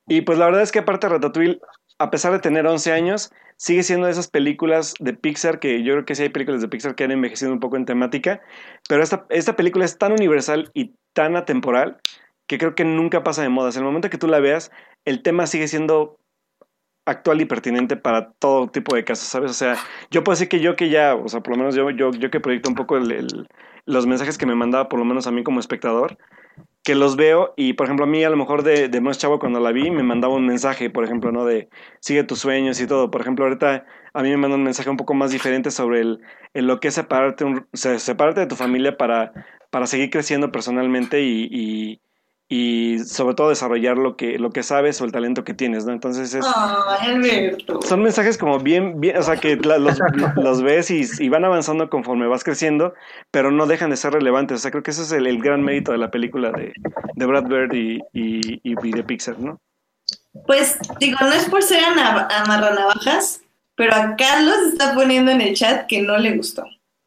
Y pues la verdad es que aparte Ratatouille a pesar de tener 11 años, sigue siendo de esas películas de Pixar que yo creo que sí hay películas de Pixar que han envejecido un poco en temática, pero esta, esta película es tan universal y tan atemporal que creo que nunca pasa de moda. En el momento que tú la veas, el tema sigue siendo actual y pertinente para todo tipo de casos, ¿sabes? O sea, yo puedo decir que yo que ya, o sea, por lo menos yo, yo, yo que proyecto un poco los mensajes que me mandaba, por lo menos a mí como espectador, que los veo y, por ejemplo, a mí a lo mejor de, de más chavo cuando la vi me mandaba un mensaje, por ejemplo, ¿no? De sigue tus sueños y todo. Por ejemplo, ahorita a mí me manda un mensaje un poco más diferente sobre el, lo que es separarte, separarte de tu familia para, para seguir creciendo personalmente y sobre todo desarrollar lo que, lo que sabes o el talento que tienes, ¿no? Entonces es... Son mensajes como bien, bien, o sea, que los, los, ves y, van avanzando conforme vas creciendo, pero no dejan de ser relevantes. O sea, creo que ese es el, gran mérito de la película de, de Brad Bird y, y, y, de Pixar, ¿no? Pues digo, no es por ser amarranavajas, pero a Carlos está poniendo en el chat que no le gustó.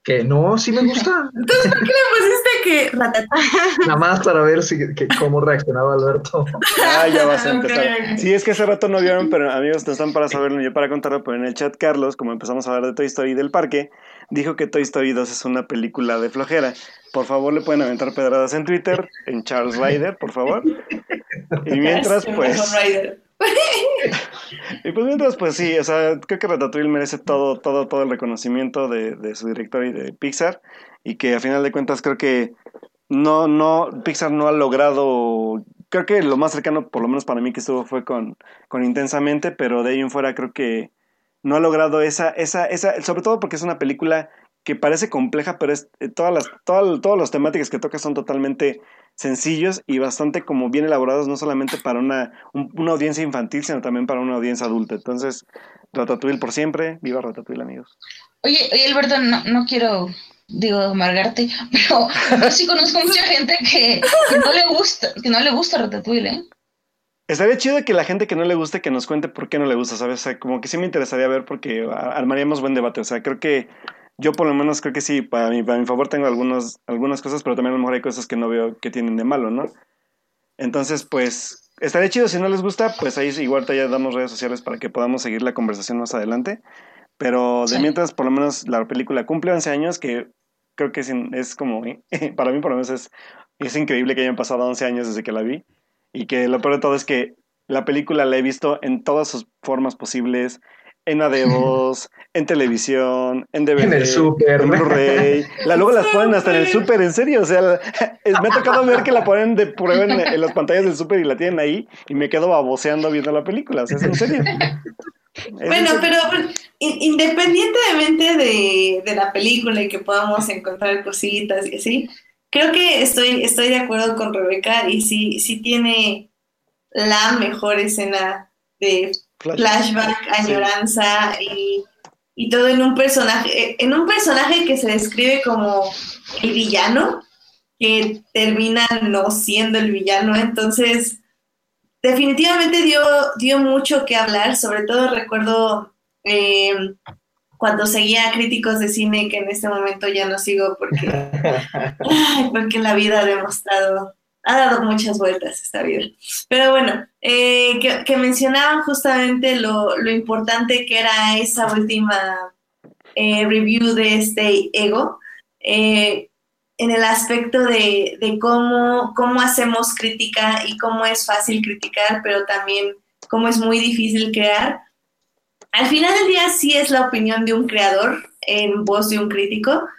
Que no, sí me gusta. Entonces, ¿por qué le pusiste que Nada más para ver si, cómo reaccionaba Alberto. Ah, ya vas a empezar. Sí, es que hace rato no vieron, pero amigos, no están para saberlo, yo para contarlo, pero en el chat Carlos, como empezamos a hablar de Toy Story del parque, dijo que Toy Story 2 es una película de flojera. Por favor, le pueden aventar pedradas en Twitter, en Charles Ryder, por favor. Y mientras, pues... y pues mientras, pues sí, o sea, creo que Ratatouille merece todo, todo, todo el reconocimiento de, de, su director y de Pixar, y que a final de cuentas creo que no, no, Pixar no ha logrado, creo que lo más cercano, por lo menos para mí que estuvo fue con, con Intensamente, pero de ahí en fuera creo que no ha logrado esa, esa, esa, sobre todo porque es una película que parece compleja, pero es, eh, todas las, todas, todas las temáticas que toca son totalmente sencillos y bastante como bien elaborados, no solamente para una, una audiencia infantil, sino también para una audiencia adulta. Entonces, Ratatouille por siempre, viva Ratatouille, amigos. Oye, oye Alberto, no, no quiero, digo, amargarte, pero yo sí conozco mucha gente que, no le gusta, que no le gusta Ratatouille, ¿eh? Estaría chido que la gente que no le guste que nos cuente por qué no le gusta, ¿sabes? O sea, como que sí me interesaría ver porque armaríamos buen debate. O sea, creo que yo por lo menos creo que sí, para mi, para mi favor tengo algunos, algunas cosas, pero también a lo mejor hay cosas que no veo que tienen de malo, ¿no? Entonces, pues, estaría chido. Si no les gusta, pues ahí igual ya damos redes sociales para que podamos seguir la conversación más adelante. Pero de mientras, por lo menos la película cumple 11 años, que creo que es, es como, para mí por lo menos es, es increíble que hayan pasado 11 años desde que la vi. Y que lo peor de todo es que la película la he visto en todas sus formas posibles, en Adevos, en televisión, en DVD, en el super, en Blu-ray. luego las ponen hasta en el super, en serio. O sea, me ha tocado ver que la ponen de prueba en, las pantallas del super y la tienen ahí y me quedo baboseando viendo la película. O sea, es en serio. bueno, pero independientemente de, de, la película y que podamos encontrar cositas y así, creo que estoy, estoy de acuerdo con Rebeca y sí, sí tiene la mejor escena de flashback, añoranza y, y, todo en un personaje, en un personaje que se describe como el villano, que termina no siendo el villano, entonces definitivamente dio, dio mucho que hablar, sobre todo recuerdo eh, cuando seguía críticos de cine, que en este momento ya no sigo porque, porque la vida ha demostrado ha dado muchas vueltas esta vida. Pero bueno, eh, que, mencionaban justamente lo, importante que era esa última eh, review de este ego, eh, en el aspecto de, cómo, cómo hacemos crítica y cómo es fácil criticar, pero también cómo es muy difícil crear. Al final del día sí es la opinión de un creador en voz de un crítico,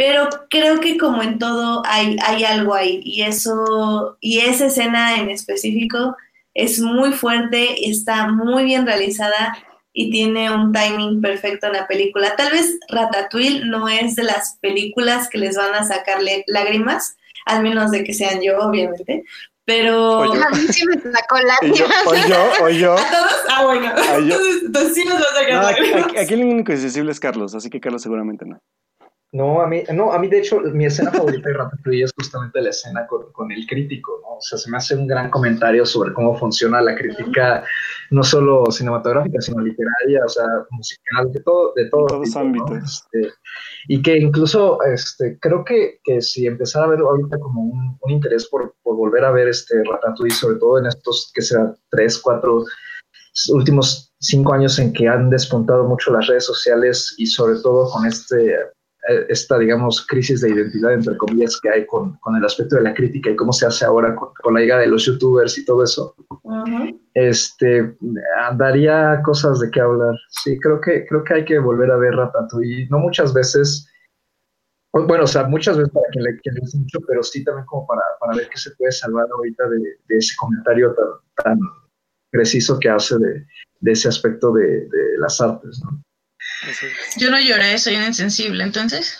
pero creo que como en todo hay, hay algo ahí y eso, y esa escena en específico es muy fuerte, está muy bien realizada y tiene un timing perfecto en la película. Tal vez Ratatouille no es de las películas que les van a sacarle lágrimas, al menos de que sean yo, obviamente. Pero. A mí sí me sacó lágrimas. O yo, o yo. ¿A todos? Ah, bueno. Entonces, sí nos va a sacar lágrimas. Aquí, aquí el único sensible es Carlos, así que Carlos seguramente no. No, a mí, no, a mí de hecho mi escena favorita de Ratatouille es justamente la escena con, el crítico, ¿no? O sea, se me hace un gran comentario sobre cómo funciona la crítica, no solo cinematográfica, sino literaria, o sea, musical, de todo, de todo todos ámbitos. Este, y que incluso, este, creo que, que si empezara a ver ahorita como un, interés por, por, volver a ver este Ratatouille, sobre todo en estos, que sea tres, cuatro últimos cinco años en que han despuntado mucho las redes sociales y sobre todo con este esta, digamos, crisis de identidad, entre comillas, que hay con, con, el aspecto de la crítica y cómo se hace ahora con, con la llegada de los youtubers y todo eso, este, daría cosas de qué hablar. Sí, creo que, creo que hay que volver a ver Ratatouille. No muchas veces, bueno, o sea, muchas veces para quien le, quien le mucho, pero sí también como para, para ver qué se puede salvar ahorita de, de ese comentario tan, tan, preciso que hace de, de ese aspecto de, de las artes, ¿no? Yo no lloré, soy un insensible, entonces.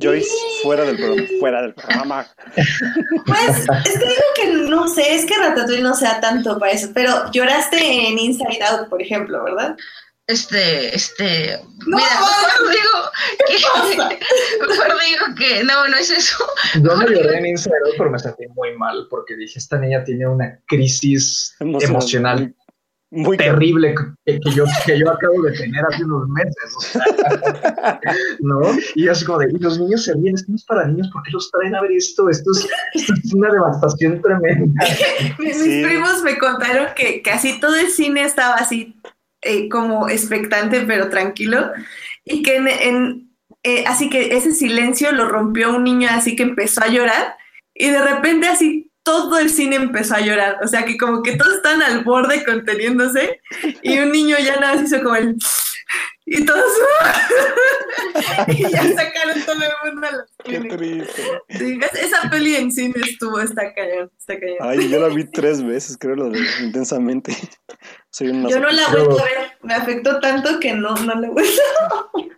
Joyce, fuera del programa, fuera del programa. Pues es que digo que no sé, es que Ratatouille no sea tanto para eso, pero lloraste en Inside Out, por ejemplo, ¿verdad? Este, este, no, mira, mejor digo que, mejor digo que no, no es eso. Yo no lloré en Inside Out, pero me sentí muy mal porque dije, esta niña tiene una crisis emocional, emocional muy terrible que, que, yo, que yo acabo de tener hace unos meses. O sea, ¿No? Y es como de, y los niños se ríen, esto no es para niños, ¿por qué los traen a ver esto? Esto es, esto es una devastación tremenda. Mis sí. primos me contaron que casi todo el cine estaba así eh, como expectante, pero tranquilo, y que en, en eh, así que ese silencio lo rompió un niño así que empezó a llorar, y de repente así todo el cine empezó a llorar. O sea que como que todos están al borde conteniéndose y un niño ya nada más hizo como el... Y todos... y ya sacaron todo el mundo a los Qué triste. Sí, esa peli en cine estuvo, está cañón, está cañón. Ay, yo la vi tres veces, creo, lo de intensamente. Soy una yo no la he vuelto a ver, me afectó tanto que no, no la he vuelto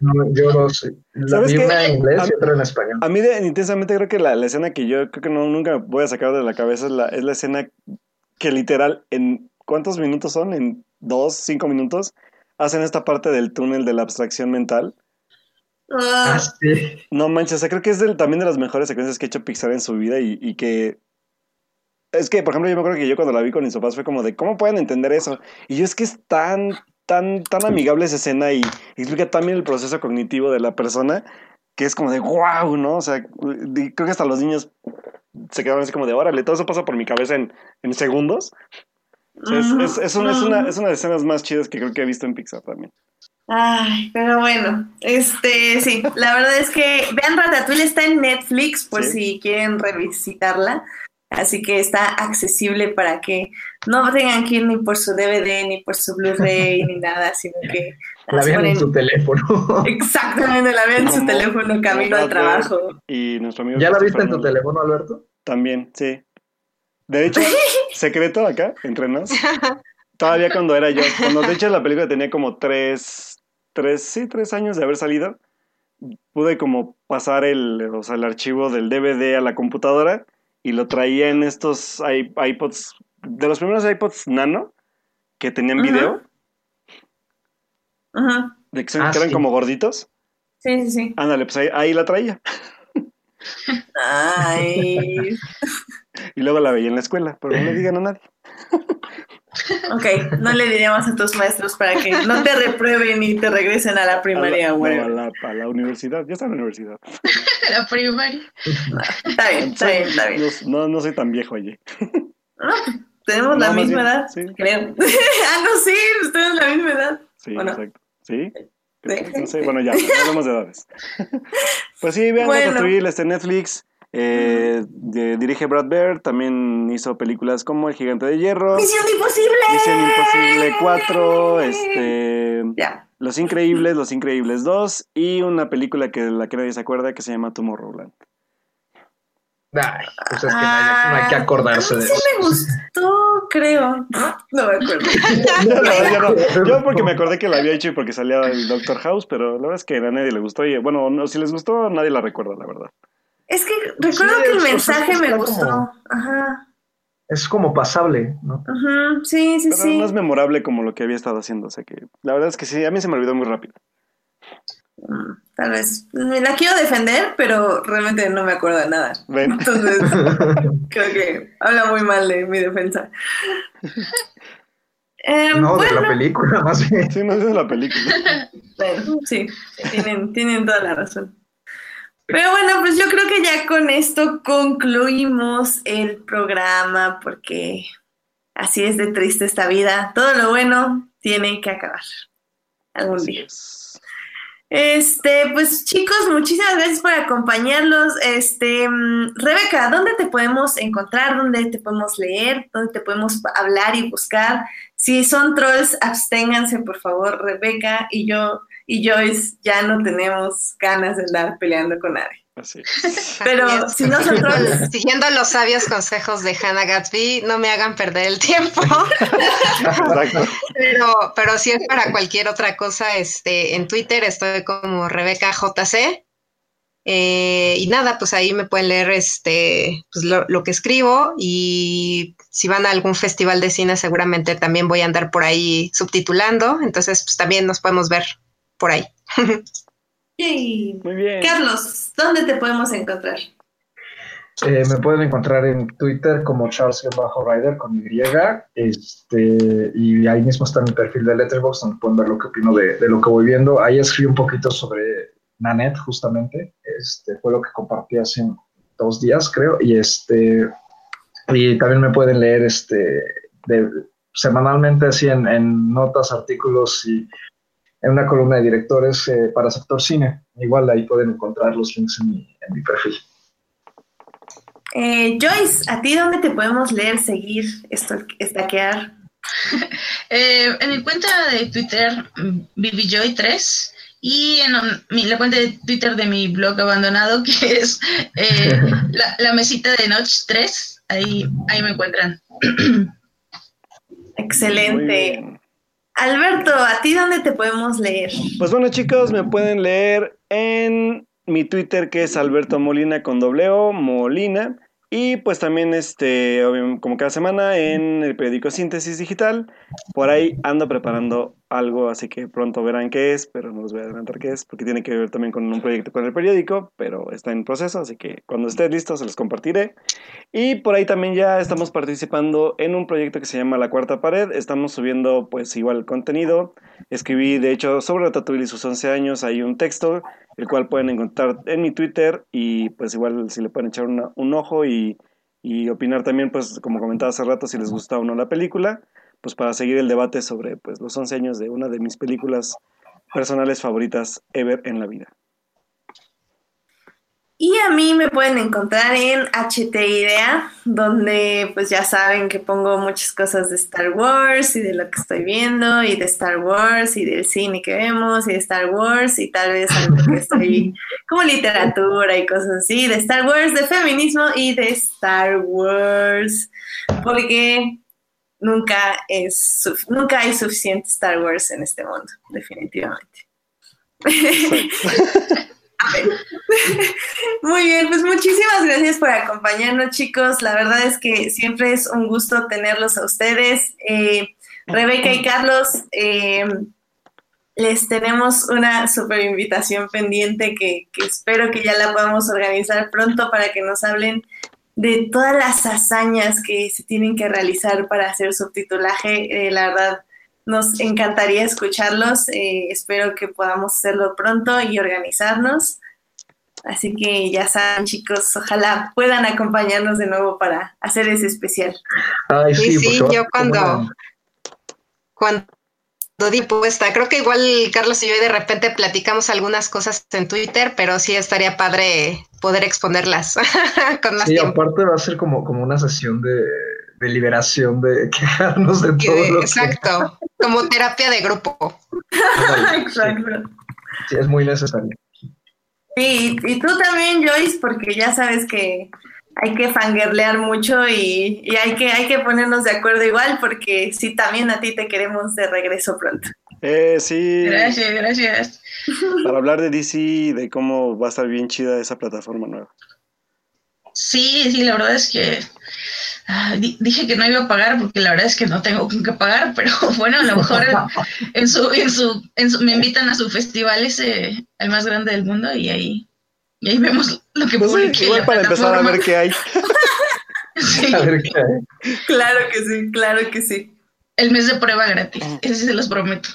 no, Yo no sé. La vi una en inglés y otra en español. A mí de intensamente creo que la, la, escena que yo creo que no, nunca voy a sacar de la cabeza es la, es la escena que literal en ¿cuántos minutos son? En dos, cinco minutos hacen esta parte del túnel de la abstracción mental. Ah, sí. No manches, o sea, creo que es del, también de las mejores secuencias que ha hecho Pixar en su vida y, y, que... Es que, por ejemplo, yo me acuerdo que yo cuando la vi con mis papás fue como de, ¿cómo pueden entender eso? Y yo es que es tan, tan, tan amigable esa escena y explica también el proceso cognitivo de la persona que es como de, wow, ¿no? O sea, creo que hasta los niños se quedaron así como de, órale, todo eso pasa por mi cabeza en, en segundos. Es, es, es, una, es, una, es una de las escenas más chidas que creo que he visto en Pixar también. Ay, pero bueno, este, sí, la verdad es que vean Ratatouille está en Netflix por Sí. si quieren revisitarla, así que está accesible para que no tengan que ir ni por su DVD ni por su Blu-ray ni nada, sino que La vean en su teléfono. exactamente la vean en su teléfono camino al trabajo. Y nuestro amigo ¿Ya la viste en tu teléfono, Alberto? También, sí. De hecho, secreto acá, entre nos. Todavía cuando era yo, cuando de hecho la película tenía como tres, tres, sí, tres años de haber salido, pude como pasar el, o sea, el archivo del DVD a la computadora y lo traía en estos iPods, de los primeros iPods nano que tenían video, Ajá. de que, son- Ah, que eran sí. como gorditos. Sí, sí, sí. Ándale, pues ahí, ahí la traía. Ay, Y luego la veía en la escuela, pero no le digan a nadie. ok, no le diríamos a tus maestros para que no te reprueben y te regresen a la primaria, a la, güey. no, a la, a la universidad, ya está en la universidad. La primaria. Está bien, está bien, está bien. No, no, no soy tan viejo, oye. Tenemos la No, misma bien, edad, sí. creo. ah, no, sí, tenemos la misma edad. Sí, ¿O no? exacto. ¿Sí? Sí. No sé, bueno, ya, no hablamos de edades. Pues sí, vean Bueno. Ratatouille, está en Netflix. Eh, de- dirige Brad Bird, también hizo películas como El Gigante de Hierro, ¡Misión imposible! Misión Imposible 4, este. Los Increíbles, Los Increíbles 2 y una película que la que nadie se acuerda que se llama Tomorrowland. Ay, pues es que no hay, no hay que acordarse Ah, de sí eso. me gustó, creo. No me acuerdo. No- yo porque me acordé que la había hecho y porque salía el Doctor House, pero la verdad es que a nadie le gustó y bueno, no, si les gustó, nadie la recuerda, la verdad. Es que recuerdo Sí, que el mensaje me gustó. como- Ajá. Es como pasable, ¿no? Ajá. Sí, sí, Pero sí. no es memorable como lo que había estado haciendo, o sea que la verdad es que sí, a mí se me olvidó muy rápido. Mm, Tal vez. Me la quiero defender, pero realmente no me acuerdo de nada. Ven. Entonces, creo que habla muy mal de mi defensa. Eh, No, de la película, más bien. Sí, no es de la película. bueno, sí, tienen, tienen toda la razón. Pero bueno, pues yo creo que ya con esto concluimos el programa porque así es de triste esta vida. Todo lo bueno tiene que acabar algún Así día. es. Este, pues chicos, muchísimas gracias por acompañarlos. Este, mm, Rebeca, ¿dónde te podemos encontrar? ¿Dónde te podemos leer? ¿Dónde te podemos hablar y buscar? Si son trolls, absténganse, por favor. Rebeca y yo y Joyce ya no tenemos ganas de andar peleando con nadie. Así es. Pero Así es. si no son trolls, Siguiendo los sabios consejos de Hannah Gatsby, no me hagan perder el tiempo. Exacto. Pero, pero si es para cualquier otra cosa, este, en Twitter estoy como Rebeca JC. Eh, y nada, pues ahí me pueden leer este, pues lo, lo que escribo. Y si van a algún festival de cine, seguramente también voy a andar por ahí subtitulando. Entonces, pues también nos podemos ver por ahí. yay. Muy bien. Carlos, ¿dónde te podemos encontrar? Eh, me pueden encontrar en Twitter como Charles-Rider con Y. Este, y ahí mismo está mi perfil de Letterboxd, donde pueden ver lo que opino de, de lo que voy viendo. Ahí escribí un poquito sobre Nanette, justamente. Este, fue lo que compartí hace dos días, creo. Y este y también me pueden leer este, de, semanalmente así en, en notas, artículos y en una columna de directores eh, para sector cine. Igual ahí pueden encontrar los links en mi, en mi perfil. Eh, Joyce, ¿a ti dónde te podemos leer, seguir, esto, estaquear? Eh, en mi cuenta de Twitter, BBJoy3, y en mi- la cuenta de Twitter de mi blog abandonado, que es eh, la, la mesita de Notch 3, ahí, ahí me encuentran. Excelente. Alberto, ¿a ti dónde te podemos leer? Pues bueno, chicos, me pueden leer en mi Twitter que es Alberto Molina con doble O, Molina. Y pues también, este, como cada semana, en el periódico Síntesis Digital. Por ahí ando preparando algo, así que pronto verán qué es, pero no les voy a adelantar qué es, porque tiene que ver también con un proyecto con el periódico, pero está en proceso, así que cuando esté listo se los compartiré. Y por ahí también ya estamos participando en un proyecto que se llama La Cuarta Pared. Estamos subiendo pues igual contenido. Escribí de hecho sobre Ratatouille y sus 11 años. Hay un texto, el cual pueden encontrar en mi Twitter y pues igual si le pueden echar una- un ojo y, y opinar también pues como comentaba hace rato si les gusta o no la película. Pues para seguir el debate sobre pues los 11 años de una de mis películas personales favoritas ever en la vida. Y a mí me pueden encontrar en HT Idea, donde pues ya saben que pongo muchas cosas de Star Wars y de lo que estoy viendo, y de Star Wars y del cine que vemos, y de Star Wars y tal vez algo que estoy como literatura y cosas así, de Star Wars, de feminismo y de Star Wars, porque nunca es nunca hay suficiente Star Wars en este mundo, definitivamente. Muy bien, pues muchísimas gracias por acompañarnos, chicos. La verdad es que siempre es un gusto tenerlos a ustedes. Eh, Rebeca y Carlos, eh, les tenemos una super invitación pendiente que, que espero que ya la podamos organizar pronto para que nos hablen de todas las hazañas que se tienen que realizar para hacer subtitulaje. Eh, la verdad, nos encantaría escucharlos. eh, espero que podamos hacerlo pronto y organizarnos. Así que ya saben, chicos, ojalá puedan acompañarnos de nuevo para hacer ese especial. Ay, Sí, sí, sí, yo cuando- Cuando di puesta, creo que igual Carlos y yo de repente platicamos algunas cosas en Twitter, pero sí estaría padre poder exponerlas con más Sí, tiempo. aparte va a ser como, como una sesión de, de liberación, de quejarnos de Que todo que exacto, como terapia de grupo. Exacto. sí, es muy necesario. Sí, y tú también, Joyce, porque ya sabes que hay que fangirlear mucho y, y hay, que, hay que ponernos de acuerdo igual, porque sí, también a ti te queremos de regreso pronto. Eh, sí, Gracias, gracias. para hablar de DC y de cómo va a estar bien chida esa plataforma nueva. Sí, sí, la verdad es que ah, di- dije que no iba a pagar porque la verdad es que no tengo con qué pagar, pero bueno, a lo mejor en, en su, en su, en su, me invitan a su festival ese, el más grande del mundo y ahí, y ahí vemos lo que Pues sí, igual para empezar a ver qué hay. Sí, A ver qué hay. Claro que sí, claro que sí. el mes de prueba gratis, ese sí se los prometo.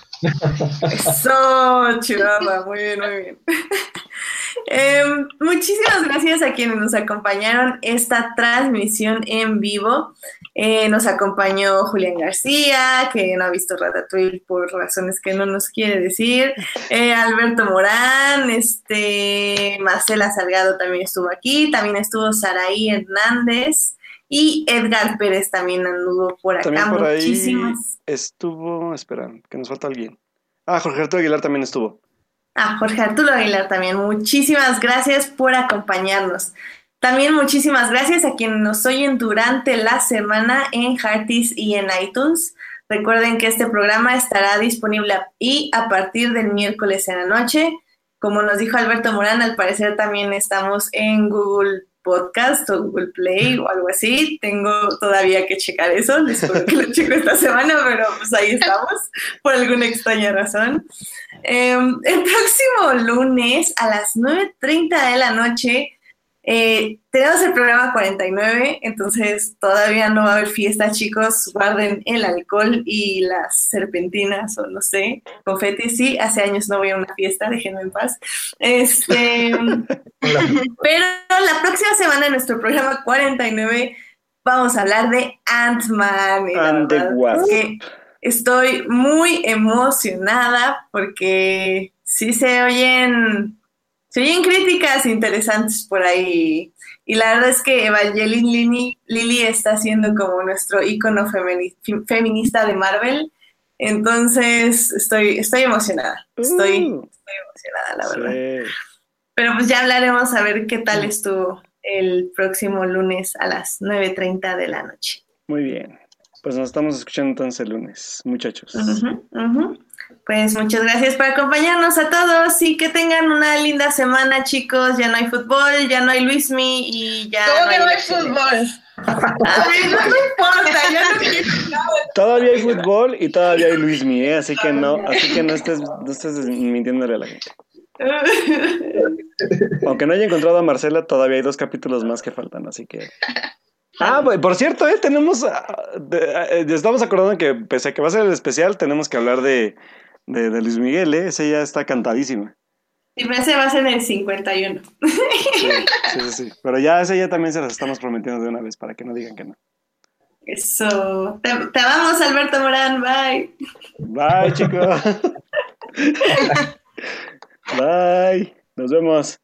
Eso, Chihuahua, muy bien, muy bien. Em, muchísimas gracias a quienes nos acompañaron esta transmisión en vivo. Eh, nos acompañó Julián García, que no ha visto Ratatouille por razones que no nos quiere decir. Eh, Alberto Morán, este, Marcela Salgado también estuvo aquí. También estuvo Saraí Hernández. Y Edgar Pérez también anduvo por acá. También por ahí Muchísimas. estuvo, espera, que nos falta alguien. Ah, Jorge Arturo Aguilar también estuvo. Ah, Jorge Arturo Aguilar también. Muchísimas gracias por acompañarnos. También muchísimas gracias a quienes nos oyen durante la semana en Hearties y en iTunes. Recuerden que este programa estará disponible a- y a partir del miércoles en la noche. Como nos dijo Alberto Morán, al parecer también estamos en Google Podcast o Google Play o algo así. Tengo todavía que checar eso. Les juro que lo checo esta semana, pero pues ahí estamos por alguna extraña razón. Eh, el próximo lunes a las 9.30 de la noche eh, tenemos el programa 49, entonces todavía no va a haber fiesta, chicos. Guarden el alcohol y las serpentinas o no sé, confeti. Sí, hace años no voy a una fiesta, déjenme en paz. Este, pero la próxima semana en nuestro programa 49 vamos a hablar de Ant-Man. que estoy muy emocionada porque sí se oyen, se oyen críticas interesantes por ahí. Y la verdad es que Evangeline Lilly, Lilly está siendo como nuestro ícono femini- fe- feminista de Marvel. Entonces estoy, estoy emocionada. Estoy, Uh, estoy emocionada, la verdad. sí. Pero pues ya hablaremos a ver qué tal estuvo el próximo lunes a las 9.30 de la noche. Muy bien. Pues nos estamos escuchando entonces el lunes, muchachos. Ujú. Pues muchas gracias por acompañarnos a todos y que tengan una linda semana, chicos. Ya no hay fútbol, ya no hay Luismi y ya. ¿Cómo que no hay fútbol? Ay, no me importa, ya no quiero nada. Todavía hay fútbol y todavía hay Luis Miguel, así que no, así que no estés, no estés mintiéndole a la gente. Aunque no haya encontrado a Marcela, todavía hay dos capítulos más que faltan, así que. Ah, pues, por cierto, eh, tenemos. ah, de- ah, eh, estamos acordando que pese a que va a ser el especial, tenemos que hablar de, de, de Luis Miguel, ¿eh? Ese ya está cantadísimo. Sí, pero ese va a ser en el 51. Sí, sí, sí, sí. Pero ya ese ya también se las estamos prometiendo de una vez para que no digan que no. Eso. Te, te amamos, Alberto Morán. Bye. Bye, chicos. Bye. Nos vemos.